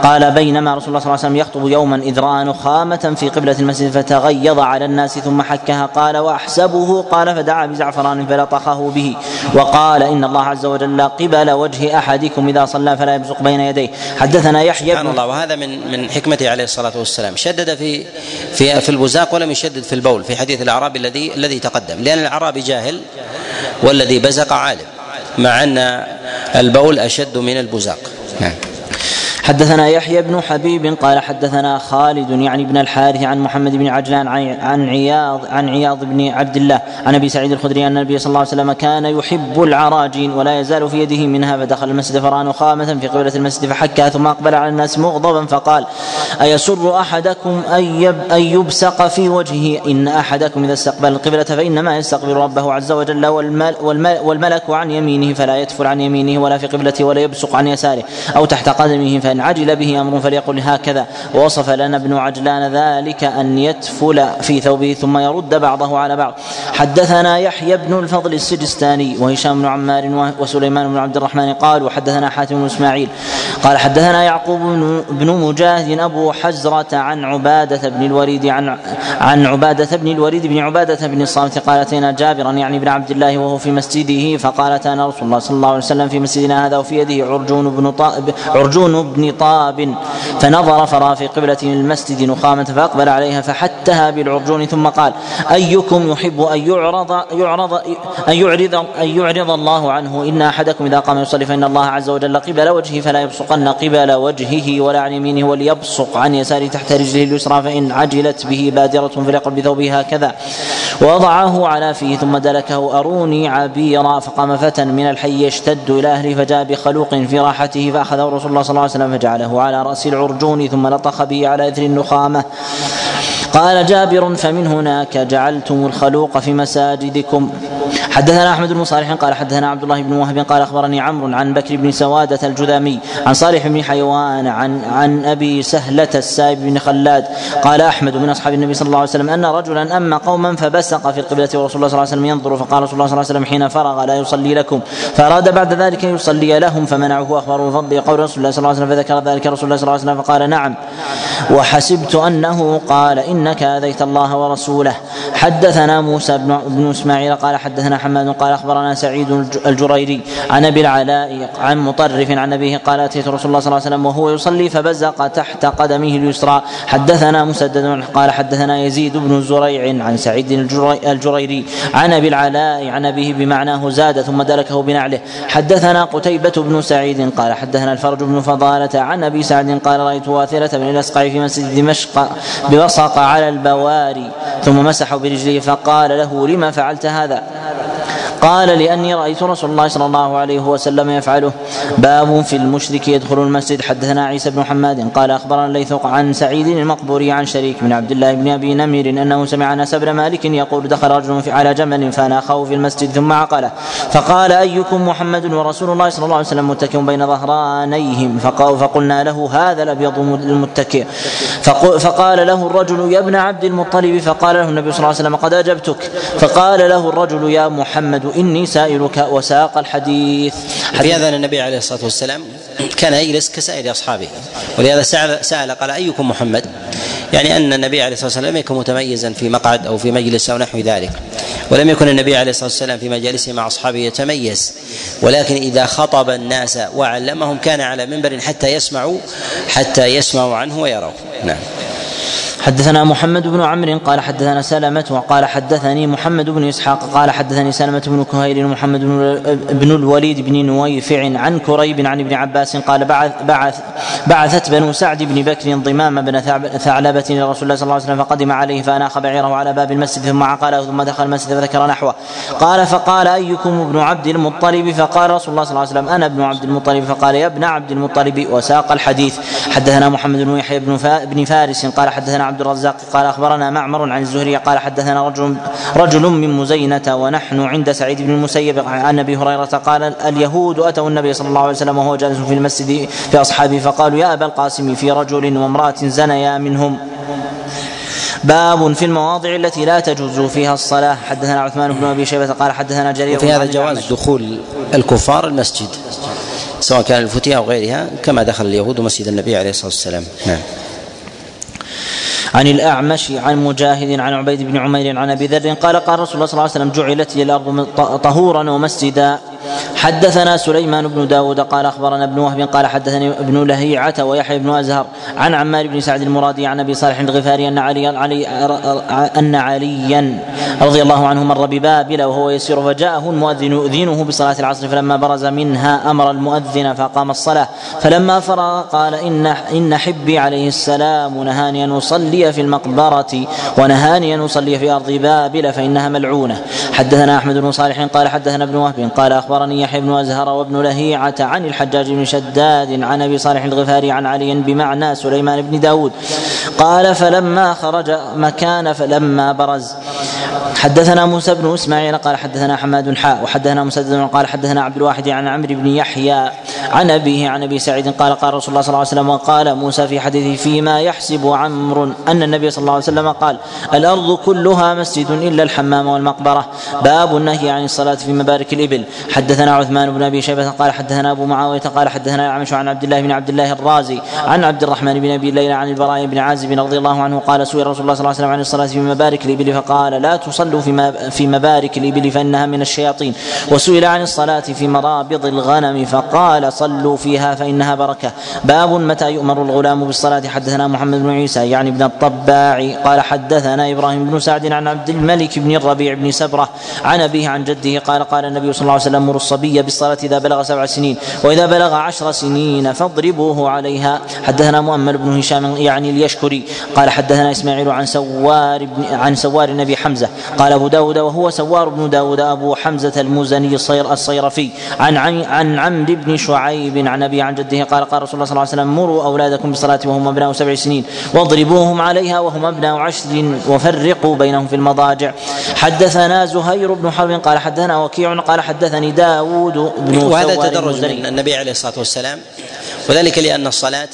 قال بينما رسول الله صلى الله عليه وسلم يخطب يوما إذ رأى نخامة في قبلة المسجد فتغيظ على الناس ثم حكها قال وأحسبه قال فدعا بزعفران فلطخه به وقال إن الله عز وجل قبل وجه أحدكم إذا صلى فلا يبزق بين يديه حدثنا يحيى سبحان الله. وهذا من من حكمته عليه الصلاة والسلام. شدد في في في البزاق ولم يشدد في البول في حديث الأعرابي الذي الذي تقدم لأن الأعرابي جاهل والذي بزق عالم مع أن البول أشد من البزاق. نعم. حدثنا يحيى بن حبيب قال حدثنا خالد يعني بن الحارث عن محمد بن عجلان عن عياض عن عياض بن عبد الله عن أبي سعيد الخدري أن النبي صلى الله عليه وسلم كان يحب العراجين ولا يزال في يده منها فدخل المسجد فرأى نخامة في قبلة المسجد فحكها ثم أقبل على الناس مغضبا فقال: أيسر أحدكم أن أن يبسق في وجهه؟ إن أحدكم إذا استقبل القبلة فإنما يستقبل ربه عز وجل والمل والملك عن يمينه فلا يتفل عن يمينه ولا في قبلته ولا يبصق عن يساره أو تحت قدمه فإن عجل به أمر فليقل هكذا. ووصف لنا ابن عجلان ذلك أن يتفل في ثوبه ثم يرد بعضه على بعض. حدثنا يحيى بن الفضل السجستاني وهشام بن عمار وسليمان بن عبد الرحمن قال وحدثنا حاتم بن إسماعيل. قال حدثنا يعقوب بن مجاهد أبو حزرة عن عبادة بن الوليد عن عن عبادة بن الوليد بن عبادة بن الصامت قال اتينا جابرا يعني بن عبد الله وهو في مسجده فقال اتانا رسول الله صلى الله عليه وسلم في مسجدنا هذا وفي يده عرجون بن طائب عرجون بن تراب فنظر فرأى في قبلة المسجد نخامة فأقبل عليها فحتها بالعرجون ثم قال أيكم يحب أن يعرض يعرض أن يعرض أن يعرض الله عنه؟ إن أحدكم إذا قام يصلي فإن الله عز وجل قبل وجهه فلا يبصقن قبل وجهه ولا عن يمينه وليبصق عن يساره تحت رجله اليسرى فإن عجلت به بادرة فليقل بثوبه هكذا. ووضعه على فيه ثم دلكه أروني عبيرا فقام فتى من الحي يشتد إلى أهله فجاء بخلوق في راحته فأخذه رسول الله صلى الله عليه وسلم فجعله على رأس العرجون ثم لطخ به على إثر النخامة. قال جابر فمن هناك جعلتم الخلوق في مساجدكم. حدثنا أحمد بن صالح قال حدثنا عبد الله بن وهب قال أخبرني عمرو عن بكر بن سوادة الجذامي عن صالح بن حيوان عن عن أبي سهلة السائب بن خلاد قال أحمد من أصحاب النبي صلى الله عليه وسلم أن رجلا أما قوما فبسق في القبلة ورسول الله صلى الله عليه وسلم ينظر فقال رسول الله صلى الله عليه وسلم حين فرغ لا يصلي لكم فأراد بعد ذلك أن يصلي لهم فمنعه اخبره بفضل قول رسول الله صلى الله عليه وسلم فذكر ذلك رسول الله صلى الله عليه وسلم فقال نعم وحسبت أنه قال إنك آذيت الله ورسوله حدثنا موسى بن إسماعيل قال حدثنا حماد قال أخبرنا سعيد الجريري عن أبي العلاء عن مطرف عن أبيه قال أتيت رسول الله صلى الله عليه وسلم وهو يصلي فبزق تحت قدمه اليسرى. حدثنا مسدد قال حدثنا يزيد بن زريع عن سعيد الجريري عن أبي العلاء عن أبيه بمعناه زاد ثم دلكه بنعله. حدثنا قتيبة بن سعيد قال حدثنا الفرج بن فضالة عن أبي سعد قال رأيت واثرة بن الاسقع في مسجد دمشق بوصق على البواري ثم مسح برجله فقال له لما فعلت هذا؟ قال لأني رأيت رسول الله صلى الله عليه وسلم يفعله. باب في المشرك يدخل المسجد. حدثنا عيسى بن حماد قال أخبرنا الليث عن سعيد المقبوري عن شريك بن عبد الله بن أبي نمير أنه سمع أنس بن مالك يقول دخل رجل على جمل فناخه في المسجد ثم عقله. فقال أيكم محمد ورسول الله صلى الله عليه وسلم متكئ بين ظهرانيهم؟ فقلنا له هذا الأبيض المتكئ. فقال له الرجل يا ابن عبد المطلب. فقال له النبي صلى الله عليه وسلم قد أجبتك. فقال له الرجل يا محمد إني سائلك وساق الحديث. في هذا النبي عليه الصلاة والسلام كان يجلس كسائر أصحابه. ولهذا سأل, سأل قال أيكم محمد؟ يعني أن النبي عليه الصلاة والسلام يكون متميزا في مقعد أو في مجلس أو نحو ذلك. ولم يكن النبي عليه الصلاة والسلام في مجالسه مع أصحابه يتميز. ولكن إذا خطب الناس وعلمهم كان على منبر حتى يسمعوا حتى يسمعوا عنه ويروا. نعم. حدثنا محمد بن عمرو قال حدثنا سلمة وقال حدثني محمد بن إسحاق قال حدثني سلمة بن كهيل ومحمد بن الوليد بن نويفع عن كريب عن ابن عباس قال بعث بعث بعثت بنو سعد بن بكر ضمام بن ثعلبة إلى رسول الله صلى الله عليه وسلم فقدم عليه فأناخ بعيره على باب المسجد ثم عقله ثم دخل المسجد فذكر نحوه. قال فقال أيكم ابن عبد المطلب؟ فقال رسول الله صلى الله عليه وسلم أنا ابن عبد المطلب. فقال يا ابن عبد المطلب وساق الحديث. حدثنا محمد بن يحيى بن فارس قال حدثنا عبد الرزاق قال أخبرنا معمر عن الزهري قال حدثنا رجل رجل من مزينة ونحن عند سعيد بن المسيب عن أبي هريرة قال اليهود أتوا النبي صلى الله عليه وسلم وهو جالس في المسجد في أصحابه فقالوا يا أبا القاسم في رجل وامرأة زنيا منهم. باب في المواضع التي لا تجوز فيها الصلاة. حدثنا عثمان بن أبي شيبة قال حدثنا جرير في هذا جواز دخول الكفار المسجد سواء كان الفتية أو غيرها كما دخل اليهود مسجد النبي عليه الصلاة والسلام. نعم. عن الأعمش عن مجاهد عن عبيد بن عمير عن أبي ذر قال قال رسول الله صلى الله عليه وسلم جعلت لي الأرض طهورا ومسجدا. حدثنا سليمان بن داود قال أخبرنا ابن وهب قال حدثني ابن لهيعة ويحيى بن أزهر عن عمار بن سعد المرادي عن أبي صالح الغفاري أن علي, علي أن عليا رضي الله عنه مر ببابل وهو يسير فجاءه المؤذن يؤذنه بصلاة العصر فلما برز منها أمر المؤذن فقام الصلاة فلما فرغ قال إن إن حبي عليه السلام نهاني أن أصلي في المقبرة ونهاني أن أصلي في أرض بابل فإنها ملعونة حدثنا أحمد بن صالح قال حدثنا ابن وهب قال أخبرني يحيى بن أزهر وابن لهيعة عن الحجاج بن شداد عن أبي صالح الغفاري عن علي بمعنى سليمان بن داود. قال فلما خرج مكان فلما برز. حدثنا موسى بن إسماعيل قال حدثنا حماد حاء وحدثنا مسدد قال حدثنا عبد الواحد عن عمرو بن يحيى عن أبيه عن أبي سعيد قال قال رسول الله صلى الله عليه وسلم وقال موسى في حديثه فيما يحسب عمرو أن النبي صلى الله عليه وسلم قال الأرض كلها مسجد إلا الحمام والمقبرة. باب النهي عن الصلاة في مبارك الإبل. حدثنا عثمان بن أبي شيبة قال حدثنا أبو معاوية قال حدثنا الاعمش عن عبد الله بن عبد الله الرازي عن عبد الرحمن بن أبي ليلى عن البراء بن عازب رضي الله عنه قال سئل رسول الله صلى الله عليه وسلم عن الصلاة في مبارك الإبل فقال لا تصلوا في في مبارك الإبل فإنها من الشياطين. وسئل عن الصلاة في مرابض الغنم فقال صلوا فيها فإنها بركة. باب متى يؤمر الغلام بالصلاة. حدثنا محمد بن عيسى يعني ابن الطباع قال حدثنا إبراهيم بن سعد عن عبد الملك بن الربيع بن سبرة عن أبيه عن جده قال قال النبي صلى الله عليه وسلم الصبي بالصلاة إذا بلغ سبع سنين وإذا بلغ عشر سنين فاضربوه عليها. حدثنا مؤمل بن هشام يعني اليشكري قال حدثنا إسماعيل عن سوار بن عن سوار أبي حمزة قال أبو داود وهو سوار بن داود أبو حمزة المزني الصير الصيرفي. عن عن, عن عمرو بن شعيب عن أبيه عن جده قال قال رسول الله صلى الله عليه وسلم مروا أولادكم بالصلاة وهم أبناء سبع سنين واضربوهم عليها وهم أبناء عشر وفرقوا بينهم في المضاجع. حدثنا زهير بن حرب قال حدثنا وكيع قال حدثني داود بن وهذا تدرج من النبي عليه الصلاة والسلام. وذلك لأن الصلاة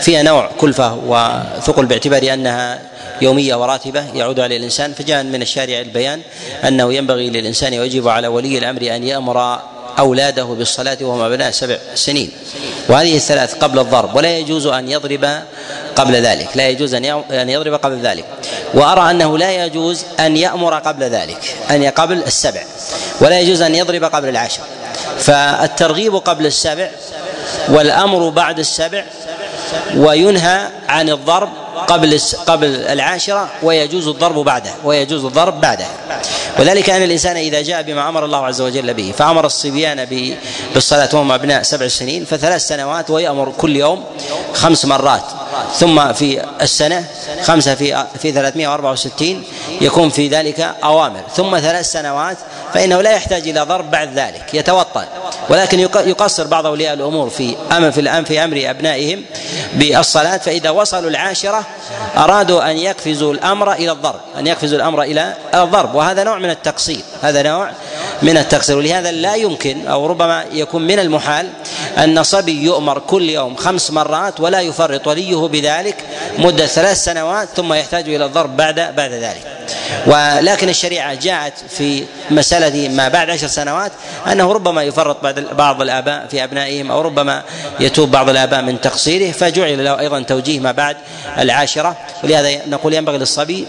فيها نوع كلفة وثقل باعتبار أنها يومية وراتبة يعود على الإنسان فجاء من الشارع البيان أنه ينبغي للإنسان ويجب على ولي الأمر أن يأمر أولاده بالصلاة وهم ابناء سبع سنين. وهذه الثلاث قبل الضرب ولا يجوز أن يضرب قبل ذلك لا يجوز أن يضرب قبل ذلك. وأرى أنه لا يجوز أن يأمر قبل ذلك أن قبل السبع. ولا يجوز أن يضرب قبل العشر. فالترغيب قبل السبع والأمر بعد السبع وينهى عن الضرب قبل قبل العاشرة ويجوز الضرب بعده ويجوز الضرب بعده وذلك أن الإنسان إذا جاء بما أمر الله عز وجل به فأمر الصبيان بالصلاة وهم أبناء سبع سنين فثلاث سنوات ويأمر كل يوم خمس مرات. ثم في السنة خمسة في في 364 يكون في ذلك أوامر. ثم ثلاث سنوات فإنه لا يحتاج إلى ضرب بعد ذلك يتوطن ولكن يقصر بعض أولياء الأمور في أمر في الأمر في أمر أبنائهم بالصلاة فإذا وصلوا العاشرة أرادوا أن يقفزوا الأمر إلى الضرب أن يقفزوا الأمر إلى الضرب وهذا نوع من التقصير هذا نوع من التقصير ولهذا لا يمكن أو ربما يكون من المحال أن صبي يؤمر كل يوم خمس مرات ولا يفرط وليه بذلك مدة ثلاث سنوات ثم يحتاج إلى الضرب بعد بعد ذلك. ولكن الشريعة جاءت في مسألة ما بعد عشر سنوات أنه ربما يفرط بعض الآباء في أبنائهم أو ربما يتوب بعض الآباء من تقصيره فجعل له أيضا توجيه ما بعد العاشرة. ولهذا نقول ينبغي للصبي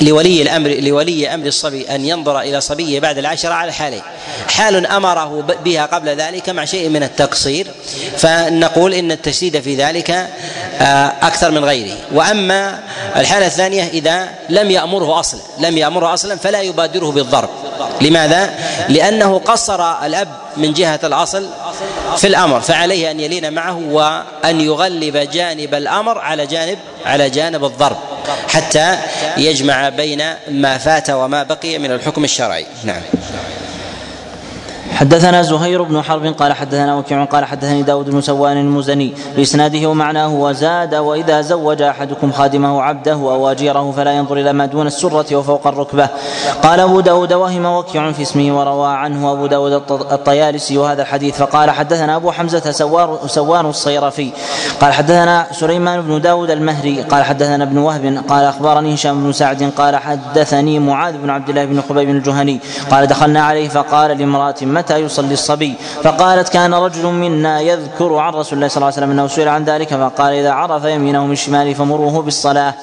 لولي الأمر لولي أمر الصبي أن ينظر إلى صبيه بعد العاشرة على حالين حال أمره بها قبل ذلك مع شيء من التقصير فنقول إن التشديد في ذلك آه، أكثر من غيره. وأما الحالة الثانية إذا لم أصلا لم يأمره أصلا فلا يبادره بالضرب. لماذا؟ لأنه قصر الأب من جهة الأصل في الأمر فعليه أن يلين معه وأن يغلب جانب الأمر على جانب على جانب الضرب حتى يجمع بين ما فات وما بقي من الحكم الشرعي. نعم. حدثنا زهير بن حرب قال حدثنا وكيع قال حدثني داود بن سوار المزني بإسناده ومعناه وزاد وإذا زوج أحدكم خادمه عبده أو أجيره فلا ينظر إلى ما دون السرة وفوق الركبة. قال أبو داود وهم وكيع في اسمه وروى عنه أبو داود الطيالسي وهذا الحديث. فقال حدثنا أبو حمزة سوار سوار الصيرفي. قال حدثنا سليمان بن داود المهري. قال حدثنا ابن وهب. قال أخبرني هشام بن سعد. قال حدثني معاذ بن عبد الله بن خبيب الجهني. قال دخلنا عليه فقال لامرأة متى متى يصلي الصبي. فقالت كان رجل منا يذكر عن رسول الله صلى الله عليه وسلم أنه سئل عن ذلك فقال إذا عرف يمينه من شماله فمروه بالصلاة.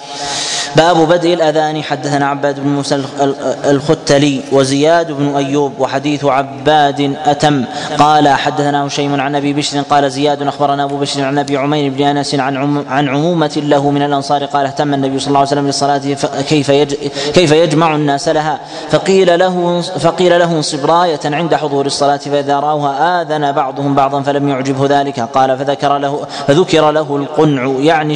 باب بدء الأذان. حدثنا عباد بن موسى الختلي وزياد بن أيوب وحديث عباد أتم. قال حدثنا هشيم عن أبي بشر قال زياد أخبرنا أبو بشر عن أبي عمير بن أنس عن عن عمومة له من الأنصار قال اهتم النبي صلى الله عليه وسلم للصلاة كيف كيف يجمع الناس لها؟ فقيل له فقيل له انصب راية عند حضور الصلاة فاذا راوها آذن بعضهم بعضا فلم يعجبه ذلك. قال فذكر له فذكر له القنع يعني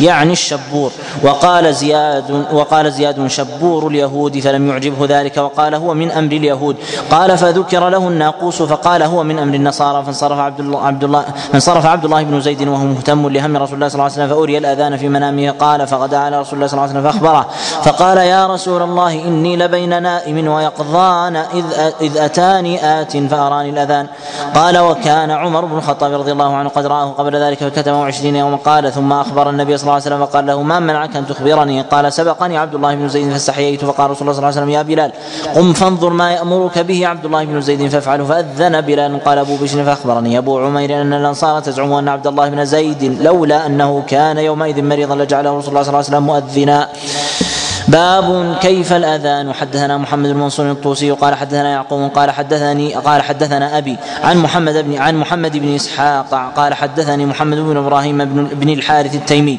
يعني الشبور. وقال زياد وقال زياد شبور اليهود فلم يعجبه ذلك. وقال هو من أمر اليهود. قال فذكر له الناقوس فقال هو من أمر النصارى. فانصرف عبد الله عبد الله فانصرف عبد الله بن زيد وهو مهتم لهم. رسول الله صلى الله عليه وسلم فأري الأذان في منامه. قال فغدا على رسول الله صلى الله عليه وسلم فأخبره. فقال يا رسول الله إني لبين نائم ويقظان إذ إذ أتاني آت فأراني الأذان. قال وكان عمر بن الخطاب رضي الله عنه قد رآه قبل ذلك فكتمه عشرين يوما قال ثم أخبر النبي صلى الله عليه وسلم فقال له ما منعك أن تخبرني؟ قال سبقني عبد الله بن زيد فاستحييت فقال رسول الله صلى الله عليه وسلم يا بلال قم فانظر ما يأمرك به عبد الله بن زيد فافعله. فأذن بلال قال أبو بشر فأخبرني. أبو عمير أن الأنصار تزعم أن عبد الله بن زيد لولا أنه كان يومئذ مريضا لجعله رسول الله صلى الله عليه وسلم مؤذنا. باب كيف الأذان؟ حدثنا محمد بن منصور الطوسي قال حدثنا يعقوب قال حدثني قال حدثنا أبي عن محمد بن عن محمد بن إسحاق قال حدثني محمد بن إبراهيم بن, بن الحارث التيمي.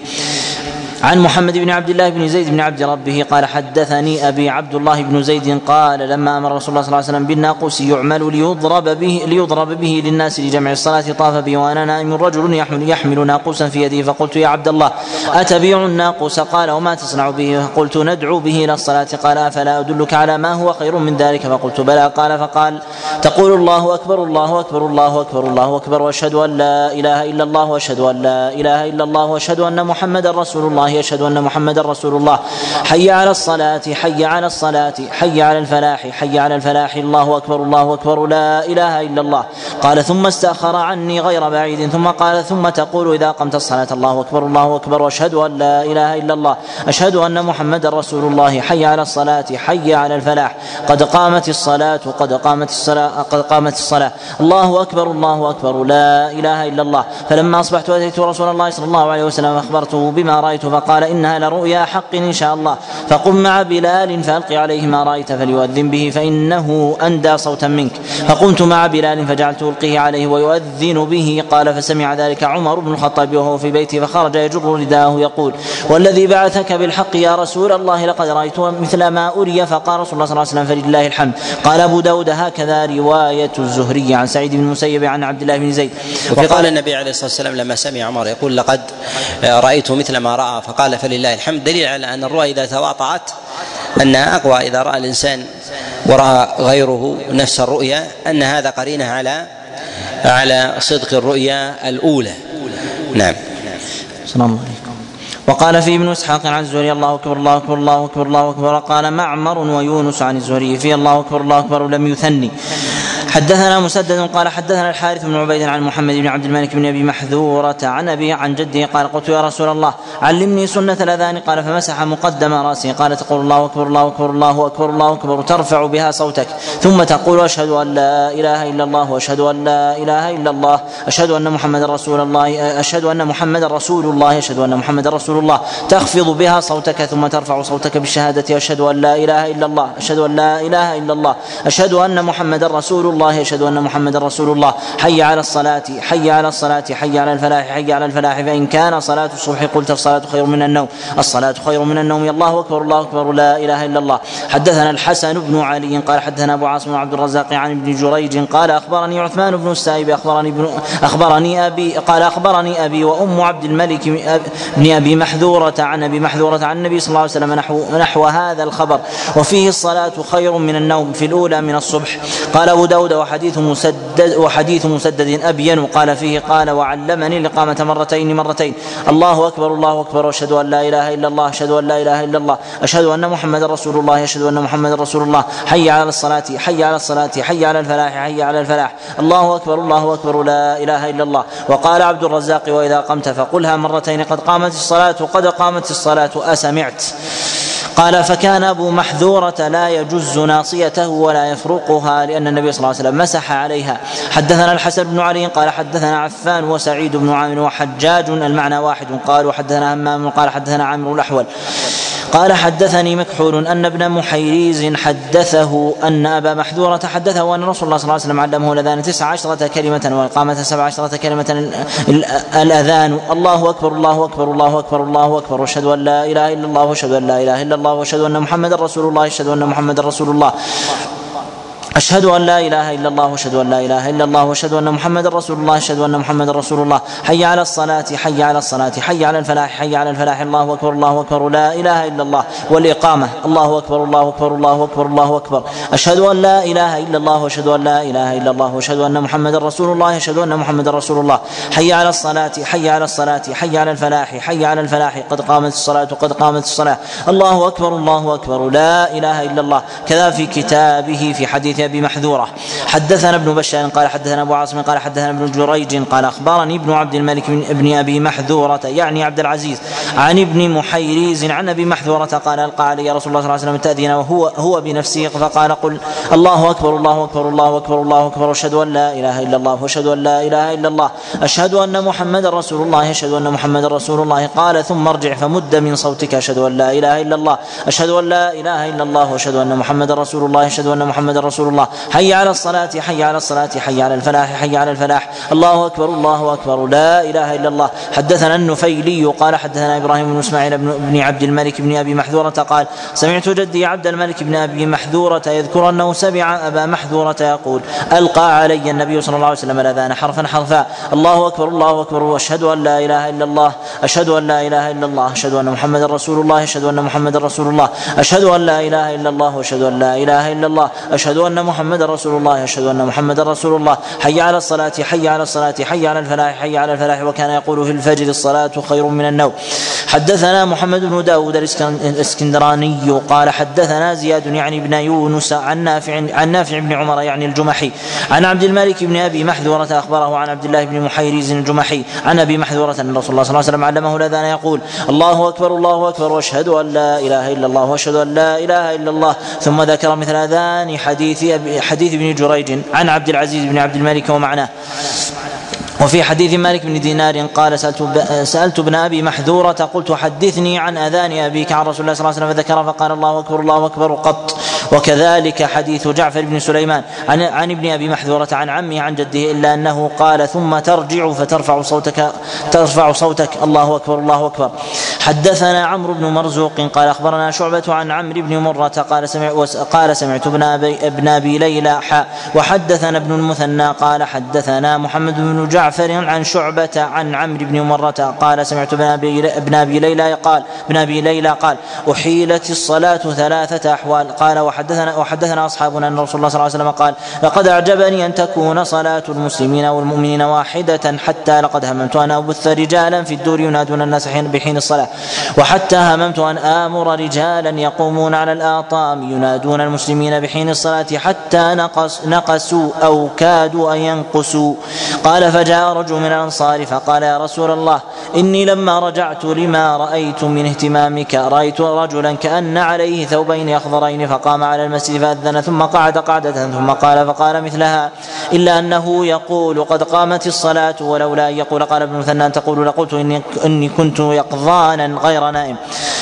عن محمد بن عبد الله بن زيد بن عبد ربه قال حدثني أبي عبد الله بن زيد قال لما أمر رسول الله صلى الله عليه وسلم بالناقوس يعمل ليضرب به ليضرب به للناس لجمع الصلاة طاف بي وأنا نائم رجل يحمل يحمل ناقوسا في يده فقلت يا عبد الله أتبيع الناقوس؟ قال وما تصنع به؟ فقلت ندعو به إلى الصلاة. قال أفلا أدلك على ما هو خير من ذلك؟ فقلت بلى. قال فقال تقول الله أكبر الله أكبر الله أكبر الله أكبر وأشهد أن لا إله إلا الله وأشهد أن لا إله إلا الله وأشهد أن محمدا رسول الله. يشهد أن محمدا رسول الله. حي على الصلاة حي على الصلاة حي على الفلاح حي على الفلاح. الله أكبر الله أكبر لا إله إلا الله. قال ثم استأخر عني غير بعيد ثم قال ثم تقول إذا قمت الصلاة. الله أكبر الله أكبر واشهد أن لا إله إلا الله. أشهد أن محمدا رسول الله. حي على الصلاة حي على الفلاح. قد قامت الصلاة قد قامت الصلاة قد قامت الصلاة. الله أكبر الله أكبر لا إله إلا الله. فلما أصبحت أتيت رسول الله صلى الله عليه وسلم أخبرته بما فقال إنها لرؤيا حق إن شاء الله. فقم مع بلال فألق عليه ما رأيت فليؤذن به فإنه أندى صوتا منك. فقمت مع بلال فجعلت ألقيه عليه ويؤذن به. قال فسمع ذلك عمر بن الخطاب وهو في بيته فخرج يجر رداءه يقول والذي بعثك بالحق يا رسول الله لقد رأيت مثل ما أري. فقال رسول الله صلى الله عليه وسلم فلله الحمد. قال أبو داود هكذا رواية الزهري عن سعيد بن المسيب عن عبد الله بن زيد. وقال النبي عليه الصلاة والسلام لما سمع عمر يقول لقد رأيت مثل ما رأى فقال فلله الحمد. دليل على أن الرؤى إذا تواطأت انها أقوى إذا رأى الإنسان وراى غيره نفس الرؤيا أن هذا قرينة على على صدق الرؤيا الأولى. نعم. السلام عليكم. وقال في ابن إسحاق عن الزهري الله أكبر الله أكبر الله أكبر الله أكبر. قال معمر ويونس عن الزهري في الله أكبر الله أكبر لم يثني. حدثنا مسدد قال حدثنا الحارث بن عبيد عن محمد بن عبد الملك بن أبي محذورة عن أبي عن جده قال قلت يا رسول الله علمني سنة الأذان. قال فمسح مقدم رأسه. قال تقول الله أكبر الله أكبر الله أكبر الله أكبر ترفع بها صوتك. ثم تقول أشهد أن لا إله إلا الله وأشهد أن لا إله إلا الله أشهد أن محمد رسول الله أشهد أن محمد رسول الله أشهد أن محمد رسول الله. تخفض بها صوتك ثم ترفع صوتك بالشهادة أشهد أن لا إله إلا الله أشهد أن لا إله إلا الله أشهد أن محمد رسول الله. الله يشهد أن محمدا رسول الله. حي على الصلاة حي على الصلاة حي على الفلاح حي على الفلاح. فإن كان صلاة الصبح قلت الصلاة خير من النوم. الصلاة خير من النوم. الله أكبر الله أكبر لا إله إلا الله. حدثنا الحسن بن علي قال حدثنا أبو عاصم عبد الرزاق عن ابن جريج قال أخبرني عثمان بن السائب أخبرني ابن أخبرني أبي قال أخبرني أبي وأم عبد الملك بن أبي محذورة عن أبي محذورة عن النبي صلى الله عليه وسلم نحو نحو هذا الخبر. وفيه الصلاة خير من النوم في الأولى من الصبح. قال أبو داود وحديث مسدد وحديث مسدد أبين قال فيه قال وعلمني الإقامة مرتين مرتين. الله أكبر الله أكبر. وأشهد أن لا إله إلا الله أشهد أن لا إله إلا الله أشهد أن محمد رسول الله أشهد أن محمد رسول الله. حي على الصلاة حي على الصلاة حي على الفلاح حي على الفلاح. الله أكبر الله أكبر. لا إله إلا الله. وقال عبد الرزاق وإذا قمت فقلها مرتين قد قامت الصلاة قد قامت الصلاة أسمعت. قال فكان أبو محذورة لا يجز ناصيته ولا يفرقها لأن النبي صلى الله عليه وسلم مسح عليها. حدثنا الحسن بن علي قال حدثنا عفان وسعيد بن عامر وحجاج المعنى واحد. قال وحدثنا همام قال حدثنا عامر الأحول. قال حدثني مكحول أن ابن محيريز حدثه أن أبا محذورة حدثه أن رسول الله صلى الله عليه وسلم علمه الأذان تسع عشرة كلمة والإقامة سبع عشرة كلمة الأذان. الله أكبر الله أكبر الله أكبر الله أكبر. وأشهد أن لا إله إلا الله وأشهد أن لا إله إلا الله وأشهد أن محمدا رسول الله أشهد أن محمدا رسول الله. أشهد أن لا إله إلا الله وأشهد أن لا إله إلا الله وأشهد أن محمدا رسول الله أشهد أن محمدا رسول الله. حي على الصلاة حي على الصلاة حي على الفلاح حي على الفلاح. الله أكبر الله أكبر. لا إله إلا الله. والإقامة. الله أكبر الله أكبر الله أكبر الله أكبر. أشهد أن لا إله إلا الله وأشهد أن لا إله إلا الله وأشهد أن محمدا رسول الله أشهد أن محمدا رسول الله. حي على الصلاة حي على الصلاة حي على الفلاح حي على الفلاح. قد قامت الصلاة قد قامت الصلاة. الله أكبر الله أكبر. لا إله إلا الله. كذا في كتابه في حديث ابي محذورة. حدثنا ابن بشار قال حدثنا أبو عاصم قال حدثنا ابن جريج قال أخبرني ابن عبد الملك بن ابن أبي محذورة يعني عبد العزيز عن ابن محيريز عن أبي محذورة قال ألقى علي رسول الله صلى الله عليه وسلم تاذين وهو هو بنفسه فقال قل الله أكبر الله أكبر الله أكبر الله أكبر وأشهد أن لا إله إلا الله وأشهد أن لا إله إلا الله أشهد أن محمدا رسول الله أشهد أن محمدا رسول الله قال ثم ارجع فمد من صوتك أشهد أن لا إله إلا الله أشهد أن لا إله إلا الله وأشهد أن محمدا رسول الله أشهد أن محمدا رسول الله. حي على الصلاة حي على الصلاة حي على الفلاح حي على الفلاح. الله أكبر الله أكبر. لا إله إلا الله. حدثنا النفيلي قال حدثنا إبراهيم بن إسماعيل بن عبد الملك بن أبي محذورة قال سمعت جدي عبد الملك بن أبي محذورة يذكر أنه سمع أبا محذورة يقول ألقى علي النبي صلى الله عليه وسلم الأذان حرفا حرفا. الله أكبر الله أكبر. وأشهد أن لا إله إلا الله. أشهد أن لا إله إلا الله. أشهد أن محمدا رسول الله. أشهد أن محمدا رسول الله. أشهد أن لا إله إلا الله. وأشهد أن لا إله إلا الله. أشهد أن محمدا رسول الله أشهد أن محمدا رسول الله. حي على الصلاة حي على الصلاة حي على الفلاح حي على الفلاح. وكان يقول في الفجر الصلاة خير من النوم. حدثنا محمد بن داود الإسكندراني قال حدثنا زياد يعني بن يونس عن نافع عن نافع بن عمر يعني الجمحي. عن عبد الملك بن أبي محذورة أخبره عن عبد الله بن محيريز الجمحي. عن أبي محذورة أن رسول الله صلى الله عليه وسلم علمه الأذان يقول الله أكبر الله أكبر وأشهد أن لا إله إلا الله وأشهد أن لا إله إلا الله. ثم ذكر مثل أذان حديث حديث ابن جريج عن عبد العزيز بن عبد الملك ومعناه. وفي حديث مالك بن دينار قال سألت, سألت ابن أبي محذورة قلت حدثني عن أذان أبيك عن رسول الله صلى الله عليه وسلم فذكر فقال الله أكبر الله أكبر قط. وكذلك حديث جعفر بن سليمان عن, عن ابن أبي محذورة عن عمه عن جده إلا أنه قال ثم ترجع فترفع صوتك ترفع صوتك الله أكبر الله أكبر. حدثنا عمرو بن مرزوق قال أخبرنا شعبة عن عمرو بن مرة قال سمع قال سمعت ابن أبي, ابن أبي ليلى حاء وحدثنا ابن المثنى قال حدثنا محمد بن جعفر عن شعبة عن عمرو بن مرة قال سمعت ابن أبي ابن أبي ليلى قال ابن أبي ليلى قال أحيلت الصلاة ثلاثة أحوال قال وحدثنا وحدثنا أصحابنا أن رسول الله صلى الله عليه وسلم قال لقد أعجبني أن تكون صلاة المسلمين والمؤمنين واحدة حتى لقد هممت أن أبث رجالا في الدور ينادون الناس حين بحين الصلاة وحتى هممت أن آمر رجالا يقومون على الآطام ينادون المسلمين بحين الصلاة حتى نقص نقصوا أو كادوا أن ينقصوا. قال فجاء رجل من الأنصار فقال يا رسول الله إني لما رجعت لما رأيت من اهتمامك رأيت رجلا كأن عليه ثوبين أخضرين فقام على المسجد فأذن ثم قعد قعدة ثم قال فقال مثلها إلا أنه يقول قد قامت الصلاة ولولا أن يقول قال ابن مثنى أن تقول لقلت إني, إني كنت يقظانا غير نائم.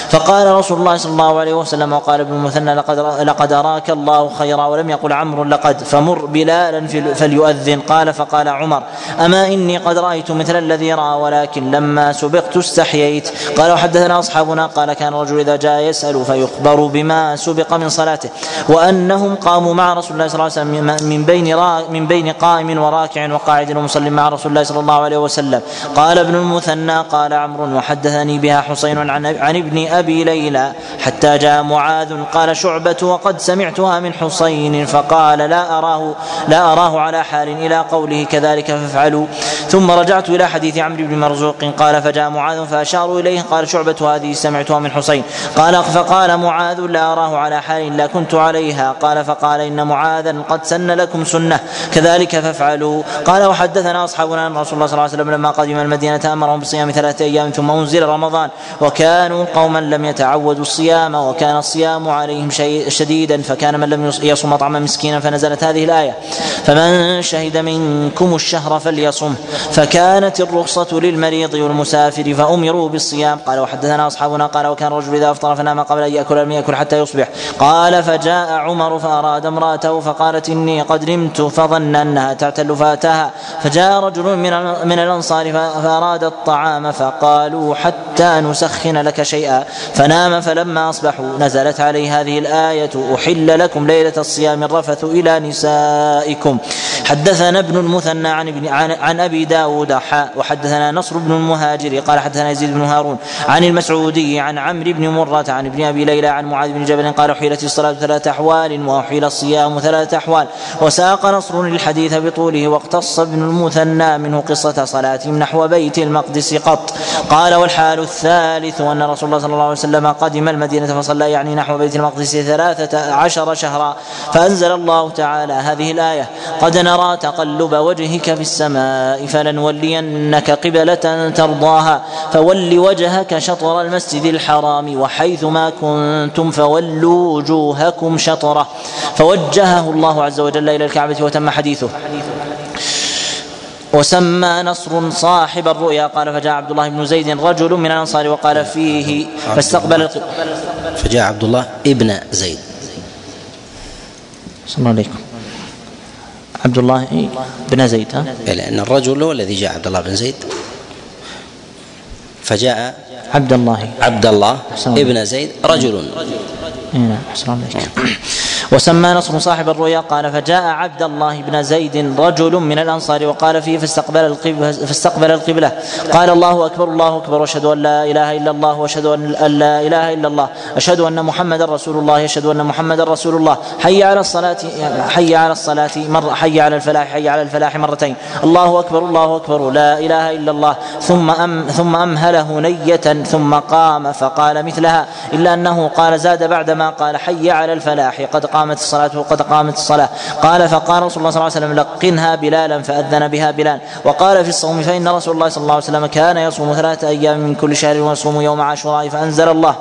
فقال رسول الله صلى الله عليه وسلم وقال ابن المثنى لقد لقد أراك الله خيرا ولم يقل عمرو لقد فمر بلالا فليؤذن. قال فقال عمر أما إني قد رأيت مثل الذي رأى ولكن لما سبقت استحييت. قال وحدثنا أصحابنا قال كان الرجل إذا جاء يسأل فيخبر بما سبق من صلاته. وأنهم قاموا مع رسول الله صلى الله عليه وسلم من بين من بين قائم وراكع وقاعد ومصل مع رسول الله صلى الله عليه وسلم. قال ابن المثنى قال عمرو وحدثني بها حسين عن عن ابن أبي ليلى حتى جاء معاذ قال شعبة وقد سمعتها من حسين فقال لا أراه لا أراه على حال إلى قوله كذلك فافعلوا. ثم رجعت إلى حديث عمرو بن مرزوق قال فجاء معاذ فأشاروا إليه قال شعبة هذه سمعتها من حسين. قال فقال معاذ لا أراه على حال إلا كنت حرمت عليها. قال فقال إن معاذا قد سن لكم سنة. كذلك فافعلوا. قال وحدثنا أصحابنا أن رسول الله صلى الله عليه وسلم لما قدم المدينة أمرهم بصيام ثلاثة أيام ثم أنزل رمضان. وكانوا قوما لم يتعودوا الصيام وكان الصيام عليهم شديدا فكان من لم يصم طعم مسكينا فنزلت هذه الآية فمن شهد منكم الشهر فليصم. فكانت الرخصة للمريض والمسافر فأمروا بالصيام. قال وحدثنا أصحابنا. قال وكان الرجل إذا أفطر فنام قبل أن يأكل لم يأكل حتى يصبح. قال فجاء عمر فأراد امرأته فقالت إني قد نمت فظن أنها تعتل فأتاها فجاء رجل من من الأنصار فأراد الطعام فقالوا حتى نسخن لك شيئا. فنام فلما أصبحوا نزلت عليه هذه الآية أحل لكم ليلة الصيام الرفث إلى نسائكم. حدثنا ابن المثنى عن ابن عن, عن أبي داود حاء وحدثنا نصر بن المهاجر قال حدثنا يزيد بن هارون عن المسعودي عن عمرو بن مرة عن ابن أبي ليلى عن معاذ بن جبل قال احيلت الصلاة ثلاث أحوال وأحيل الصيام ثلاث أحوال. وساق نصر الحديث بطوله واقتص ابن المثنى منه قصة صلاتهم نحو بيت المقدس قط. قال والحال الثالث أن رسول الله صلى الله عليه وسلم قدم المدينة فصلى يعني نحو بيت المقدس ثلاثة عشر شهرا. فأنزل الله تعالى هذه الآية قد نرى تقلب وجهك في السماء فلنولينك قبلة ترضاها فول وجهك شطر المسجد الحرام وحيث ما كنتم فولوا وجوهكم شطرة. فوجهه الله عز وجل إلى الكعبة وتم حديثه. وسمى نصر صاحب الرؤيا. قال فجاء عبد الله بن زيد رجل من الأنصار وقال فيه فاستقبل فجاء عبد الله ابن زيد. صلى الله عليكم. عبد الله بن زيد ها؟ لأن الرجل هو الذي جاء عبد الله بن زيد. فجاء عبد الله. عبد الله ابن زيد رجل. نعم *clears throat* وسمى نصر صاحب الرؤيا قال فجاء عبد الله بن زيد رجل من الأنصار وقال فيه فاستقبل القبلة فاستقبل القبلة. قال الله أكبر الله أكبر واشهد أن لا إله إلا الله وأشهد أن لا إله إلا الله أشهد أن محمدا رسول الله أشهد أن محمدا رسول الله. حي على الصلاة حي على الصلاة مرة حي على الفلاح حي على الفلاح مرتين. الله أكبر الله أكبر لا إله إلا الله. ثم أم ثم أمهله نية ثم قام فقال مثلها. إلا أنه قال زاد بعدما قال حي على الفلاح قد قام. قامت الصلاة وقد قامت الصلاة. قال فقال رسول الله صلى الله عليه وسلم لقنها بلالا فأذن بها بلال. وقال في الصوم فإن رسول الله صلى الله عليه وسلم كان يصوم ثلاثة أيام من كل شهر ويصوم يوم عاشوراء فأنزل الله.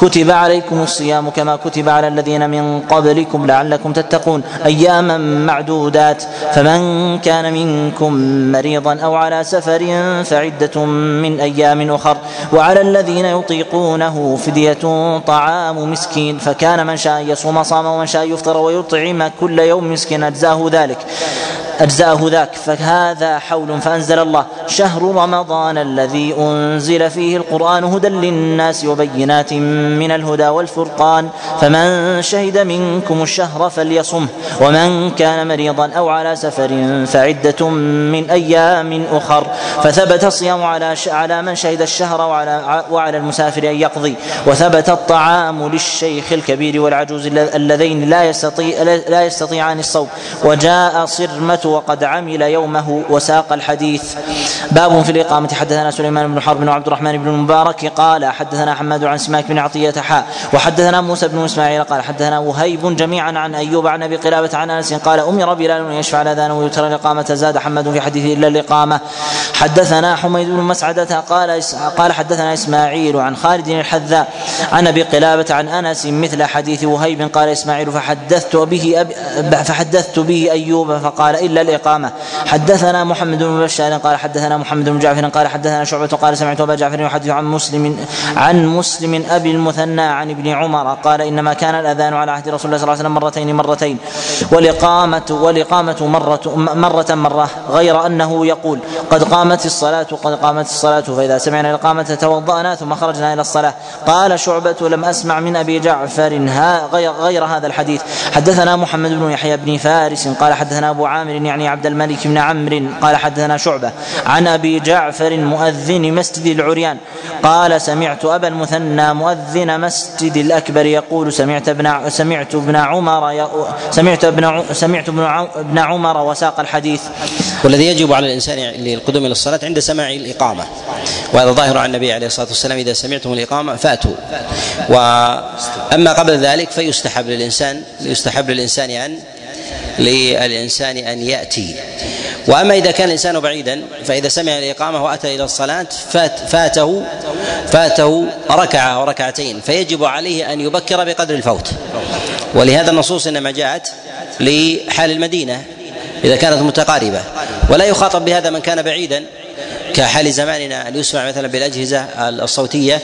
كتب عليكم الصيام كما كتب على الذين من قبلكم لعلكم تتقون. أياما معدودات. فمن كان منكم مريضا أو على سفر فعدة من أيام أخر. وعلى الذين يطيقونه فدية طعام مسكين. فكان من شاء يصوم صام ومن شاء يفطر ويطعم كل يوم مسكين. أجزاه ذلك. أجزاه ذاك فهذا حول فأنزل الله. شهر رمضان الذي أنزل فيه القرآن هدى للناس وبينات من الهدى والفرقان. فمن شهد منكم الشهر فليصم ومن كان مريضا أو على سفر فعدة من أيام أخر. فثبت الصيام على على من شهد الشهر وعلى وعلى المسافر أن يقضي. وثبت الطعام للشيخ الكبير والعجوز اللذين لا يستطيع لا يستطيعان الصوم. وجاء صرمة وقد عمل يومه وساق الحديث. باب في الإقامة. حدثنا سليمان بن حرب وعبد الرحمن بن المبارك قال حدثنا حماد عن سماك بن عطية حاء وحدثنا موسى بن إسماعيل قال حدثنا وهيب جميعا عن أيوب عن أبي قلابة عن أنس قال أمر بلال أن يشفع الاذان ويترى الإقامة زاد حماد في حديثه إلا الإقامة. حدثنا حميد بن مسعدة قال قال حدثنا إسماعيل عن خالد الحذاء عن أبي قلابة عن أنس مثل حديث وهيب قال إسماعيل فحدثت به فحدثت به أيوب فقال إلا الإقامة. حدثنا محمد بن بشار قال حدثنا محمد بن جعفر قال حدثنا شعبة قال سمعت أبا جعفر يحدث عن مسلم عن مسلم أبي المثنى عن ابن عمر قال إنما كان الأذان على عهد رسول الله صلى الله عليه وسلم مرتين مرتين. والإقامة والإقامة مرة مرة مرة غير أنه يقول قد قامت الصلاة قد قامت الصلاة فإذا سمعنا الإقامة توضأنا ثم خرجنا إلى الصلاة. قال شعبة لم أسمع من أبي جعفر غير, غير هذا الحديث. حدثنا محمد بن يحيى بن فارس قال حدثنا أبو عامر يعني عبد الملك بن عمرو قال حدثنا شعبة عن أبي جعفر مؤذن مسجد العريان قال سمعت أبا المثنى مؤذن مسجد الأكبر يقول سمعت ابن سمعت ابن عمر سمعت ابن سمعت ابن عمر وساق الحديث. والذي يجب على الإنسان للقدوم إلى الصلاة عند سماع الإقامة. وهذا ظاهر عن النبي عليه الصلاة والسلام إذا سمعتم الإقامة فأتوا. وأما قبل ذلك فيستحب للإنسان يستحب للإنسان أن للإنسان أن يأتي. وأما إذا كان الإنسان بعيدا فإذا سمع الإقامة وأتى إلى الصلاة فات فاته فاته ركعة أو ركعتين فيجب عليه أن يبكر بقدر الفوت. ولهذا النصوص إنما جاءت لحال المدينة إذا كانت متقاربة. ولا يخاطب بهذا من كان بعيدا كحال زماننا. ان يسمع مثلا بالأجهزة الصوتية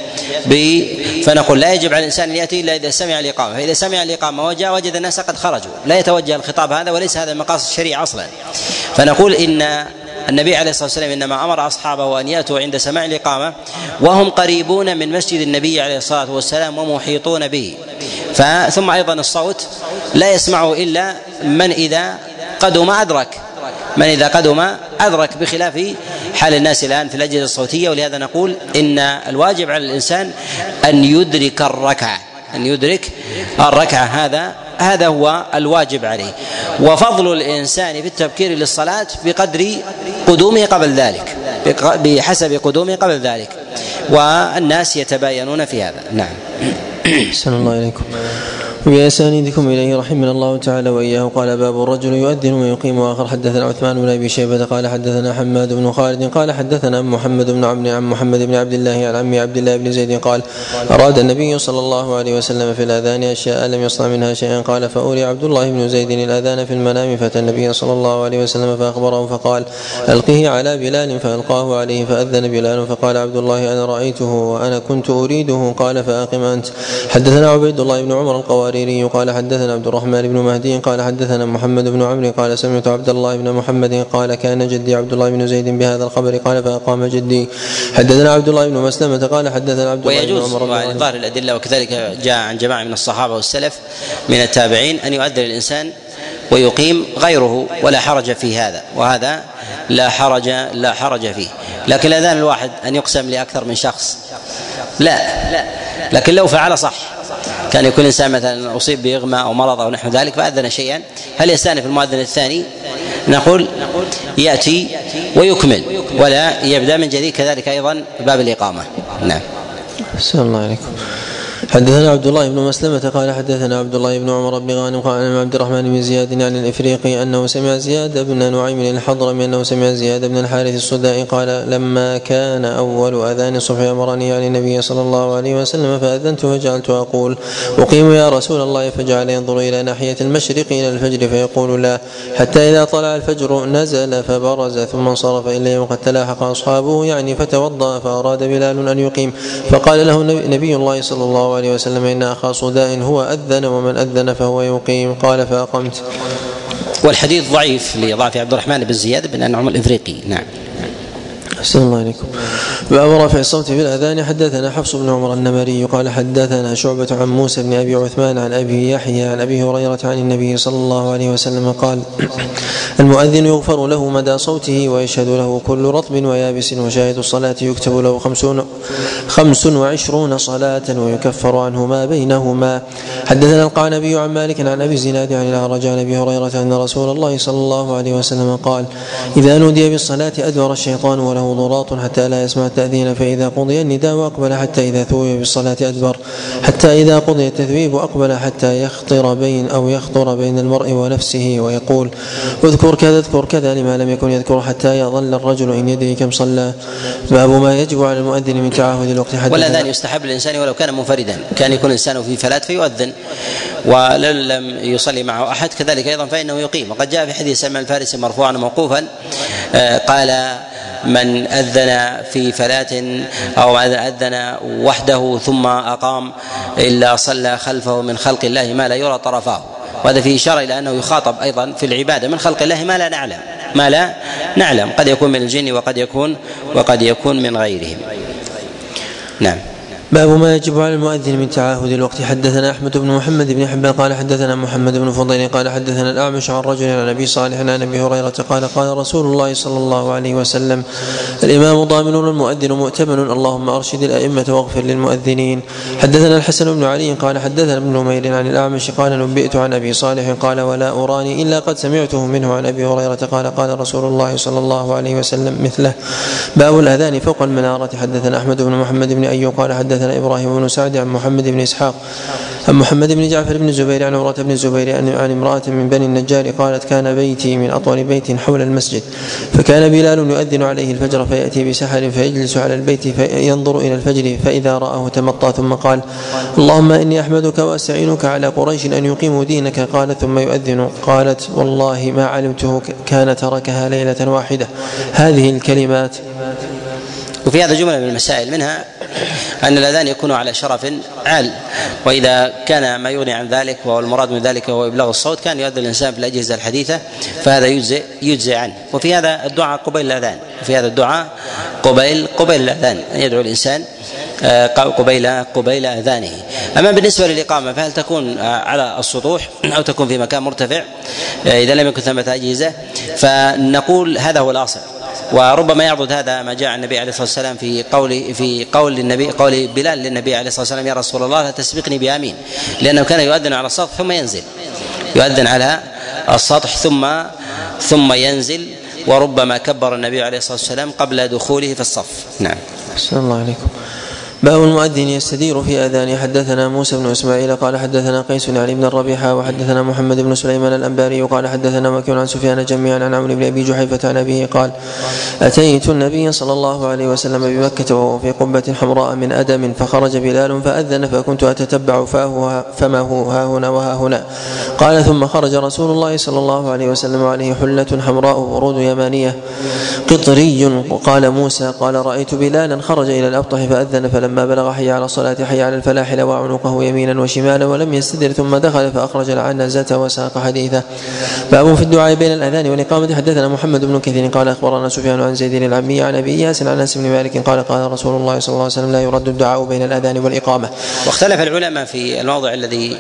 فنقول لا يجب على الإنسان أن يأتي إلا إذا سمع الإقامة. فإذا سمع الإقامة وجاء وجد الناس قد خرجوا. لا يتوجه الخطاب هذا وليس هذا مقاصد الشريعة أصلا. فنقول إن النبي عليه الصلاة والسلام إنما أمر أصحابه أن يأتوا عند سماع الإقامة وهم قريبون من مسجد النبي عليه الصلاة والسلام ومحيطون به. ثم أيضا الصوت لا يسمعه إلا من إذا قدم أدرك. من إذا قدم أدرك بخلاف حال الناس الآن في الأجهزة الصوتية ولهذا نقول إن الواجب على الإنسان أن يدرك الركعة أن يدرك الركعة. هذا هذا هو الواجب عليه. وفضل الإنسان في التبكير للصلاة بقدر قدومه قبل ذلك بحسب قدومه قبل ذلك. والناس يتباينون في هذا. نعم. أحسن الله إليكم. وبأسانيدكم إليه رحمنا الله تعالى وإياه. قال باب الرجل يؤذن ويقيم وآخر. حدثنا عثمان بن أبي شيبة قال حدثنا حماد بن خالد قال حدثنا محمد بن عبد عن محمد بن عبد الله عن عمي عبد الله بن زيد قال أراد النبي صلى الله عليه وسلم في الأذان أشياء لم يصنع منها شيئا. قال فأولي عبد الله بن زيد الأذان في المنام. فأتى النبي صلى الله عليه وسلم فأخبره فقال ألقه على بلال. فألقاه عليه فأذن بلال. فقال عبد الله أنا رأيته وأنا كنت أريده. قال فأقم أنت. حدثنا عبيد الله بن عمر القواري الحريري قال حدثنا عبد الرحمن بن مهدي قال حدثنا محمد بن عمرو قال سمعت عبد الله بن محمد قال كان جدي عبد الله بن زيد بهذا الخبر قال فأقام جدي. حدثنا عبد الله بن مسلمة قال حدثنا عبد الله بن عمر ويجوز ظاهر الأدلة وكذلك جاء عن جماعة من الصحابة والسلف من التابعين أن يؤذن الإنسان ويقيم غيره ولا حرج في هذا وهذا لا حرج لا حرج فيه. لكن الأذان الواحد أن يقسم لأكثر من شخص؟ لا. لكن لو فعل صح. كان يكون الإنسان مثلا أصيب بإغماء أو مرض أو نحو ذلك فأذن شيئا هل يستأنف المؤذن الثاني؟ نقول يأتي ويكمل ولا يبدأ من جديد كذلك أيضا باب الإقامة نعم. السلام الله عليكم. حدثنا عبد الله بن مسلمة قال حدثنا عبد الله بن عمر بن غانم قال عن عبد الرحمن بن زياد عن الإفريقي أنه سمع زياد بن نعيم الحضرمي أنه سمع زياد بن الحارث السدائي قال لما كان أول أذان الصبح أمرني يعني النبي صلى الله عليه وسلم فأذنت فجعلت أقول أقيم يا رسول الله فجعل ينظر إلى ناحية المشرق إلى الفجر فيقول لا حتى إذا طلع الفجر نزل فبرز ثم انصرف اليه وقد تلاحق أصحابه يعني فتوضأ فأراد بلال أن يقيم فقال له نبي الله صلى الله عليه وسلم إن أخا صداء هو أذن ومن أذن فهو يقيم. قال فأقمت. والحديث ضعيف لضعف عبد الرحمن بن زياد بن أنعم الإفريقي. نعم. أحسن الله عليكم باب رفع الصوت في الأذان. حدثنا حفص بن عمر النمري قال حدثنا شعبة عن موسى بن أبي عثمان عن أبي يحيى عن أبي هريرة عن النبي صلى الله عليه وسلم قال المؤذن يغفر له مدى صوته ويشهد له كل رطب ويابس وشاهد الصلاة يكتب له خمسون خمس وعشرون صلاة ويكفر عنه ما بينهما. حدثنا القعنبي عن مالك عن أبي الزناد عن الأعرج عن أبي هريرة أن رسول الله صلى الله عليه وسلم قال إذا نودي بالصلاة أدبر الشيطان وله ضراط حتى لا يسمع التأذين فإذا قضي النداء أقبل حتى إذا ثوب بالصلاة أدبر. حتى إذا قضي التثويب أقبل حتى يخطر بين أو يخطر بين المرء ونفسه ويقول اذكر كذا اذكر كذا لما لم يكن يذكر حتى يظل الرجل إن يدري كم صلى. باب ما يجب على المؤذن من تعاهد الوقت حتى والأذان يستحب للإنسان ولو كان منفردا. كان يكون الإنسان في فلاة فيؤذن ولو لم يصلي معه أحد. كذلك أيضا فإنه يقيم. وقد جاء في حديث سلمان الفارسي مرفوعا موقوفا آه، قال من أذن في فلاة أو أذن وحده ثم أقام إلا صلى خلفه من خلق الله ما لا يرى طرفاه وهذا فيه إشارة إلى أنه يخاطب أيضا في العبادة من خلق الله ما لا نعلم. ما لا نعلم. قد يكون من الجن وقد يكون وقد يكون من غيرهم. نعم. باب ما يجب على المؤذن من تعاهد الوقت. حدثنا أحمد بن محمد بن حبان قال حدثنا محمد بن فضيل قال حدثنا الأعمش عن رجل عن أبي صالح عن أبي هريرة قال قال رسول الله صلى الله عليه وسلم الإمام ضامن والمؤذن مؤتمن. اللهم أرشد الأئمة واغفر للمؤذنين. حدثنا الحسن بن علي قال حدثنا ابن نمير عن الأعمش قال نبئت عن أبي صالح قال ولا أراني إلا قد سمعته منه عن أبي هريرة قال قال رسول الله صلى الله عليه وسلم مثله. باب الأذان فوق المنارة. حدثنا أحمد بن محمد بن أيوب قال حدثنا حدثنا إبراهيم بن سعد عن محمد بن إسحاق عن محمد بن جعفر بن الزبير عن عمرة بن الزبير عن امرأة من بني النجار قالت كان بيتي من أطول بيت حول المسجد فكان بلال يؤذن عليه الفجر فيأتي بسحر فيجلس على البيت فينظر إلى الفجر فإذا رآه تمطى ثم قال اللهم إني أحمدك وأستعينك على قريش أن يقيموا دينك قال ثم يؤذن قالت والله ما علمته كان تركها ليلة واحدة. هذه الكلمات وفي هذا جملة من المسائل منها أن الأذان يكون على شرف عال وإذا كان ما يغني عن ذلك وهو المراد من ذلك هو إبلاغ الصوت كان يؤذن الإنسان في الأجهزة الحديثة فهذا يجزئ يجزئ عنه. وفي هذا الدعاء قبيل الأذان وفي هذا الدعاء قبيل قبيل الأذان أن يدعو الإنسان آه، قبيل قبيل أذانه. أما بالنسبة للإقامة فهل تكون آه، على السطوح أو تكون في مكان مرتفع؟ آه، إذا لم يكن ثمة أجهزة فنقول هذا هو الأصل. وربما يعضد هذا ما جاء النبي عليه الصلاة والسلام في قول في قول النبي قول بلال للنبي عليه الصلاة والسلام يا رسول الله لا تسبقني بآمين لأنه كان يؤذن على السطح ثم ينزل يؤذن على السطح ثم ثم ينزل وربما كبر النبي عليه الصلاة والسلام قبل دخوله في الصف نعم. الله عليكم. باب المؤذن يستدير في أذانه. حدثنا موسى بن إسماعيل قال حدثنا قيس علي بن الربيحة وحدثنا محمد بن سليمان الأنباري قال حدثنا مكي عن سفيان جميعا عن عمرو بن أبي جحيفة عن أبيه قال أتيت النبي صلى الله عليه وسلم بمكة وهو في قبة حمراء من أدم فخرج بلال فأذن فكنت أتتبع فاه فمه ها هنا وها هنا. قال ثم خرج رسول الله صلى الله عليه وسلم عليه حلة حمراء ورود يمانية. قطري قال موسى قال رأيت بلالا خرج إلى الابطح فأذن فلم فلما بلغ حي على الصلاة حي على الفلاح لوى عنقه يمينا وشمالا ولم يستدر ثم دخل فأخرج العنزة وساق حديثه. باب في الدعاء بين الأذان والإقامة. حدثنا محمد بن كثير قال أخبرنا سفيان عن زيد العمي عن أبي إياس عن أنس بن مالك قال قال رسول الله صلى الله عليه وسلم لا يرد الدعاء بين الأذان والإقامة. واختلف العلماء في الموضع الذي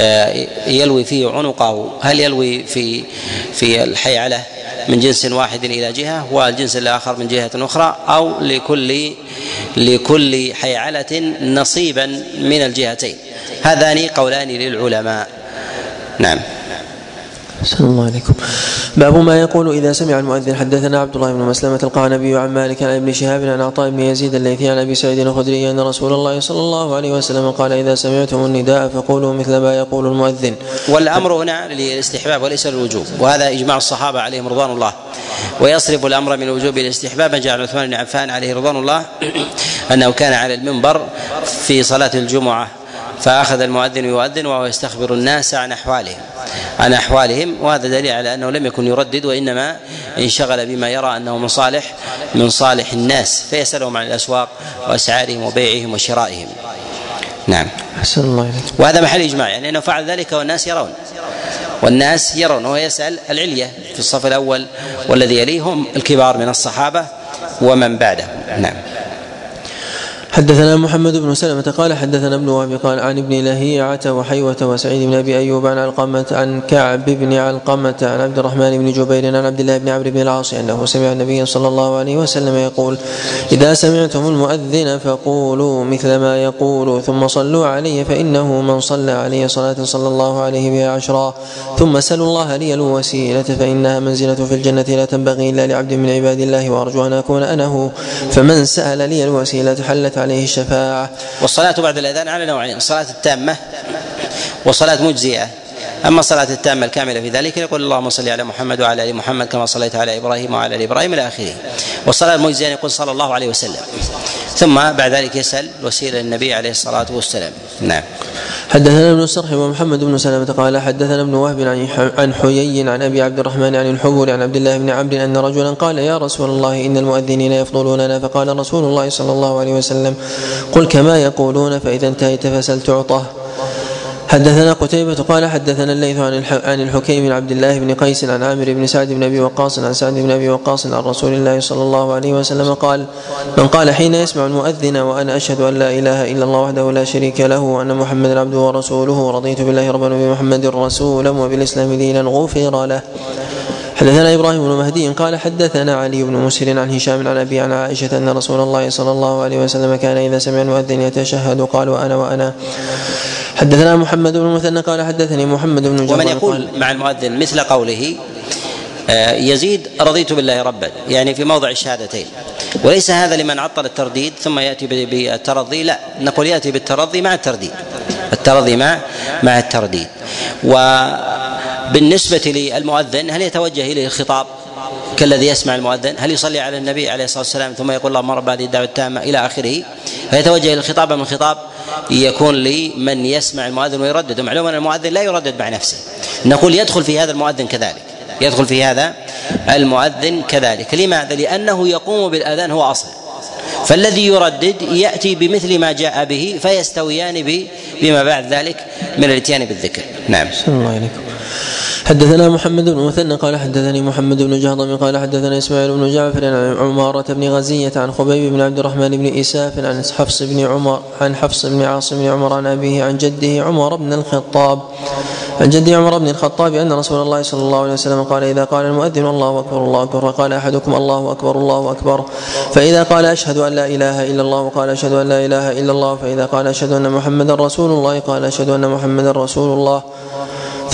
آه، يلوي فيه عنقه. هل يلوي في في الحي على من جنس واحد إلى جهة والجنس الآخر من جهة أخرى أو لكل لكل حيعلة نصيبا من الجهتين. هذان قولان للعلماء. نعم. أحسن الله عليكم. باب ما يقول إذا سمع المؤذن حدثنا عبد الله بن مسلمة القعنبي عن مالك عن ابن شهاب عن عطاء بن يزيد الليثي عن أبي سعيد الخدري أن رسول الله صلى الله عليه وسلم قال إذا سمعتم النداء فقولوا مثل ما يقول المؤذن. والأمر هنا للاستحباب وليس للوجوب وهذا إجماع الصحابة عليهم رضوان الله. ويصرف الأمر من إلى الاستحباب. جعل عثمان بن عفان عليه رضوان الله أنه كان على المنبر في صلاة الجمعة. فأخذ المؤذن يؤذن وهو يستخبر الناس عن أحوالهم. عن أحوالهم وهذا دليل على أنه لم يكن يردد وإنما انشغل بما يرى أنه من صالح من صالح الناس فيسألهم عن الأسواق وأسعارهم وبيعهم وشرائهم. نعم. أحسن الله إليك. وهذا محل إجماع يعني أنه فعل ذلك والناس يرون. والناس يرون وهو يسأل العلية في الصف الأول والذي يليهم الكبار من الصحابة ومن بعدهم. نعم. حدثنا محمد بن سلمة قال حدثنا ابن وهب قال عن ابن لهيعة وحيوة وسعيد بن أبي أيوب عن علقمة عن كعب بن علقمة عن عبد الرحمن بن جبير عن عبد الله بن عمرو بن العاص أنه سمع النبي صلى الله عليه وسلم يقول إذا سمعتم المؤذن فقولوا مثل ما يقول ثم صلوا عليه فإنه من صلى عليه صلاة صلى الله عليه بها عشرا ثم سلوا الله لي الوسيلة فإنها منزلة في الجنة لا تنبغي إلا لعبد من عباد الله وأرجو أن أكون أنا هو فمن سأل لي الوسيلة حلت عليه الشفاعة. والصلاة بعد الأذان على نوعين الصلاة التامة وصلاة مجزئة. أما الصلاة التامة الكاملة في ذلك يقول اللهم صل على محمد وعلى آل محمد كما صليت على إبراهيم وعلى آل إبراهيم إلى آخره. والصلاة المجزئة يقول صلى الله عليه وسلم. ثم بعد ذلك يسأل الوسيلة للنبي عليه الصلاة والسلام. نعم. حدثنا ابن السرح ومحمد بن سلمة قال حدثنا ابن وهب عن حيي عن أبي عبد الرحمن عن الحبور عن عبد الله بن عمرو أن رجلا قال يا رسول الله إن المؤذنين يفضلوننا فقال رسول الله صلى الله عليه وسلم قل كما يقولون فإذا انتهيت فسل تعطه حدثنا قتيبة قال حدثنا الليث عن عن الحكيم بن عبد الله بن قيس عن عامر بن سعد بن أبي وقاص عن سعد بن أبي وقاص عن رسول الله صلى الله عليه وسلم قال من قال حين يسمع المؤذن وأنا أشهد أن لا إله إلا الله وحده لا شريك له وأن محمدا عبده ورسوله رضيت بالله ربا وبمحمد رسولا وبالإسلام دينا غفر له. حدثنا إبراهيم بن مهدي قال حدثنا علي بن مسهر عن هشام عن أبي عن عائشة أن رسول الله صلى الله عليه وسلم كان إذا سمع المؤذن يتشهد قال وأنا وأنا. حدثنا محمد بن المثنى قال حدثني محمد بن ومن يقول مع المؤذن مثل قوله آه، يزيد رضيت بالله ربا يعني في موضع الشهادتين. وليس هذا لمن عطل الترديد ثم يأتي بالترضي لا. نقول يأتي بالترضي مع الترديد. الترضي مع مع الترديد. وبالنسبة للمؤذن هل يتوجه إليه الخطاب؟ كالذي يسمع المؤذن هل يصلي على النبي عليه الصلاة والسلام ثم يقول اللهم رب هذه الدعوة التامة إلى آخره؟ فيتوجه إلى الخطاب من خطاب يكون لمن يسمع المؤذن ويردد. ومعلوم أن المؤذن لا يردد مع نفسه. نقول يدخل في هذا المؤذن كذلك. يدخل في هذا المؤذن كذلك. لماذا؟ لأنه يقوم بالأذان هو أصل. فالذي يردد يأتي بمثل ما جاء به فيستويان بما بعد ذلك من الاتيان بالذكر. نعم. الله عليكم. حدثنا محمد بن مثنى قال حدثني محمد بن جهضم قال حدثنا إسماعيل بن جعفر عن عمارة بن غزية عن خبيب بن عبد الرحمن بن إساف عن حفص بن عمر عن حفص بن عاصم بن عمر عن أبيه عن جده عمر بن الخطاب. عن جدي عمر بن الخطاب أن رسول الله صلى الله عليه وسلم قال إذا قال المؤذن الله أكبر الله أكبر. وقال أحدكم الله أكبر الله أكبر. فإذا قال أشهد أن لا إله إلا الله وقال أشهد أن لا إله إلا الله. فإذا قال أشهد أن محمدا رسول الله قال أشهد أن محمدا رسول الله.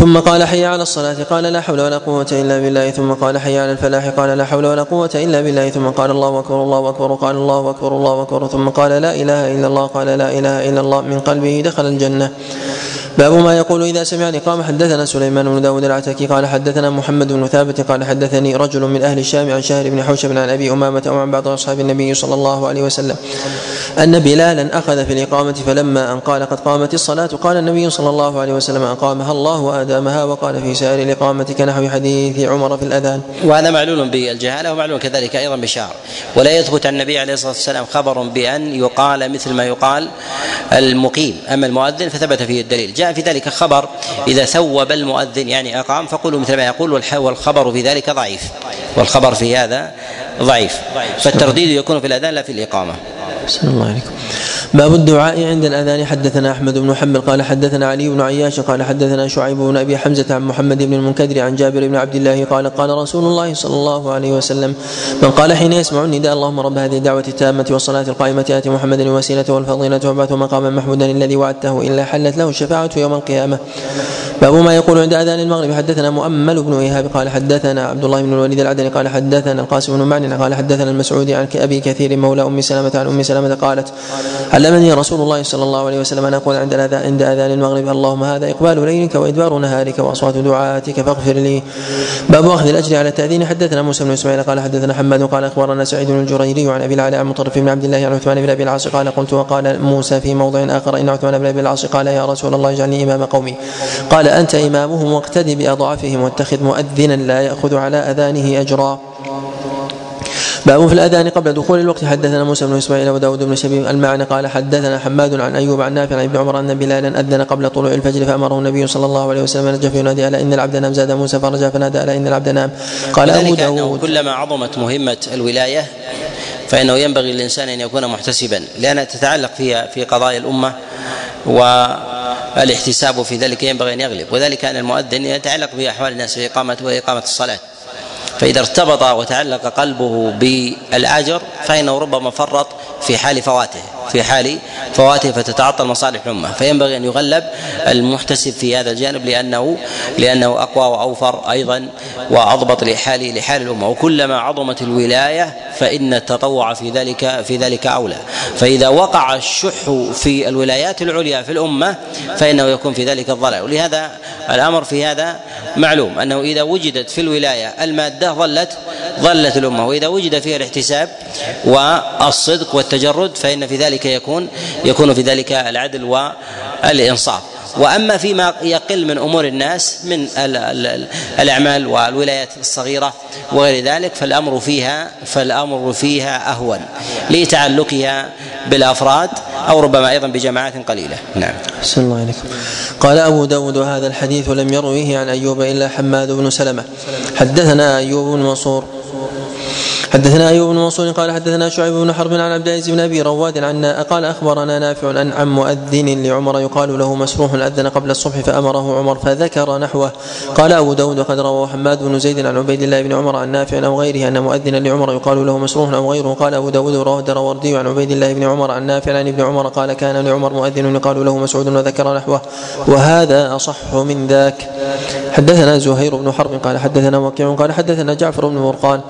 ثم قال حي على الصلاة قال لا حول ولا قوة إلا بالله. ثم قال حي على الفلاح قال لا حول ولا قوة إلا بالله. ثم قال الله أكبر الله أكبر قال الله أكبر الله أكبر. ثم قال لا إله إلا الله قال لا إله إلا الله. من قلبه دخل الجنة. باب ما يقول إذا سمع قام حدثنا سليمان بن داود العتكي قال حدثنا محمد بن ثابت قال حدثني رجل من أهل الشام عن شهر بن حوشب عن أبي أمامة وعن بعض أصحاب النبي صلى الله عليه وسلم. أن بلالا أخذ في الإقامة فلما أن قال قد قامت الصلاة قال النبي صلى الله عليه وسلم أقامها الله وادامها وقال في سائر الإقامة كنحو حديث عمر في الأذان. وهذا معلول بالجهالة ومعلول كذلك أيضا بشعر. ولا يثبت عن النبي عليه الصلاة والسلام خبر بأن يقال مثل ما يقال المقيم. أما المؤذن فثبت فيه الدليل. جاء في ذلك خبر إذا ثوب المؤذن يعني أقام فقولوا مثل ما يقول والخبر في ذلك ضعيف. والخبر في هذا ضعيف. فالترديد يكون في الأذان لا في الإقامة. الله عليكم. باب الدعاء عند الأذان. حدثنا أحمد بن حنبل قال حدثنا علي بن عياش قال حدثنا شعيب بن أبي حمزة عن محمد بن المنكدر عن جابر بن عبد الله قال قال رسول الله صلى الله عليه وسلم من قال حين يسمع النداء اللهم رب هذه الدعوة التامة والصلاة القائمة آت محمد الوسيلة والفضيلة وابعثه مقاما محمودا الذي وعدته إلا حلت له الشفاعة يوم القيامة. باب ما يقول عند أذان المغرب. حدثنا مؤمل بن إيهاب قال حدثنا عبد الله بن الوليد العدني قال حدثنا القاسم بن معن قال حدثنا المسعودي عن أبي كثير مولى أم سلمة عن أم سلمة قالت علمني رسول الله صلى الله عليه وسلم أن أقول عند عند أذان المغرب اللهم هذا إقبال ليلك وإدبار نهارك وأصوات دعاتك فاغفر لي. باب أخذ الأجر على التأذين. حدثنا موسى بن إسماعيل قال حدثنا حماد قال أخبرنا سعيد بن الجريري عن أبي العلاء عن مطرف بن عبد الله عن عثمان بن أبي العاص قال قلت وقال موسى في موضع آخر إن عثمان بن أبي العاص قال يا رسول الله اجعلني إمام قومي. قال أنت إمامهم واقتدي باضعفهم واتخذ مؤذنا لا يأخذ على أذانه أجرا. باب في الأذان قبل دخول الوقت. حدثنا موسى بن إسماعيل وداود بن شبيب المعنى قال حدثنا حماد عن أيوب عن نافع عن ابن عمر أن بلالا أذن قبل طلوع الفجر فأمره النبي صلى الله عليه وسلم أن نجف ينادي ألا إن العبد نام. زاد موسى فرجع فنادى ألا إن العبد نام. قال أبو داود كلما عظمت مهمة الولاية فإنه ينبغي للإنسان أن يكون محتسبا لانها تتعلق فيها في قضايا الأمة والإحتساب في ذلك ينبغي أن يغلب. وذلك أن المؤذن يتعلق بأحوال الناس في اقامه وإقامة الصلاة. فإذا ارتبط وتعلق قلبه بالأجر فإنه ربما فرط في حال فواته في حال فواته فتتعطل مصالح الأمة. فينبغي أن يغلب المحتسب في هذا الجانب لأنه لأنه أقوى وأوفر أيضا وأضبط لحال لحال الأمة. وكلما عظمت الولاية فإن التطوع في ذلك في ذلك أولى. فإذا وقع الشح في الولايات العليا في الأمة فإنه يكون في ذلك الضلال. ولهذا الأمر في هذا معلوم أنه إذا وجدت في الولاية المادة ظلت ظلت الأمة. وإذا وجد فيها الاحتساب والصدق والتجرد فإن في ذلك يكون يكون في ذلك العدل والإنصاف. وأما فيما يقل من أمور الناس من الأعمال والولايات الصغيرة وغير ذلك فالأمر فيها فالأمر فيها أهون لتعلقها بالأفراد أو ربما أيضا بجماعات قليلة. نعم. أحسن الله عليكم قال أبو داود هذا الحديث لم يرويه عن أيوب إلا حماد بن سلمة. حدثنا أيوب بن منصور. حدثنا أيوب بن منصور قال حدثنا شعيب بن حرب عن عبد العزيز بن أبي رواد عن قال أخبرنا نافع ان عن مؤذن لعمر يقال له مسروح أذن قبل الصبح فأمره عمر فذكر نحوه. قال أبو داود قد روى حماد بن زيد عن عبيد الله بن عمر عن نافع أو غيره أن مؤذنا لعمر يقال له مسروح أو غيره. قال أبو داود رواه الدروردي عن عبيد الله بن عمر عن نافع عن ابن عمر قال كان لعمر مؤذن يقال له مسعود وذكر نحوه. وهذا أصح من ذاك. حدثنا زهير بن حرب قال حدثنا وكيع قال حدثنا جعفر بن مرقان.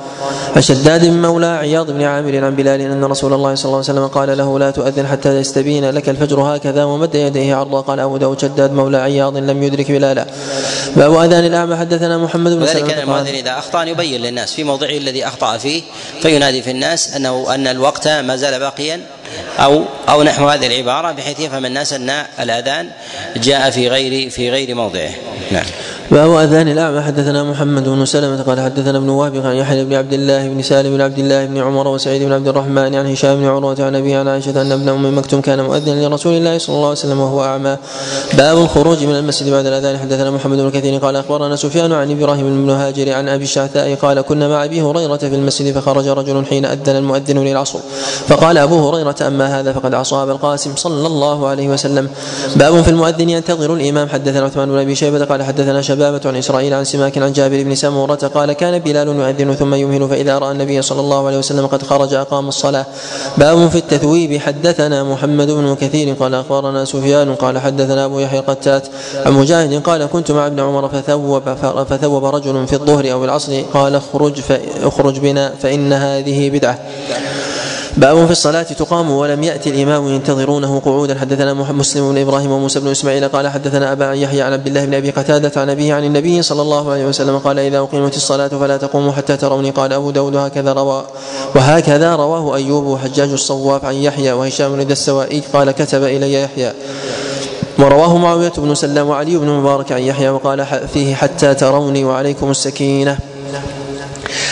أشد شداد مولى عياض بن عامر عن بلال أن رسول الله صلى الله عليه وسلم قال له لا تؤذن حتى يستبين لك الفجر هكذا ومد يديه عرضا قال أبو داود شداد مولى عياض لم يدرك بلالا. باب أذان الأعمى. حدثنا محمد بن ذلك كان المؤذن إذا أخطأ يبين للناس في موضعه الذي أخطأ فيه فينادي في الناس أنه أن الوقت ما زال باقيا أو أو نحو هذه العبارة بحيث يفهم الناس أن الأذان جاء في غير في غير موضعه. نعم. باب أذان الأعمى. حدثنا محمد بن سلمة قال حدثنا ابن وهب عن يحيى بن عبد الله بن سالم بن عبد الله بن عمر وسعيد بن عبد الرحمن عن هشام بن عروة عن ابي عن عائشة أن ابن أم مكتوم كان مؤذنا لرسول الله صلى الله عليه وسلم وهو أعمى. باب الخروج من المسجد بعد الأذان. حدثنا محمد بن كثير قال أخبرنا سفيان عن إبراهيم بن مهاجر عن أبي الشعثاء قال كنا مع أبي هريرة في المسجد فخرج رجل حين أذن المؤذن للعصر. فقال أبو هريرة أما هذا فقد عصى ابا القاسم صلى الله عليه وسلم. باب في المؤذن ينتظر الإمام. حدثنا عثمان بن أبي شيبة قال حدثنا شبابه عن إسرائيل عن سماك عن جابر بن سمورة قال كان بلال يؤذن ثم يمهل فإذا رأى النبي صلى الله عليه وسلم قد خرج أقام الصلاة. باب في التثويب. حدثنا محمد بن كثير قال أخبرنا سفيان قال حدثنا أبو يحيى القتات. عن مجاهد قال كنت مع ابن عمر فثوب فثوب رجل في الظهر أو العصر. قال اخرج اخرج بنا فإن هذه بدعة. باب في الصلاة تقام ولم يأتي الإمام ينتظرونه. قعودا. حدثنا مسلم بن إبراهيم وموسى بن إسماعيل قال حدثنا أبا يحيى عن عبد الله بن أبي قتادة عن أبيه عن النبي صلى الله عليه وسلم قال إذا أقيمت الصلاة فلا تقوموا حتى تروني. قال أبو داود هكذا روى. وهكذا رواه أيوب وحجاج الصواف عن يحيى وهشام بن السوائي قال كتب إلي يحيى. ورواه معاوية بن سلام وعلي بن مبارك عن يحيى وقال فيه حتى تروني وعليكم السكينة.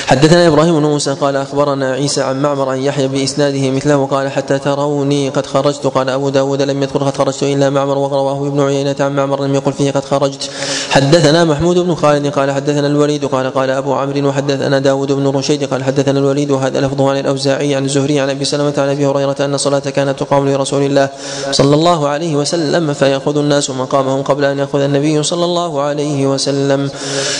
حدثنا إبراهيم بن موسى قال أخبرنا عيسى عن معمر عن يحيى بإسناده مثله قال حتى تروني قد خرجت. قال أبو داود لم يذكر قد خرجت إلا معمر ورواه ابن عيينة عن معمر لم يقل فيه قد خرجت. حدثنا محمود بن خالد قال حدثنا الوليد قال قال أبو عمرو وحدثنا داود بن رشيد قال حدثنا الوليد وهذا لفظه عن الأوزاعي عن الزهري عن أبي سلمة عن أبي هريرة أن الصلاة كانت تقام لرسول الله صلى الله عليه وسلم فيأخذ الناس مقامهم قبل أن يأخذ النبي صلى الله عليه وسلم.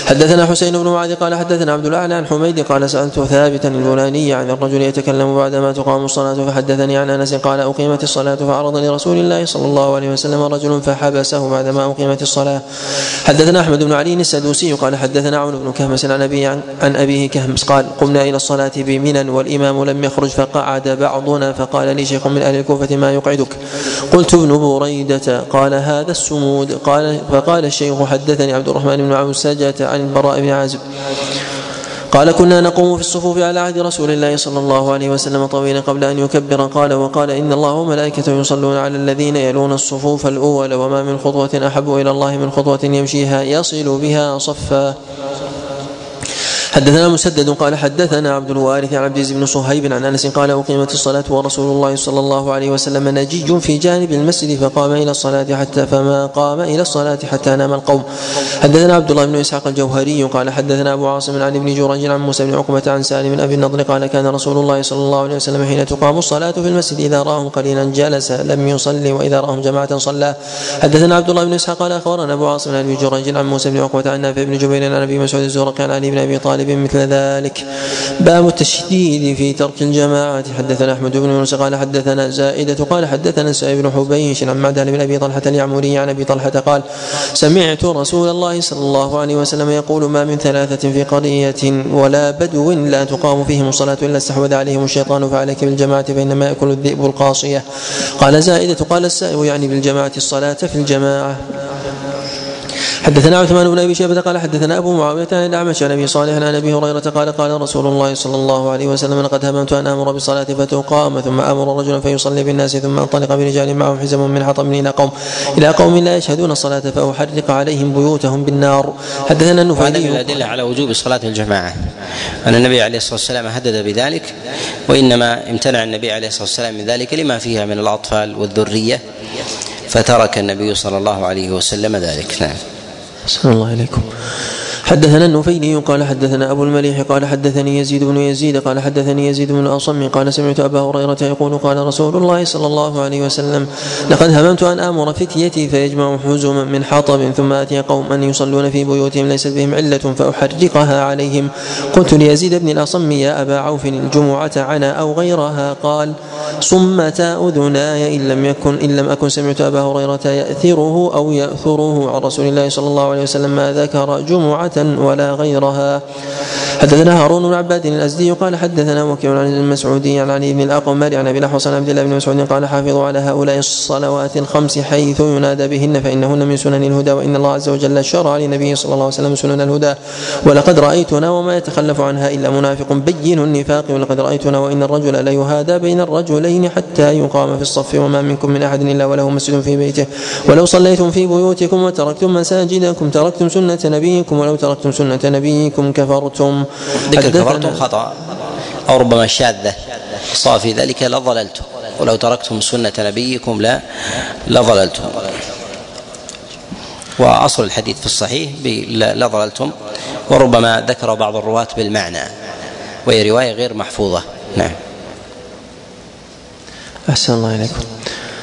حدثنا حسين بن معاذ قال حدثنا عبد الأعلى عن حميد قال سألت ثابتا البناني عن الرجل يتكلم بعدما تقام الصلاة فحدثني عن أنس قال أقيمت الصلاة فعرض لرسول الله صلى الله عليه وسلم رجل فحبسه بعدما أقيمت الصلاة. حدثنا أحمد بن علي السدوسي قال حدثنا عون بن كهمس عن أبيه عن, أبيه كهمس قال قمنا إلى الصلاة بمنى والإمام لم يخرج فقعد بعضنا فقال لي شيخ من أهل الكوفة ما يقعدك؟ قلت ابن بريدة قال هذا السمود. قال فقال الشيخ حدثني عبد الرحمن بن عوسجة عن البراء بن عازب. قال كنا نقوم في الصفوف على عهد رسول الله صلى الله عليه وسلم طويلا قبل أن يكبر. قال وقال إن الله وملائكته يصلون على الذين يلون الصفوف الأول وما من خطوة أحب إلى الله من خطوة يمشيها يصل بها صفا. حدثنا مسدد قال حدثنا عبد الوارث عن عبد العزيز بن صهيب عن أنس قال أقيمت الصلاة ورسول الله صلى الله عليه وسلم نجي في جانب المسجد فقام إلى الصلاة حتى فما قام إلى الصلاة حتى نام القوم. حدثنا عبد الله بن إسحاق الجوهري قال حدثنا أبو عاصم عن ابن جريج عن موسى بن عقبة عن سالم أبي النضر قال كان رسول الله صلى الله عليه وسلم حين تقام الصلاة في المسجد إذا رأهم قليلا جلس لم يصلي وإذا رأهم جماعة صلى. حدثنا عبد الله بن إسحاق قال أخبرنا أبو عاصم عن ابن جريج عن موسى بن عقبة عن نافع بن جبير عن أبي مسعود الزرقي عن علي بن أبي طالب طالب مثل ذلك. باب التشديد في ترك الجماعة. حدثنا أحمد بن يونس قال حدثنا زائدة قال حدثنا السائب بن حبيش عن معدان بن أبي طلحة اليعمري عن أبي طلحة قال سمعت رسول الله صلى الله عليه وسلم يقول ما من ثلاثة في قرية ولا بدو لا تقام فيهم الصلاة إلا استحوذ عليهم الشيطان فعليك بالجماعة فإنما يأكل الذئب القاصية. قال زائدة قال السائل يعني بالجماعة الصلاة في الجماعة. حدثنا عثمان بن أبي شيبة قال حدثنا أبو معاوية عن الأعمش عن أبي صالح عن أبي هريرة قال قال رسول الله صلى الله عليه وسلم لقد هممت أن آمر بالصلاة فتقام ثم آمر رجلا فيصلي بالناس ثم انطلق برجال معهم حزم من حطب إلى قوم إلى قوم لا يشهدون الصلاة فأحرق عليهم بيوتهم بالنار. حدثنا النفيلي من الأدلة على وجوب صلاة الجماعة. أن النبي عليه الصلاة والسلام هدد بذلك وإنما امتنع النبي عليه الصلاة والسلام من ذلك لما فيها من الأطفال والذرية فترك النبي صلى الله عليه وسلم ذلك. نعم. صلى الله عليكم. حدثنا النفيلي قال حدثنا أبو المليح قال حدثني يزيد بن يزيد قال حدثني يزيد بن الاصم قال سمعت أبا هريرة يقول قال رسول الله صلى الله عليه وسلم لقد هممت أن آمر فتيتي فيجمع حزما من حطب ثم أتي قوما يصلون في بيوتهم ليست بهم علة فأحرقها عليهم. قلت ليزيد بن الأصم يا أبا عوف الجمعة عنا أو غيرها؟ قال صمتا أذناي إن لم يكن إن لم أكن سمعت أبا هريرة يأثره أو يأثره عن رسول الله صلى الله عليه وسلم ما ذكر جمعة ولا غيرها. حدثنا هارون بن عباد الأزدي قال حدثنا وكيع عن المسعودي عن علي بن الاقمر عن أبي الاحوص عن عبد الله بن مسعود قال حافظوا على هؤلاء الصلوات الخمس حيث ينادى بهن فإنهن من سنن الهدى وإن الله عز وجل شرع لنبيه صلى الله عليه وسلم سنن الهدى. ولقد رأيتنا وما يتخلف عنها إلا منافق بين النفاق ولقد رأيتنا وإن الرجل ليهادى بين الرجلين حتى يقام في الصف وما منكم من أحد إلا وله مسجد في بيته. ولو صليتم في بيوتكم وتركتم مساجدكم تركتم سنة نبيكم ولو تركتم سنة نبيكم كفرتم. ذكر كفرتم خطأ. أو ربما شاذة. صار في ذلك لضللتم ولو تركتم سنة نبيكم لا لضللتم وأصل الحديث في الصحيح لضللتم وربما ذكر بعض الرواة بالمعنى. وهي رواية غير محفوظة. نعم. أحسن الله إليكم.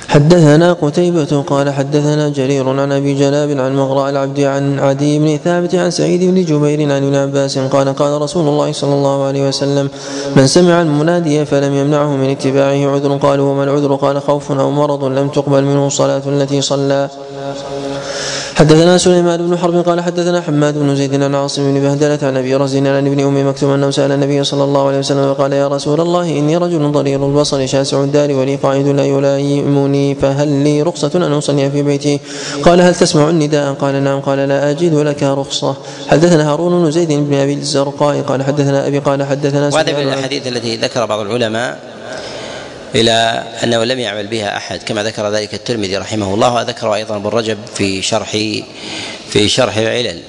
حدثنا قتيبة قال حدثنا جرير عن أبي جلاب عن مغراء العبد عن عدي بن ثابت عن سعيد بن جبير عن ابن عباس قال قال رسول الله صلى الله عليه وسلم من سمع المنادي فلم يمنعه من اتباعه عذر. قالوا وما العذر؟ قال خوف أو مرض لم تقبل منه الصلاة التي صلى. حدثنا سليمان بن حرب قال حدثنا حماد بن زيد عن عاصم بن بهدلة عن أبي رزين عن ابن أم مكتوم أنه سأل النبي صلى الله عليه وسلم وقال يا رسول الله إني رجل ضرير البصر شاسع الدار ولي قاعد لا يلائمني فهل لي رخصة أن أصلي في بيتي؟ قال هل تسمع النداء؟ قال نعم قال لا أجد لك رخصة حدثنا هارون بن زيد بن أبي الزرقاء قال حدثنا أبي قال حدثنا وهذا من الأحاديث التي ذكر بعض العلماء إلى أنه لم يعمل بها أحد كما ذكر ذلك الترمذي رحمه الله وذكر أيضا ابن رجب في شرح في شرح العلل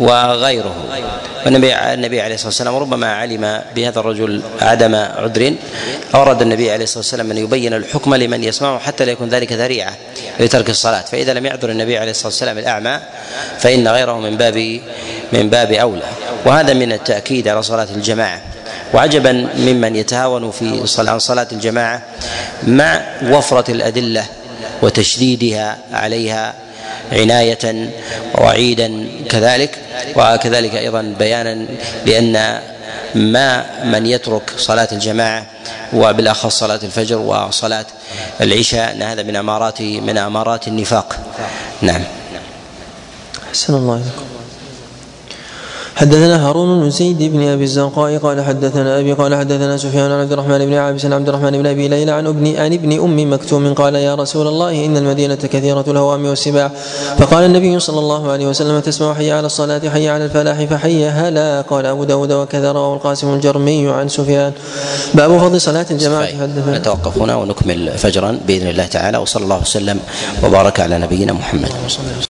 وغيره. والنبي النبي عليه الصلاة والسلام ربما علم بهذا الرجل عدم عذر أورد النبي عليه الصلاة والسلام أن يبين الحكم لمن يسمعه حتى لا يكون ذلك ذريعة لترك الصلاة. فإذا لم يعذر النبي عليه الصلاة والسلام الأعمى فإن غيره من باب من باب أولى. وهذا من التأكيد على صلاة الجماعة. وعجبا ممن يتهاون في صلاة صلاة الجماعة مع وفرة الأدلة وتشديدها عليها عناية ووعيدا كذلك. وكذلك أيضا بيانا لأن ما من يترك صلاة الجماعة وبالأخص صلاة الفجر وصلاة العشاء أن هذا من أمارات من أمارات النفاق. نعم. أحسن الله عليكم حدثنا هارون بن زيد بن أبي الزرقاء قال حدثنا أبي قال حدثنا سفيان عن عبد الرحمن بن عابس عن عبد الرحمن بن أبي ليلى عن ابن عن ابن أم مكتوم قال يا رسول الله إن المدينة كثيرة الهوام والسباع. فقال النبي صلى الله عليه وسلم تسمع حي على الصلاة حي على الفلاح فحي هلا. قال أبو داود وكذا رواه القاسم الجرمي عن سفيان. باب فضل صلاة الجماعة. حدثنا. نتوقف هنا ونكمل فجرا بإذن الله تعالى وصلى الله وسلم وبارك على نبينا محمد.